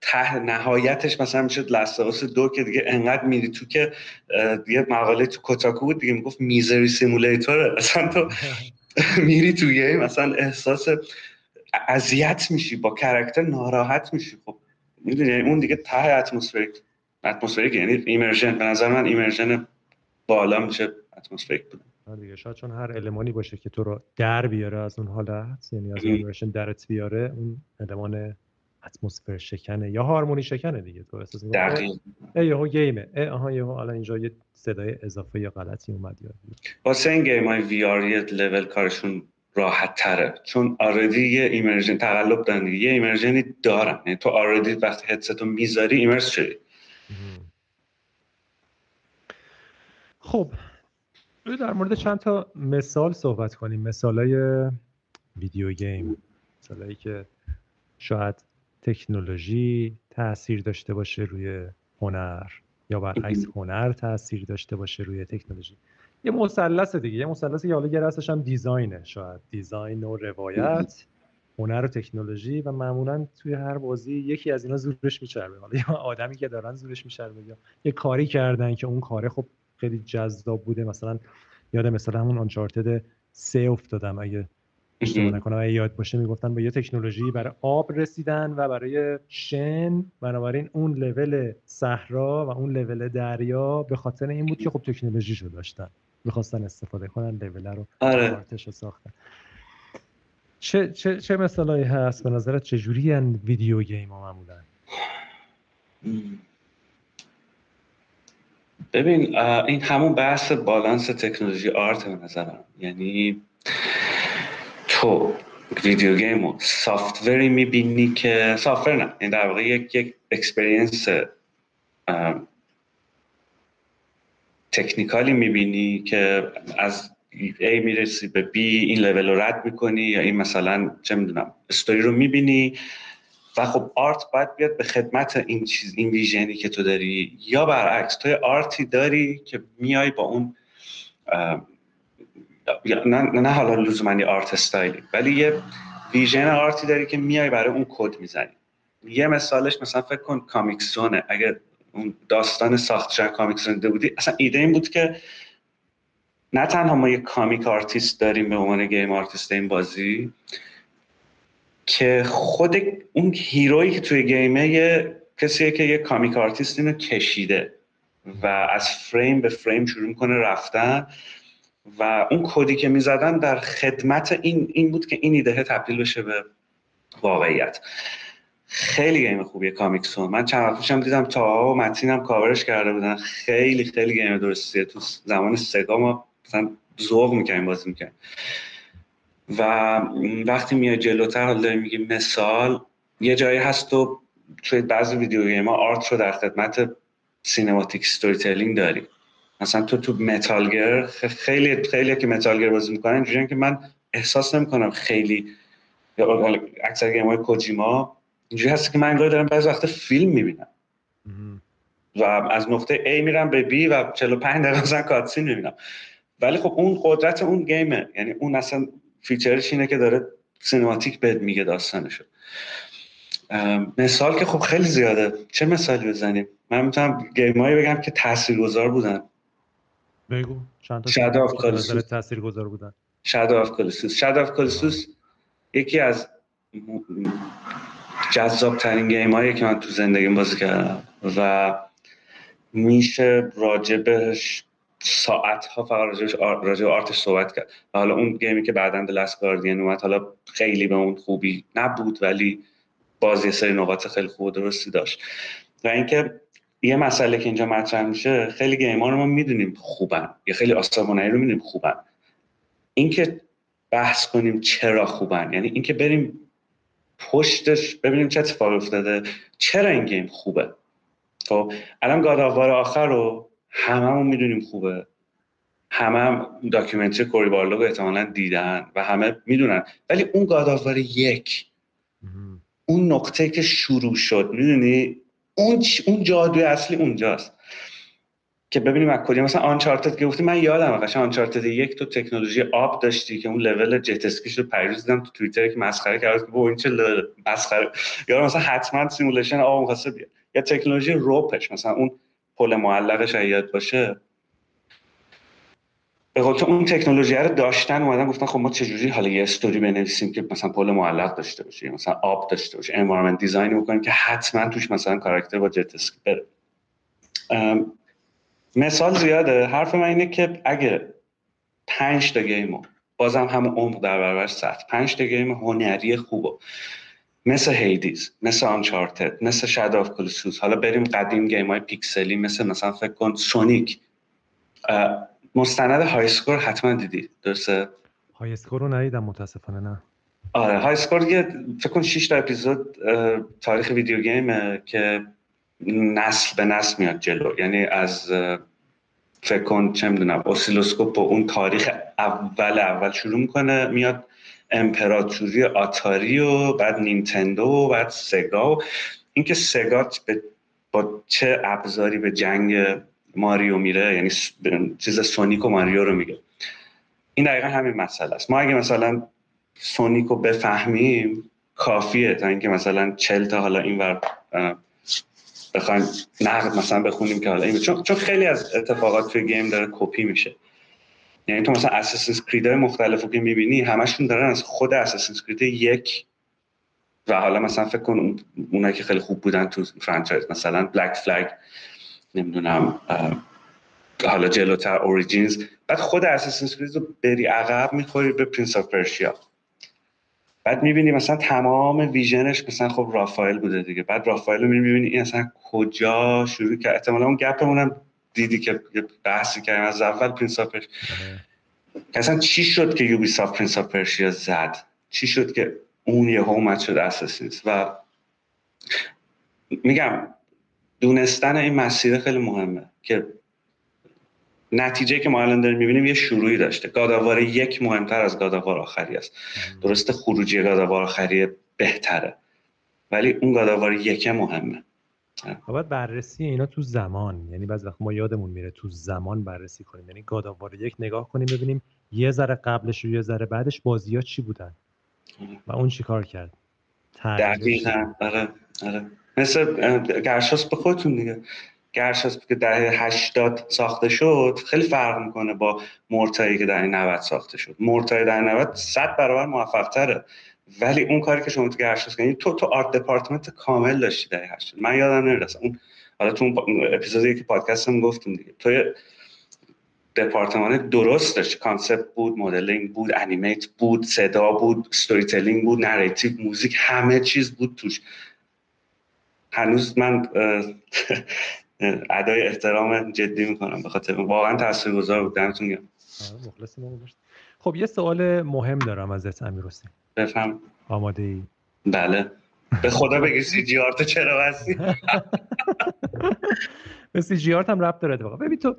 ته نهایتش مثلا میشه Last of Us دو که دیگه انقدر میری تو که یه مقاله تو کوتاکو بود دیگه می‌گفت misery simulator ه اصلا تو میری تو game مثلا احساس اذیت میشی با character ناراحت میشی. خب می‌دونی؟ یعنی اون دیگه ته atmospheric atmospheric یعنی immersion به نظر من immersion بالا میشه atmospheric بودن دیگه شاید چون هر element ی باشه که تو رو در بیاره از اون حالت یعنی از immersion درت بیاره اون element اتمسفر شکنه یا harmony شکنه دیگه تو احساس ای یهو game ه. ای آها یهو الان اینجا یه صدای اضافه یا غلطی اومد یا واسه این game های VR لول کارشون راحت تره. چون VR دی یه immersion تقلب دارن یه immersion ی دارن. یعنی تو VR دی وقتی هدست رو می‌ذاری immerse شدی خب در مورد چند تا مثال صحبت کنیم. مثال های ویدیو گیم. مثالایی که شاید تکنولوژی تاثیر داشته باشه روی هنر یا برعکس هنر تاثیر داشته باشه روی تکنولوژی. یه مثلث دیگه یه مثلث که حالا یه هم دیزاینه شاید. دیزاین و روایت هنر و تکنولوژی و معمولا توی هر بازی یکی از اینا زورش میچربه. حالا یا آدمی که دارن زورش میچربه یا یه کاری کردن که اون کاره خب خیلی جذاب بوده. مثلا یاد مثلا همون آنچارتد سه افتادم. اگه اشتباه نکنم اگه یاد باشه می‌گفتن به یه تکنولوژی برای آب رسیدن و برای شن بنابراین اون لول صحرا و اون لول دریا به خاطر این بود که خب تکنولوژی داشتن. می‌خواستن استفاده کنن لول رو آره. ساختن. چه, چه, چه مثالایی هست؟ به نظرت چجوری video game ها معمولا؟ ببین این همون بحث بالانس تکنولوژی art به نظرم. یعنی تو video game و software ی می‌بینی که software نه. این در واقع یک یک experience technical ی می‌بینی که از A می‌رسی به B این لول رو رد می‌کنی یا این مثلا چه می‌دونم استوری رو می‌بینی و خب art باید بیاد به خدمت این چیز این vision ی که تو داری. یا برعکس تو art ی داری که میای با اون نه, نه حالا لزوما art style ی ولی یه vision art ی داری که میای برای اون کد می‌زنی. یه مثالش مثلا فکر کن Comix Zone ه اگه اون داستان ساختشن Comix Zone ده بودی اصلا ایده این بود که نه تنها ما یه comic artist داریم به عنوان game artist این بازی که خود اون hero یی که توی game ه یه کسیه که یه comic artist اینو کشیده و از فریم به فریم شروع می‌کنه رفتن. و اون کدی که می‌زدن در خدمت این این بود که این ایده تبدیل بشه به واقعیت. خیلی game خوبیه Comix Zone من چند وقت پیشم دیدم تا و متین هم کاورش کرده بودن. خیلی خیلی game درستیه. تو زمان سگا ما مثلا ذوق می‌کنیم بازی می‌کنیم و وقتی میاد جلوتر حالا داریم مثال یه جایی هست تو توی بعضی video game ها art رو در خدمت cinematic storytelling داری مثلا تو تو Metal Gear خیلی خیلی که Metal Gear بازی می‌کنن اینجوریه که من احساس نمی‌کنم خیلی یا اکثر game های کوجیما اینجوری هست که من انگار دارم بعضی وقت فیلم می‌بینم. و از نقطه A میرم به B و 45 دقیقه مثلا cutscene می‌بینم. ولی خب اون قدرت اون game ه. یعنی اون اصلا feature ش اینه که داره cinematic بهت میگه داستانشو. مثال که خب خیلی زیاده. چه مثالی بزنیم؟ من می‌تونم game ایی بگم که تاثیرگذار بودن. بگو. چند تا تاثیرگذار بودن؟ Shadow of the Colossus Shadow of the Colossus یکی از جذاب ترین گیم هایی که من تو زندگیم بازی کردم و میشه راجبش ساعت ها فقط راجبش راجب آرتش صحبت کرد. و حالا اون گیمی که بعدا دلست گاردین اومد حالا خیلی به اون خوبی نبود ولی بازی سری نقاط خیلی خوب درستی داشت. و اینکه یه مسئله که اینجا مطرح میشه خیلی گیم ها رو ما می‌دونیم خوبن یه خیلی آسمانایی رو می‌دونیم خوبن. اینکه بحث کنیم چرا خوبن یعنی اینکه بریم پشتش ببینیم چه اتفاقی افتاده چرا این game خوبه؟ خب الان God of War آخر رو هممون می‌دونیم خوبه. همه هم documentary کوری بارلوگ احتمالا دیدن و همه می‌دونن. ولی اون God of War یک اون نقطه که شروع شد می‌دونی؟ اون اون جادوی اصلی اونجاست. که ببینیم از کجا. مثلا Uncharted که گفتی من یادم قشنگ Uncharted یک تو تکنولوژی آب داشتی که اون لول جت اسکیش رو پیروز دیدم تو توییتر که مسخره کرد. که این چه مسخره. یا مثلا حتما simulation آب می‌خواسته بیاد. یا تکنولوژی rope ش مثلا اون پل معلقش یاد باشه. به قول اون تکنولوژی رو داشتن اومدن گفتن خب ما چجوری حالا یه استوری بنویسیم که مثلا پل معلق داشته باشه مثلا آب داشته باشه environment design بکنیم که حتما توش مثلا character با جت اسکی بره. مثال زیاده. حرف من اینه که اگه پنج تا game و بازم هم عمق در برابر سطح پنج تا game هنری خوبو مثل Hades مثل Uncharted مثل Shadow Colossus حالا بریم قدیم game های پیکسلی مثل مثلا فکر کن سونیک مستند High Score حتما دیدی. درسته؟ High Score رو ندیدم متاسفانه نه. آره High Score یه فکر کن 6 تا اپیزود تاریخ video game ه که نسل به نسل میاد جلو. یعنی از فکر کن چه می‌دونم اسیلوسکوپ و اون تاریخ اول اول شروع می‌کنه میاد امپراتوری آتاری و بعد نینتندو و بعد سگا و اینکه سگا به با چه ابزاری به جنگ ماریو میره یعنی چیز سونیک و ماریو رو میگه. این دقیقا همین مسئله است. ما اگه مثلا سونیک رو بفهمیم کافیه تا اینکه مثلا چل تا حالا اینور بخوایم نقد مثلا بخونیم که حالا این چون چون خیلی از اتفاقات توی game داره کپی میشه. یعنی تو مثلا Assassin's Creed های مختلف رو که می‌بینی همشون دارن از خود Assassin's Creed یک و حالا مثلا فکر کن اونایی که خیلی خوب بودن تو franchise مثلا Black Flag نمی‌دونم حالا جلوتر Origins بعد خود Assassin's Creed رو بری عقب می‌خوری به Prince of Persia بعد می‌بینی مثلا تمام vision ش مثلا خب رافائل بوده دیگه. بعد رافائل رو می‌بینی این اصلا کجا شروع کرد. احتمالا اون گپمون هم دیدی که بحثی کردیم از اول Prince of اصلا چی شد که Ubisoft Prince of Persia زد؟ چی شد که اون یه اومد شد Assassin's و میگم دونستن این مسیر خیلی مهمه که نتیجه که ما الان داریم می‌بینیم یه شروعی داشته. God of War یک مهمتر از God of War آخری است. درسته خروجی God of War آخری بهتره. ولی اون God of War یک مهمه. باید بررسی اینا تو زمان. یعنی بعضی وقت ما یادمون میره تو زمان بررسی کنیم. یعنی گاداوار یک نگاه کنیم ببینیم یه ذره قبلش و یه ذره بعدش بازی ها چی بودن؟ و اون چی کار کرد؟ دقیقا. آره آره. مثل گرشاس به خودتون دیگه. گرشاس که دهه 80 ساخته شد خیلی فرق می‌کنه با مرتایی که دهه 90 ساخته شد. مرتای دهه 90 صد برابر موفق تره ولی اون کاری که شما تو گرشاسپ کنید تو تو art department کامل داشتی دهه 80 من یادم نمیاد اون حالا تو اپیزودی که پادکستم گفتم دیگه. تو دپارتمان درست داشت concept بود مدلینگ بود animate بود صدا بود storytelling بود narrative موزیک همه چیز بود توش. هنوز من ادای احترام جدی می‌کنم به خاطر واقعا تاثیرگذار بود دمتون گرم. آره، خب یه سوال مهم دارم ازت امیر حسین. بفهم. آماده ای بله. به خدا بگی سی جی تو چرا هستی به سی جی هم ربط داره ببین تو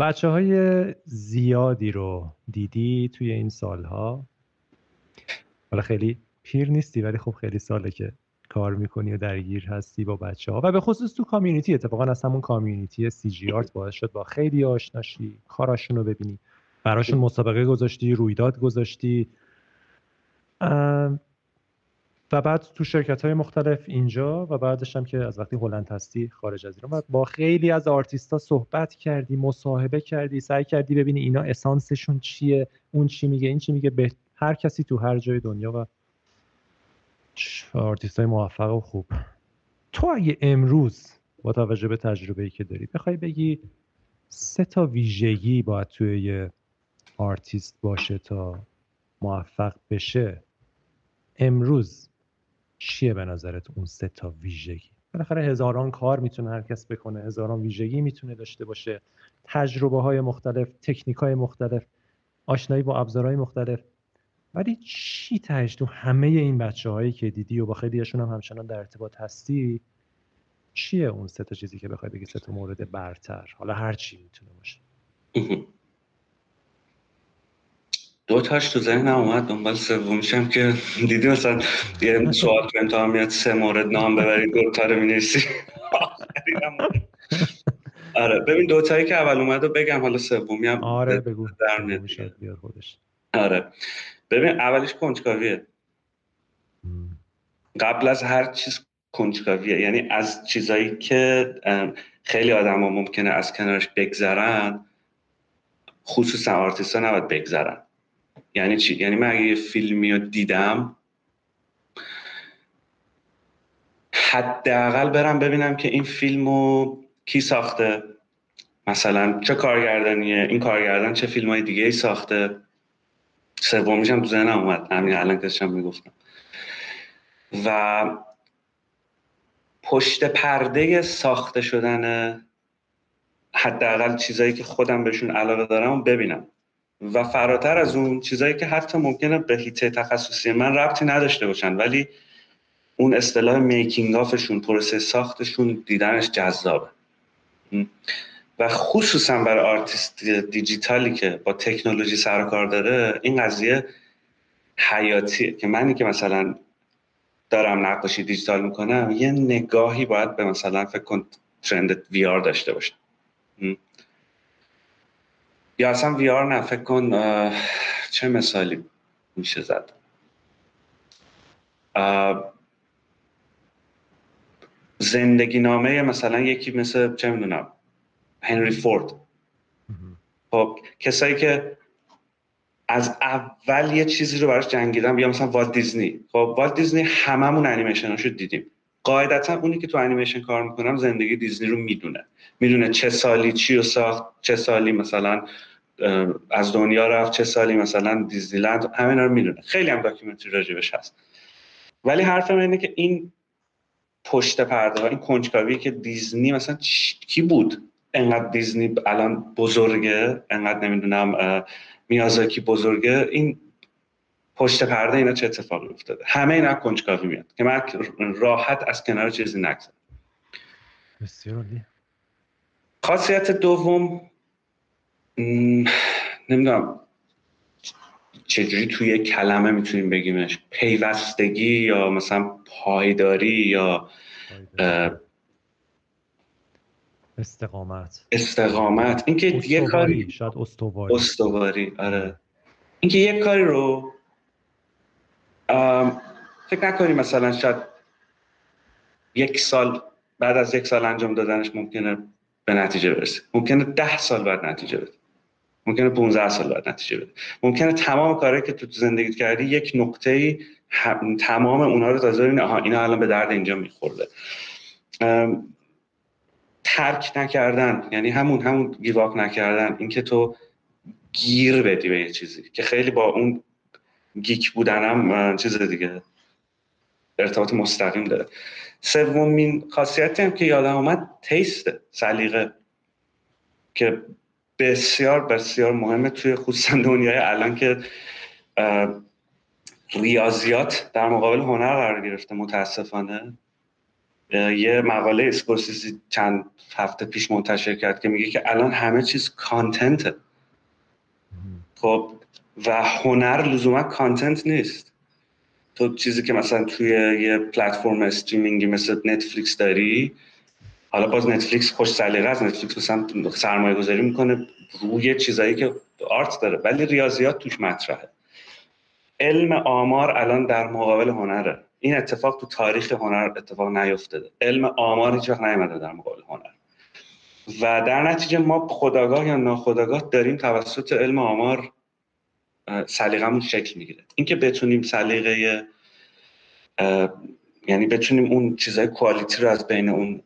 بچه های زیادی رو دیدی توی این سالها؟ حالا خیلی پیر نیستی ولی خب خیلی ساله که کار می‌کنی و درگیر هستی با بچه ها و به خصوص تو کامیونیتی اتفاقا از همون کامیونیتی سی جی آرت باعث شد با خیلی آشناشی کاراشون رو ببینی. براشون مسابقه گذاشتی رویداد گذاشتی. و بعد تو شرکت های مختلف اینجا و بعدش هم که از وقتی هلند هستی خارج از ایران. با خیلی از آرتیستا صحبت کردی مصاحبه کردی سعی کردی ببینی اینا اسانسشون چیه اون چی میگه این چی میگه. به هر کسی تو هر جای دنیا و آرتیست های موفق و خوب. تو اگه امروز با توجه به تجربه ای که داری بخوای بگی سه تا ویژگی باید توی یه آرتیست باشه تا موفق بشه امروز چیه به نظرت اون سه تا ویژگی؟ بالاخره هزاران کار می‌تونه هر کس بکنه هزاران ویژگی می‌تونه داشته باشه تجربه های مختلف تکنیک های مختلف آشنایی با ابزارهای مختلف. ولی چی تهش تو همه این بچه هایی که دیدی و با خیلیشون هم همچنان در ارتباط هستی؟ چیه اون سه تا چیزی که بخوای بگی سه تا مورد برتر؟ حالا هر چی می‌تونه باشه. دو تاش تو ذهنم اومد دنبال سومیشم که دیدی مثلا یه سوال تو امتحان میاد سه مورد نام ببرید دو تا رو می‌نویسی. آره ببین دو تایی که اول اومد بگم حالا سومی هم آره بگو. در آره. ببین اولش کنجکاویه. قبل از هر چیز کنجکاویه. یعنی از چیزایی که خیلی آدم ها ممکنه از کنارش بگذرن خصوصا آرتیست ها نباید بگذرن. یعنی چی؟ یعنی من اگه یه فیلمی رو دیدم حداقل برم ببینم که این فیلم رو کی ساخته. مثلا چه کارگردانیه این کارگردان چه فیلم های دیگه ای ساخته. سومیش هم تو ذهنم اومد. همین الان که می‌گفتم. و پشت پرده ساخته شدن حداقل چیزایی که خودم بهشون علاقه دارم ببینم. و فراتر از اون چیزایی که حتی ممکنه به حیطه تخصصی من ربطی نداشته باشن ولی اون اصطلاح making of شون پروسه ساختشون دیدنش جذابه. و خصوصا برای آرتیست دیجیتالی که با تکنولوژی سر کار داره این قضیه حیاتیه که منی که مثلا دارم نقاشی دیجیتال می‌کنم یه نگاهی باید به مثلا فکر کن ترند وی آر داشته باشم یا اصلا وی آر نه فکر کن چه مثالی میشه زد؟ زندگی نامه مثلا یکی مثل چه می‌دونم هنری فورد. خب کسایی که از اول یه چیزی رو براش جنگیدم یا مثلا والت دیزنی. خب والت دیزنی هممون انیمیشناشو دیدیم. قاعدتا اونی که تو انیمیشن کار می‌کنم زندگی دیزنی رو می‌دونه. می‌دونه چه سالی چی رو ساخت چه سالی مثلا از دنیا رفت چه سالی مثلا دیزنیلند همه رو می‌دونه. خیلی هم documentary راجبش هست. ولی حرف من اینه که این پشت پرده این کنجکاوی که دیزنی مثلا کی بود؟ انقدر دیزنی الان بزرگه انقدر نمی‌دونم میازاکی بزرگه. این پشت پرده اینا چه اتفاقی افتاده؟ همه اینا کنجکاوی میاد که من راحت از کنار چیزی نگذارم بسیار خاصیت دوم نمی‌دونم چجوری توی کلمه می‌تونیم بگیمش؟ پیوستگی یا مثلا پایداری یا استقامت. استقامت. اینکه یه کاری شاید استواری. استواری آره. اینکه یه کاری رو فکر نکنی مثلا شاید یک سال بعد از یک سال انجام دادنش ممکنه به نتیجه برسه. ممکنه ده سال بعد نتیجه بده. ممکنه 15 سال بعد نتیجه بده. ممکنه تمام کاری که تو زندگیت کردی یک نقطه ای تمام اونها رو تازه ببینی آها اینا الان به درد اینجا میخورده. ترک نکردن یعنی همون همون give up نکردن اینکه تو گیر بدی به یه چیزی که خیلی با اون geek بودنم چیز دیگه ارتباط مستقیم داره. سومین خاصیتی هم که یادم آمد taste سلیقه که بسیار بسیار مهمه توی خصوصا دنیای الان که ریاضیات در مقابل هنر قرار گرفته متاسفانه. یه مقاله اسکورسیزی چند هفته پیش منتشر کرد که میگه که الان همه چیز content ه. خب و هنر لزوما content نیست. تو چیزی که مثلا توی یه platform streaming ی مثل نتفلیکس داری حالا باز نتفلیکس خوش سلیقه از نتفلیکس مثلا سرمایه گذاری می‌کنه روی چیزایی که art داره ولی ریاضیات توش مطرحه. علم آمار الان در مقابل هنره. این اتفاق تو تاریخ هنر اتفاق نیفتاده. علم آمار هیچ وقت نیومده در مقابل هنر. و در نتیجه ما خودآگاه یا ناخودآگاه داریم توسط علم آمار سلیقمون شکل می‌گیره. اینکه بتونیم سلیقه یعنی بتونیم اون چیزای quality رو از بین اون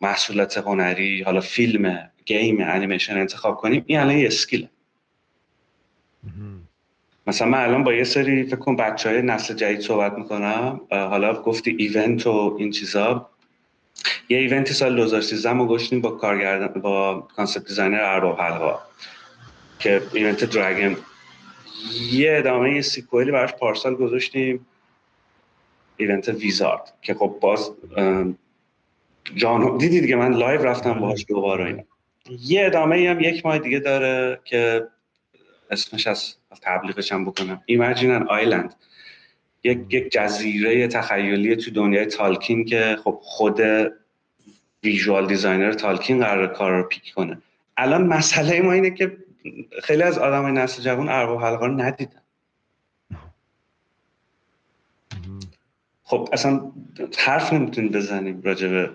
محصولات هنری حالا فیلم game انیمیشن انتخاب کنیم این الان یه skill ه. مثلا من الان با یه سری فکر کنم بچه های نسل جدید صحبت می‌کنم حالا گفتی event و این چیزا. یه event ی سال 2013 ما گذاشتیم با کارگردان با concept designer ارباب حلقا که event Dragon یه ادامه یه sequel ی براش پارسال گذاشتیم. event Wizard که خب باز جان دیدی دیگه من live رفتم باهاش دوباره. اینا یه ادامه هم یک ماه دیگه داره که اسمش از تبلیغش هم بکنم. Imagine an Island یک یک جزیره تخیلی تو دنیای تالکین که خب خود visual designer تالکین قراره کار رو pick کنه. الان مسئله ما اینه که خیلی از آدم های نسل جوان ارباب حلقه رو ندیدن. خب اصلا حرف نمی‌تونیم بزنیم راجع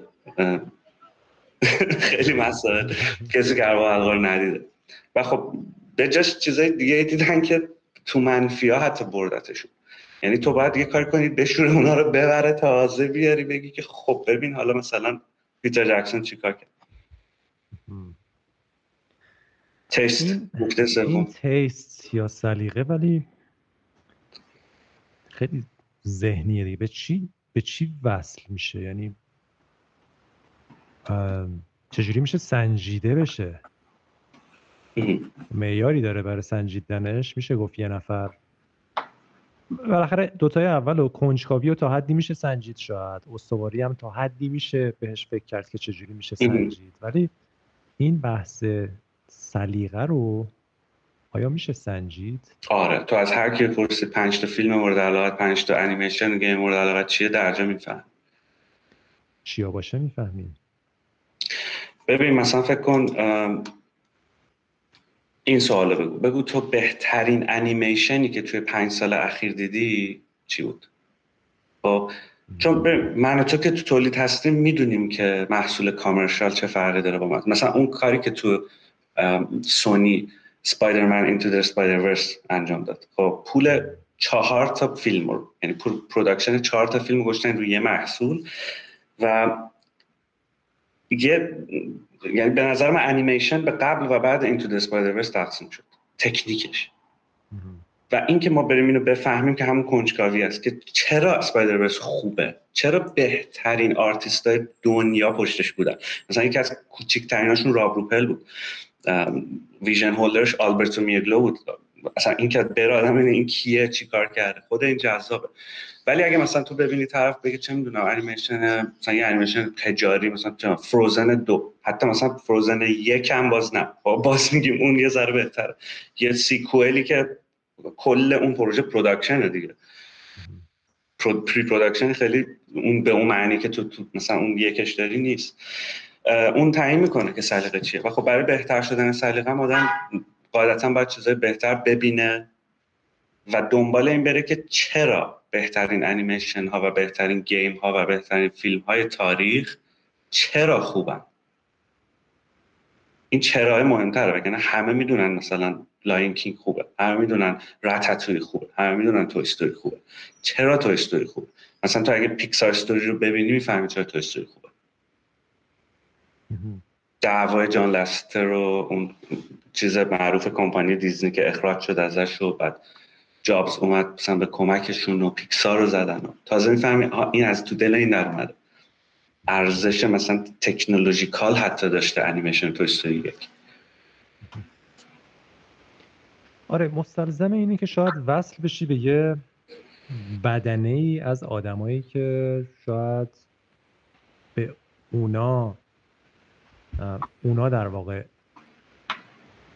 خیلی مسائل کسی که ارباب حلقه رو ندیده. و خب به جاش چیزای دیگه دیدن که تو منفی ها حتی بردتشون. یعنی تو باید یه کار کنید بشوره اونا رو ببره تازه بیاری بگی که خب ببین حالا مثلا پیتر جکسون چیکار کرد. تست این تیست یا سلیقه ولی خیلی ذهنیه دیگه. به چی به چی وصل میشه؟ یعنی چجوری میشه سنجیده بشه؟ معیاری داره برای سنجیدنش؟ میشه گفت یه نفر؟ بالاخره دوتای اول و کنجکاوی و تا حدی میشه سنجید شاید. استواری هم تا حدی میشه بهش فکر کرد که چجوری میشه سنجید. ولی این بحث سلیقه رو آیا میشه سنجید؟ آره. تو از هر کی پرسی پنج تا فیلم مورد علاقه پنج تا انیمیشن گیم مورد علاقه چیه درجا میفهم چیا باشه می‌فهمیم ببین مثلا فکر کن این سوال بگو. بگو تو بهترین انیمیشنی که توی پنج سال اخیر دیدی چی بود؟ خب چون من تو که تو تولید هستیم می‌دونیم که محصول کامرشال چه فرقی داره با من مثلا اون کاری که تو سونی سپایدرمن اینتو در ورس انجام داد. خب پول چهار تا فیلم رو یعنی production چهار تا فیلم گشتن روی یه محصول و یه یعنی به نظر من انیمیشن به قبل و بعد Into the Verse تقسیم شد. تکنیکش. و اینکه ما بریم اینو بفهمیم که همون کنجکاوی است که چرا Verse خوبه؟ چرا بهترین آرتیست های دنیا پشتش بودن؟ مثلا یکی از کوچکتریناشون راب روپل بود. vision holder ش آلبرتو میلگو بود. اصلا این که بره آدم این کیه چی کار کرده؟ خود این جذابه. ولی اگه مثلا تو ببینی طرف بگه چه می‌دونم انیمیشن مثلا یه انیمیشن تجاری مثلا Frozen دو حتی مثلا Frozen یک هم باز نه. خب، باز میگیم اون یه ذره بهتره. یه sequel ی که کل اون پروژه production دیگه. pre-production خیلی اون به اون معنی که تو, تو مثلا اون یکش داری نیست. اون تعیین می‌کنه که سلیقه چیه. و خب برای بهتر شدن سلیقه آدم قاعدتا باید چیزای بهتر ببینه و دنبال این بره که چرا بهترین انیمیشن ها و بهترین گیم ها و بهترین فیلم های تاریخ چرا خوبن؟ این چرا مهمتره وگرنه همه می‌دونن مثلا Lion King خوبه همه می‌دونن Ratatouille خوبه همه می‌دونن Toy Story خوبه. چرا Toy Story خوبه؟ مثلا تو اگه Pixar Story رو ببینی می‌فهمی چرا Toy Story خوبه. دعوای جان لستر و اون چیز معروف کمپانی دیزنی که اخراج شد ازش و بعد جابز اومد مثلا به کمکشون و پیکسار رو زدن و تازه می‌فهمی این از تو دل این در اومده. ارزش مثلا تکنولوژیکال حتی داشته انیمیشن تو استوری یک. آره مستلزم اینه که شاید وصل بشی به یه بدنه ای از آدمایی که شاید به اونا اونا در واقع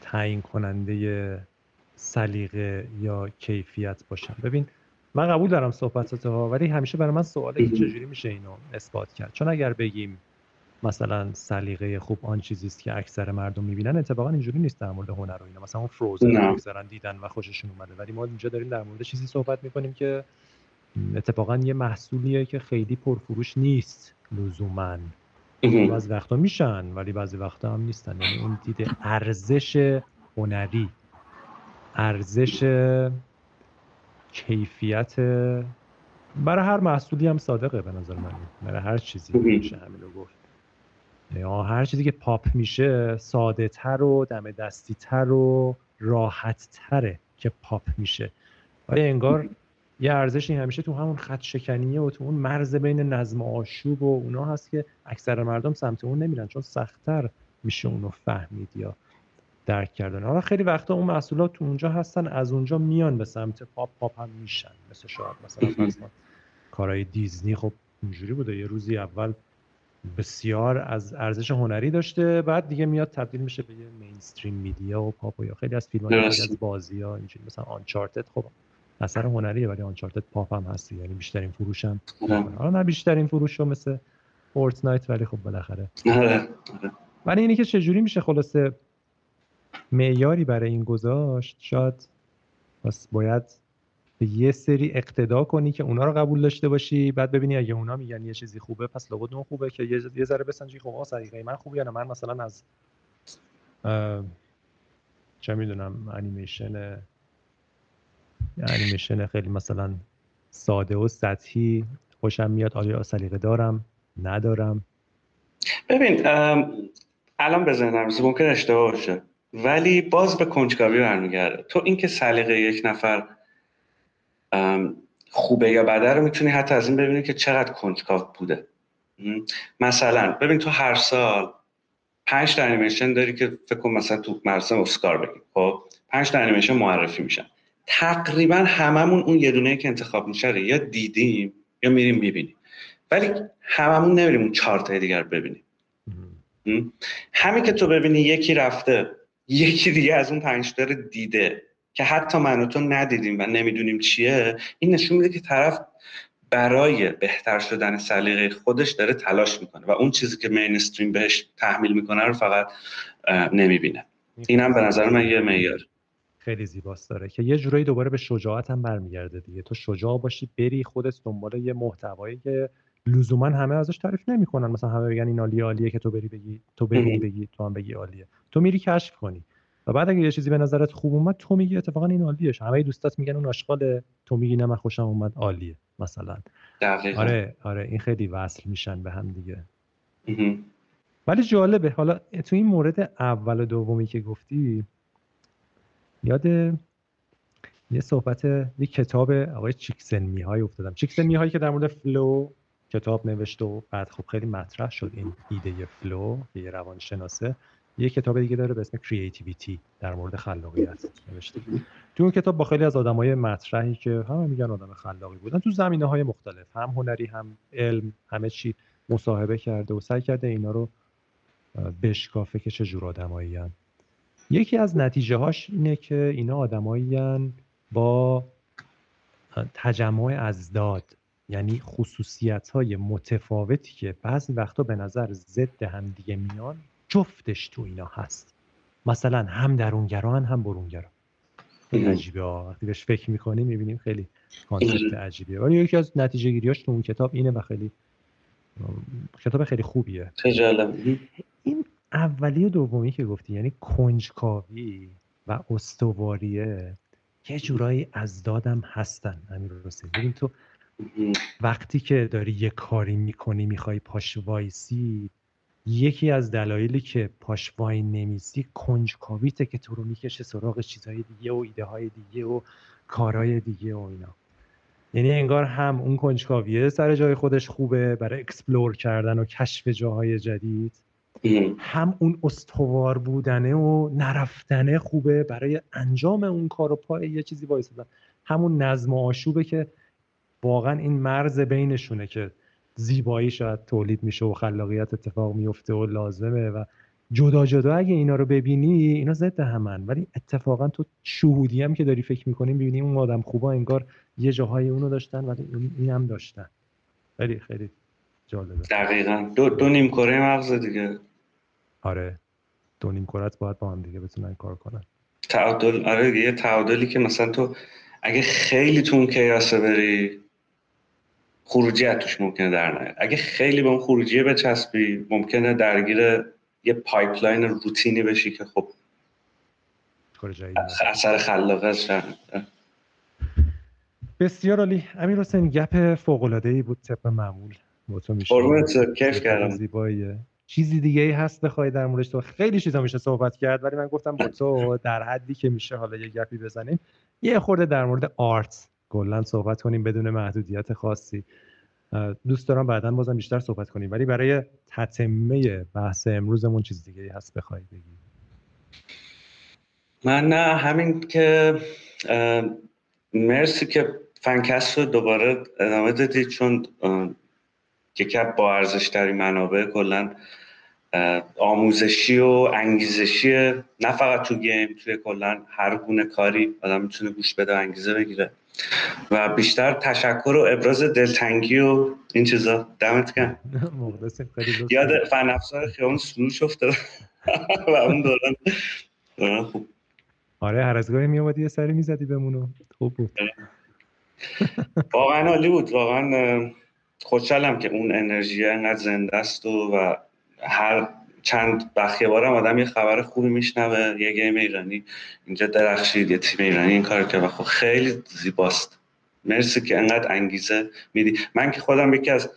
تعیین کننده سلیقه یا کیفیت باشن ببین من قبول دارم صحبتات ها ولی همیشه برای من سواله که چجوری میشه اینو اثبات کرد. چون اگر بگیم مثلا سلیقه خوب آن چیزی است که اکثر مردم می‌بینن اتفاقا اینجوری نیست در مورد هنر و اینا. مثلا اون فروزن رو اکثرا دیدن و خوششون اومده. ولی ما اینجا داریم در مورد چیزی صحبت می‌کنیم که اتفاقا یه محصولیه که خیلی پرفروش نیست لزوما. بعضی وقتا میشن ولی بعضی وقتا هم نیستن. یعنی اون دیده ارزش هنری. ارزش کیفیت برای هر محصولی هم صادقه به نظر من. برای هر چیزی میشه همین رو گفت. یا هر چیزی که پاپ میشه ساده تر و دم دستی تر و راحت تره که پاپ میشه. ولی انگار یه ارزشی همیشه تو همون خط شکنیه و تو اون مرز بین نظم و آشوب و اونا هست که اکثر مردم سمت اون نمیرن چون سختتر میشه اونو فهمید یا درک کردن. حالا خیلی وقتا اون محصولات تو اونجا هستن از اونجا میان به سمت پاپ پاپ هم میشن. مثل شاید مثلا کارهای دیزنی خب اینجوری بوده. یه روزی اول بسیار از ارزش هنری داشته بعد دیگه میاد تبدیل میشه به یه mainstream media و پاپ و یا خیلی از فیلم از بازی ها اینجوری. مثلا Uncharted خب اثر هنریه ولی آنچارتد پاپ هم هستی یعنی بیشترین فروش هم. حالا نه بیشترین فروش رو مثل فورتنایت ولی خب بالاخره. آره، آره. ولی اینی که چجوری میشه خلاصه معیاری برای این گذاشت شاید بس باید به یه سری اقتدا کنی که اونا رو قبول داشته باشی بعد ببینی اگه اونا میگن یه چیزی خوبه پس لابد اون خوبه که یه ذره بسنجی خب آقا من خوبه یا نه من مثلا از چه می‌دونم انیمیشن انیمیشن خیلی مثلا ساده و سطحی خوشم میاد آیا سلیقه دارم ندارم. ببین الان بزنم ممکن اشتباه باشه. ولی باز به کنجکاوی برمیگرده. تو اینکه سلیقه یک نفر خوبه یا بده رو می‌تونی حتی از این ببینی که چقدر کنجکاو بوده. مثلا ببین تو هر سال پنج تا انیمیشن داری که فکر کن مثلا تو مراسم اسکار بگیم خب؟ پنج تا انیمیشن معرفی میشن. تقریبا هممون اون یه دونه که انتخاب میشه یا دیدیم یا میریم می‌بینیم. ولی هممون نمیریم اون چهار تا دیگر ببینیم. همین که تو ببینی یکی رفته یکی دیگه از اون پنج تا دیده که حتی من و تو ندیدیم و نمی‌دونیم چیه این نشون میده که طرف برای بهتر شدن سلیقه خودش داره تلاش می‌کنه و اون چیزی که مینستریم بهش تحمیل می‌کنه رو فقط نمی‌بینه. اینم به نظر من یه معیار. خیلی زیباست داره که یه جورایی دوباره به شجاعت هم برمیگرده دیگه. تو شجاع باشی بری خودت دنبال یه محتوایی که لزوما همه ازش تعریف نمی‌کنن. مثلا همه بگن این عالیه عالیه که تو بری بگی تو بری بگی تو هم بگی عالیه. تو میری کشف کنی. و بعد اگه یه چیزی به نظرت خوب اومد تو میگی اتفاقا این عالیه همه دوستات میگن اون آشغال تو میگی نه من خوشم اومد عالیه مثلا. دقیقا. آره آره این خیلی وصل میشن به هم دیگه. ولی جالبه. حالا تو این مورد اول و دومی که گفتی یاد یه صحبت یه کتاب آقای چیکسن میهای افتادم. چیکسن میهایی که در مورد flow کتاب نوشته و بعد خب خیلی مطرح شد این ایده flow یه روانشناسه. یه کتاب دیگه داره به اسم Creativity در مورد خلاقیت نوشته. تو اون کتاب با خیلی از آدمای مطرحی که همه میگن آدم خلاقی بودن تو زمینه های مختلف هم هنری هم علم همه چی مصاحبه کرده و سعی کرده اینا رو بشکافه که چه جور آدمایی یکی از نتیجه هاش اینه که اینا آدمایی با تجمع ازداد یعنی خصوصیت های متفاوتی که بعضی وقتا به نظر ضد هم دیگه میان جفتش تو اینا هست. مثلا هم درونگران هم برونگران. خیلی عجیبه وقتی بهش فکر می‌کنیم می‌بینیم خیلی concept عجیبیه. ولی یکی از نتیجه گیریاش تو اون کتاب اینه و خیلی کتاب خیلی خوبیه. این اولی و دومی که گفتی یعنی کنجکاوی و استواریه یه جورایی اضداد هم هستن امیر حسین ببین تو وقتی که داری یه کاری می‌کنی می‌خوای پاش وایسی یکی از دلایلی که پاش وای نمیسی کنجکاویته که تو رو می‌کشه سراغ چیزهای دیگه و ایده های دیگه و کارهای دیگه و اینا. یعنی انگار هم اون کنجکاویه سر جای خودش خوبه برای explore کردن و کشف جاهای جدید. هم اون استوار بودنه و نرفتنه خوبه برای انجام اون کار و پای یه چیزی وایسادن. همون نظم و آشوبه که واقعا این مرز بینشونه که زیبایی شاید تولید میشه و خلاقیت اتفاق میفته و لازمه و جدا جدا اگه اینا رو ببینی اینا ضد همن. ولی اتفاقا تو شهودی هم که داری فکر می‌کنی می‌بینی اون آدم خوبا انگار یه جاهای اونو داشتن ولی این هم داشتن. خیلی خیلی جالبه. دقیقا. دو, دو نیم کره مغز دیگه. آره. دو نیم کرت باید با هم دیگه بتونن کار کنن. تعادل آره یه تعادلی که مثلا تو اگه خیلی تو اون chaos ه بری خروجی توش ممکنه در نیاد. اگه خیلی به اون خروجیه بچسبی ممکنه درگیر یه pipeline روتینی بشی که خب اثر خلاقه بسیار عالی. امیر حسین گپ فوق العاده ای بود طبق معمول با تو میشه کیف کردم. زیباییه. چیزی دیگه ای هست بخوای در موردش تو خیلی چیزا میشه صحبت کرد ولی من گفتم با تو در حدی که میشه حالا یه گپی بزنیم. یه خورده در مورد آرت کلا صحبت کنیم بدون محدودیت خاصی. دوست دارم بعدا بازم بیشتر صحبت کنیم ولی برای تتمه بحث امروزمون چیز دیگه هست بخوای بگی؟ من نه همین که مرسی که فنکست رو دوباره ادامه دادید چون یکی با ارزش منابع کلا آموزشی و انگیزشی نه فقط تو گیم توی کلا هر گونه کاری آدم می‌تونه گوش بده و انگیزه بگیره. و بیشتر تشکر و ابراز دلتنگی و این چیزا. دمت کن یاد فن افزار خیابون سروش افتاد و اون دوران. خوب. آره هر از گاهی میومدی یه سری می‌زدی بمونو خوب بود. واقعا عالی بود. واقعا خوشحالم که اون انرژی انقدر زنده است و, و هر چند بخیه بارم آدم یه خبر خوبی میشنوه یه گیم ایرانی. اینجا درخشید یه تیم ایرانی این کار که خب خیلی زیباست. مرسی که انقدر انگیزه میدی. من که خودم یکی از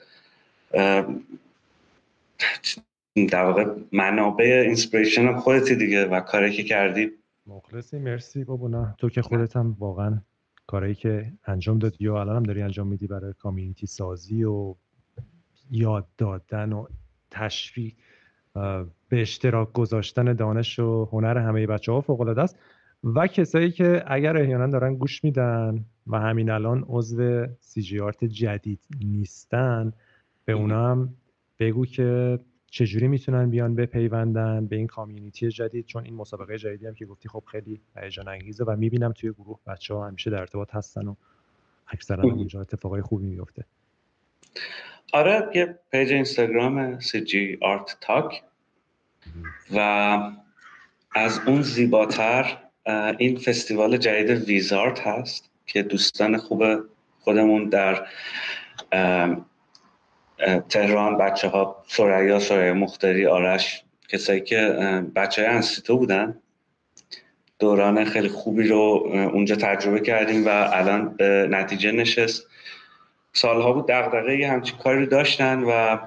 در واقع منابع inspiration هم خودتی دیگه و کاری که کردی. مخلصی مرسی بابا. نه تو که خودت هم واقعا کارهایی که انجام دادی و الان هم داری انجام میدی برای community سازی و یاد دادن و تشویق. به اشتراک گذاشتن دانش و هنر همه بچه ها فوق است. و کسایی که اگر احیانا دارن گوش میدن و همین الان عضو CG Art جدید نیستن به اونا هم بگو که چجوری می‌تونن بیان بپیوندن به این community جدید؟ چون این مسابقه جدیدی هم که گفتی خب خیلی هیجان انگیزه و می‌بینم توی گروه بچه ها همیشه در ارتباط هستن و اکثرا اونجا اتفاقای خوبی میفته آره یه page اینستاگرام CG Art Talk. و از اون زیباتر این فستیوال جدید ویزارت هست که دوستان خوب خودمون در تهران بچه ها سریا سریا مختاری آرش کسایی که بچه های انسیتو بودن دوران خیلی خوبی رو اونجا تجربه کردیم و الان نتیجه نشست. سالها بود دقدقه یه همچین کاری رو داشتن و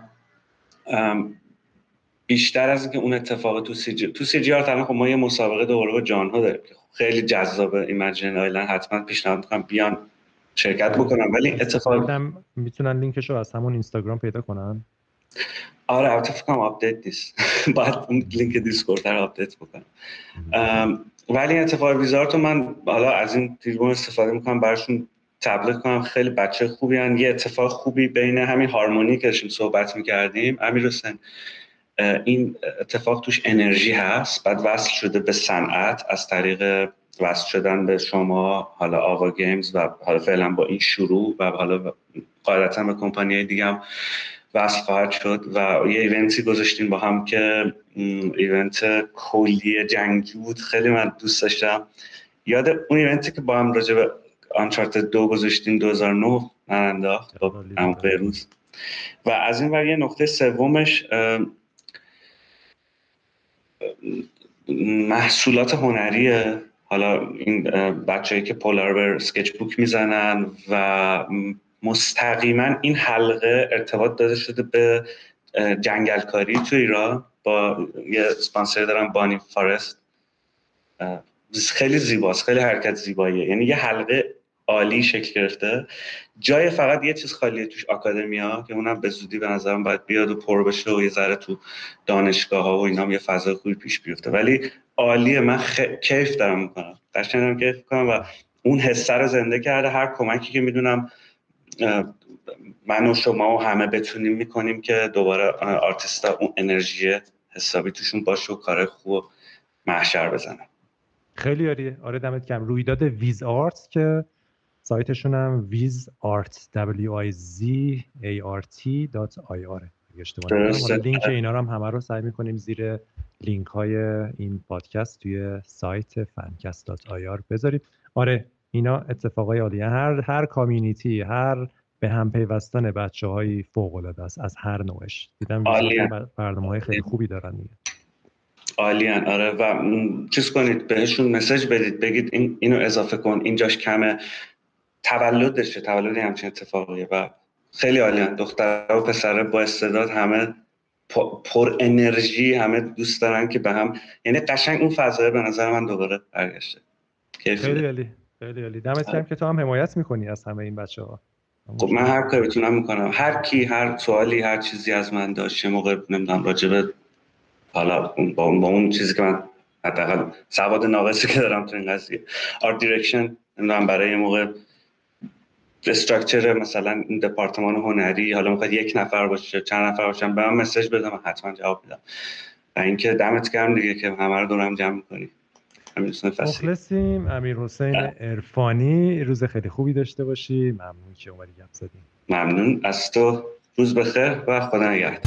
بیشتر از اینکه اون اتفاق تو سی جی تو سی جی آر خب ما یه مسابقه دوباره با جان ها داریم خیلی جذابه Imagine Island حتما پیشنهاد می‌کنم بیان شرکت بکنن ولی اتفاق می‌تونن لینکش رو از همون اینستاگرام پیدا کنن. آره البته فکر کنم update نیست. باید link Discord رو update بکنم. ولی اتفاق ویزارت من حالا از این تریبون استفاده می‌کنم براشون تبلیغ کنم خیلی بچه خوبی هن. یه اتفاق خوبی بین همین harmony که داشتیم صحبت می‌کردیم. امیر حسین این اتفاق توش انرژی هست بعد وصل شده به صنعت. از طریق وصل شدن به شما حالا آوا گیمز و حالا فعلا با این شروع و حالا قاعدتا به کمپانی دیگه هم وصل خواهد شد و یه event ی گذاشتیم با هم که event خیلی قشنگی بود. خیلی من دوست داشتم. یاد اون event ی که با هم راجع به Uncharted دو گذاشتیم 2009 من انداخت با هم روز. و از این ور یه نقطه سومش محصولات هنریه. حالا این بچههایی که پولار بر سکچ بوک می‌زنن و مستقیما این حلقه ارتباط داده شده به جنگلکاری تو ایران با یه سپانسر دارم بانی فارست خیلی زیباست خیلی حرکت زیباییه. یعنی یه حلقه عالی شکل گرفته. جای فقط یه چیز خالیه توش ها که اونم به زودی به نظرم باید بیاد و پر بشه و یه ذره تو دانشگاه ها و اینا یه فضا خوبی پیش بیفته. ولی عالیه. من خ... کیف دارم می‌کنم. قشنگم کیف کنم و اون حسه رو زنده کرده. هر کمکی که می‌دونم من و شما و همه بتونیم می‌کنیم که دوباره آرتیستا اون انرژی حسابی توشون باشه و کار خوب محشر بزنم خیلی عالیه. آره دمت کم رویداد Wizart که سایتشون هم Wizart w i z a r t آره لینک اینا رو هم همه رو سعی می‌کنیم زیر لینک های این پادکست توی سایت فنکست dot ir بذاریم. آره اینا اتفاقای عالیه هر هر community هر به هم پیوستن بچه های فوق العاده است از هر نوعش. دیدم برنامه های خیلی خوبی دارن دیگه. عالیان. آره و چیز کنید بهشون مسج بدید بگید این اینو اضافه کن اینجاش کمه. تولدشه تولد همچین اتفاقیه و خیلی عالیان دختر و پسر با استعداد همه پر انرژی همه دوست دارن که به هم یعنی قشنگ اون فضای به نظر من دوباره برگشته. خیلی عالی خیلی عالی. دمت گرم که تو هم حمایت می‌کنی از همه این بچه ها خب من هر کاری بتونم می‌کنم. هر کی هر سوالی هر چیزی از من داشت موقع نمی‌دونم راجبه حالا با اون چیزی که من حداقل سواد ناقصی که دارم تو این قضیه. آرت دیرکشن نمی‌دونم برای موقع استراکچر مثلا این دپارتمان هنری حالا می‌خواد یک نفر باشه چند نفر باشن به من مسج بده من حتما جواب میدم. و اینکه دمت گرم دیگه که همه رو دورم جمع می‌کنی. مخلصیم. امیر حسین ارفانی روز خیلی خوبی داشته باشی. ممنون که اومدی گپ زدیم ممنون. از تو روز بخیر و خدا نگهدار.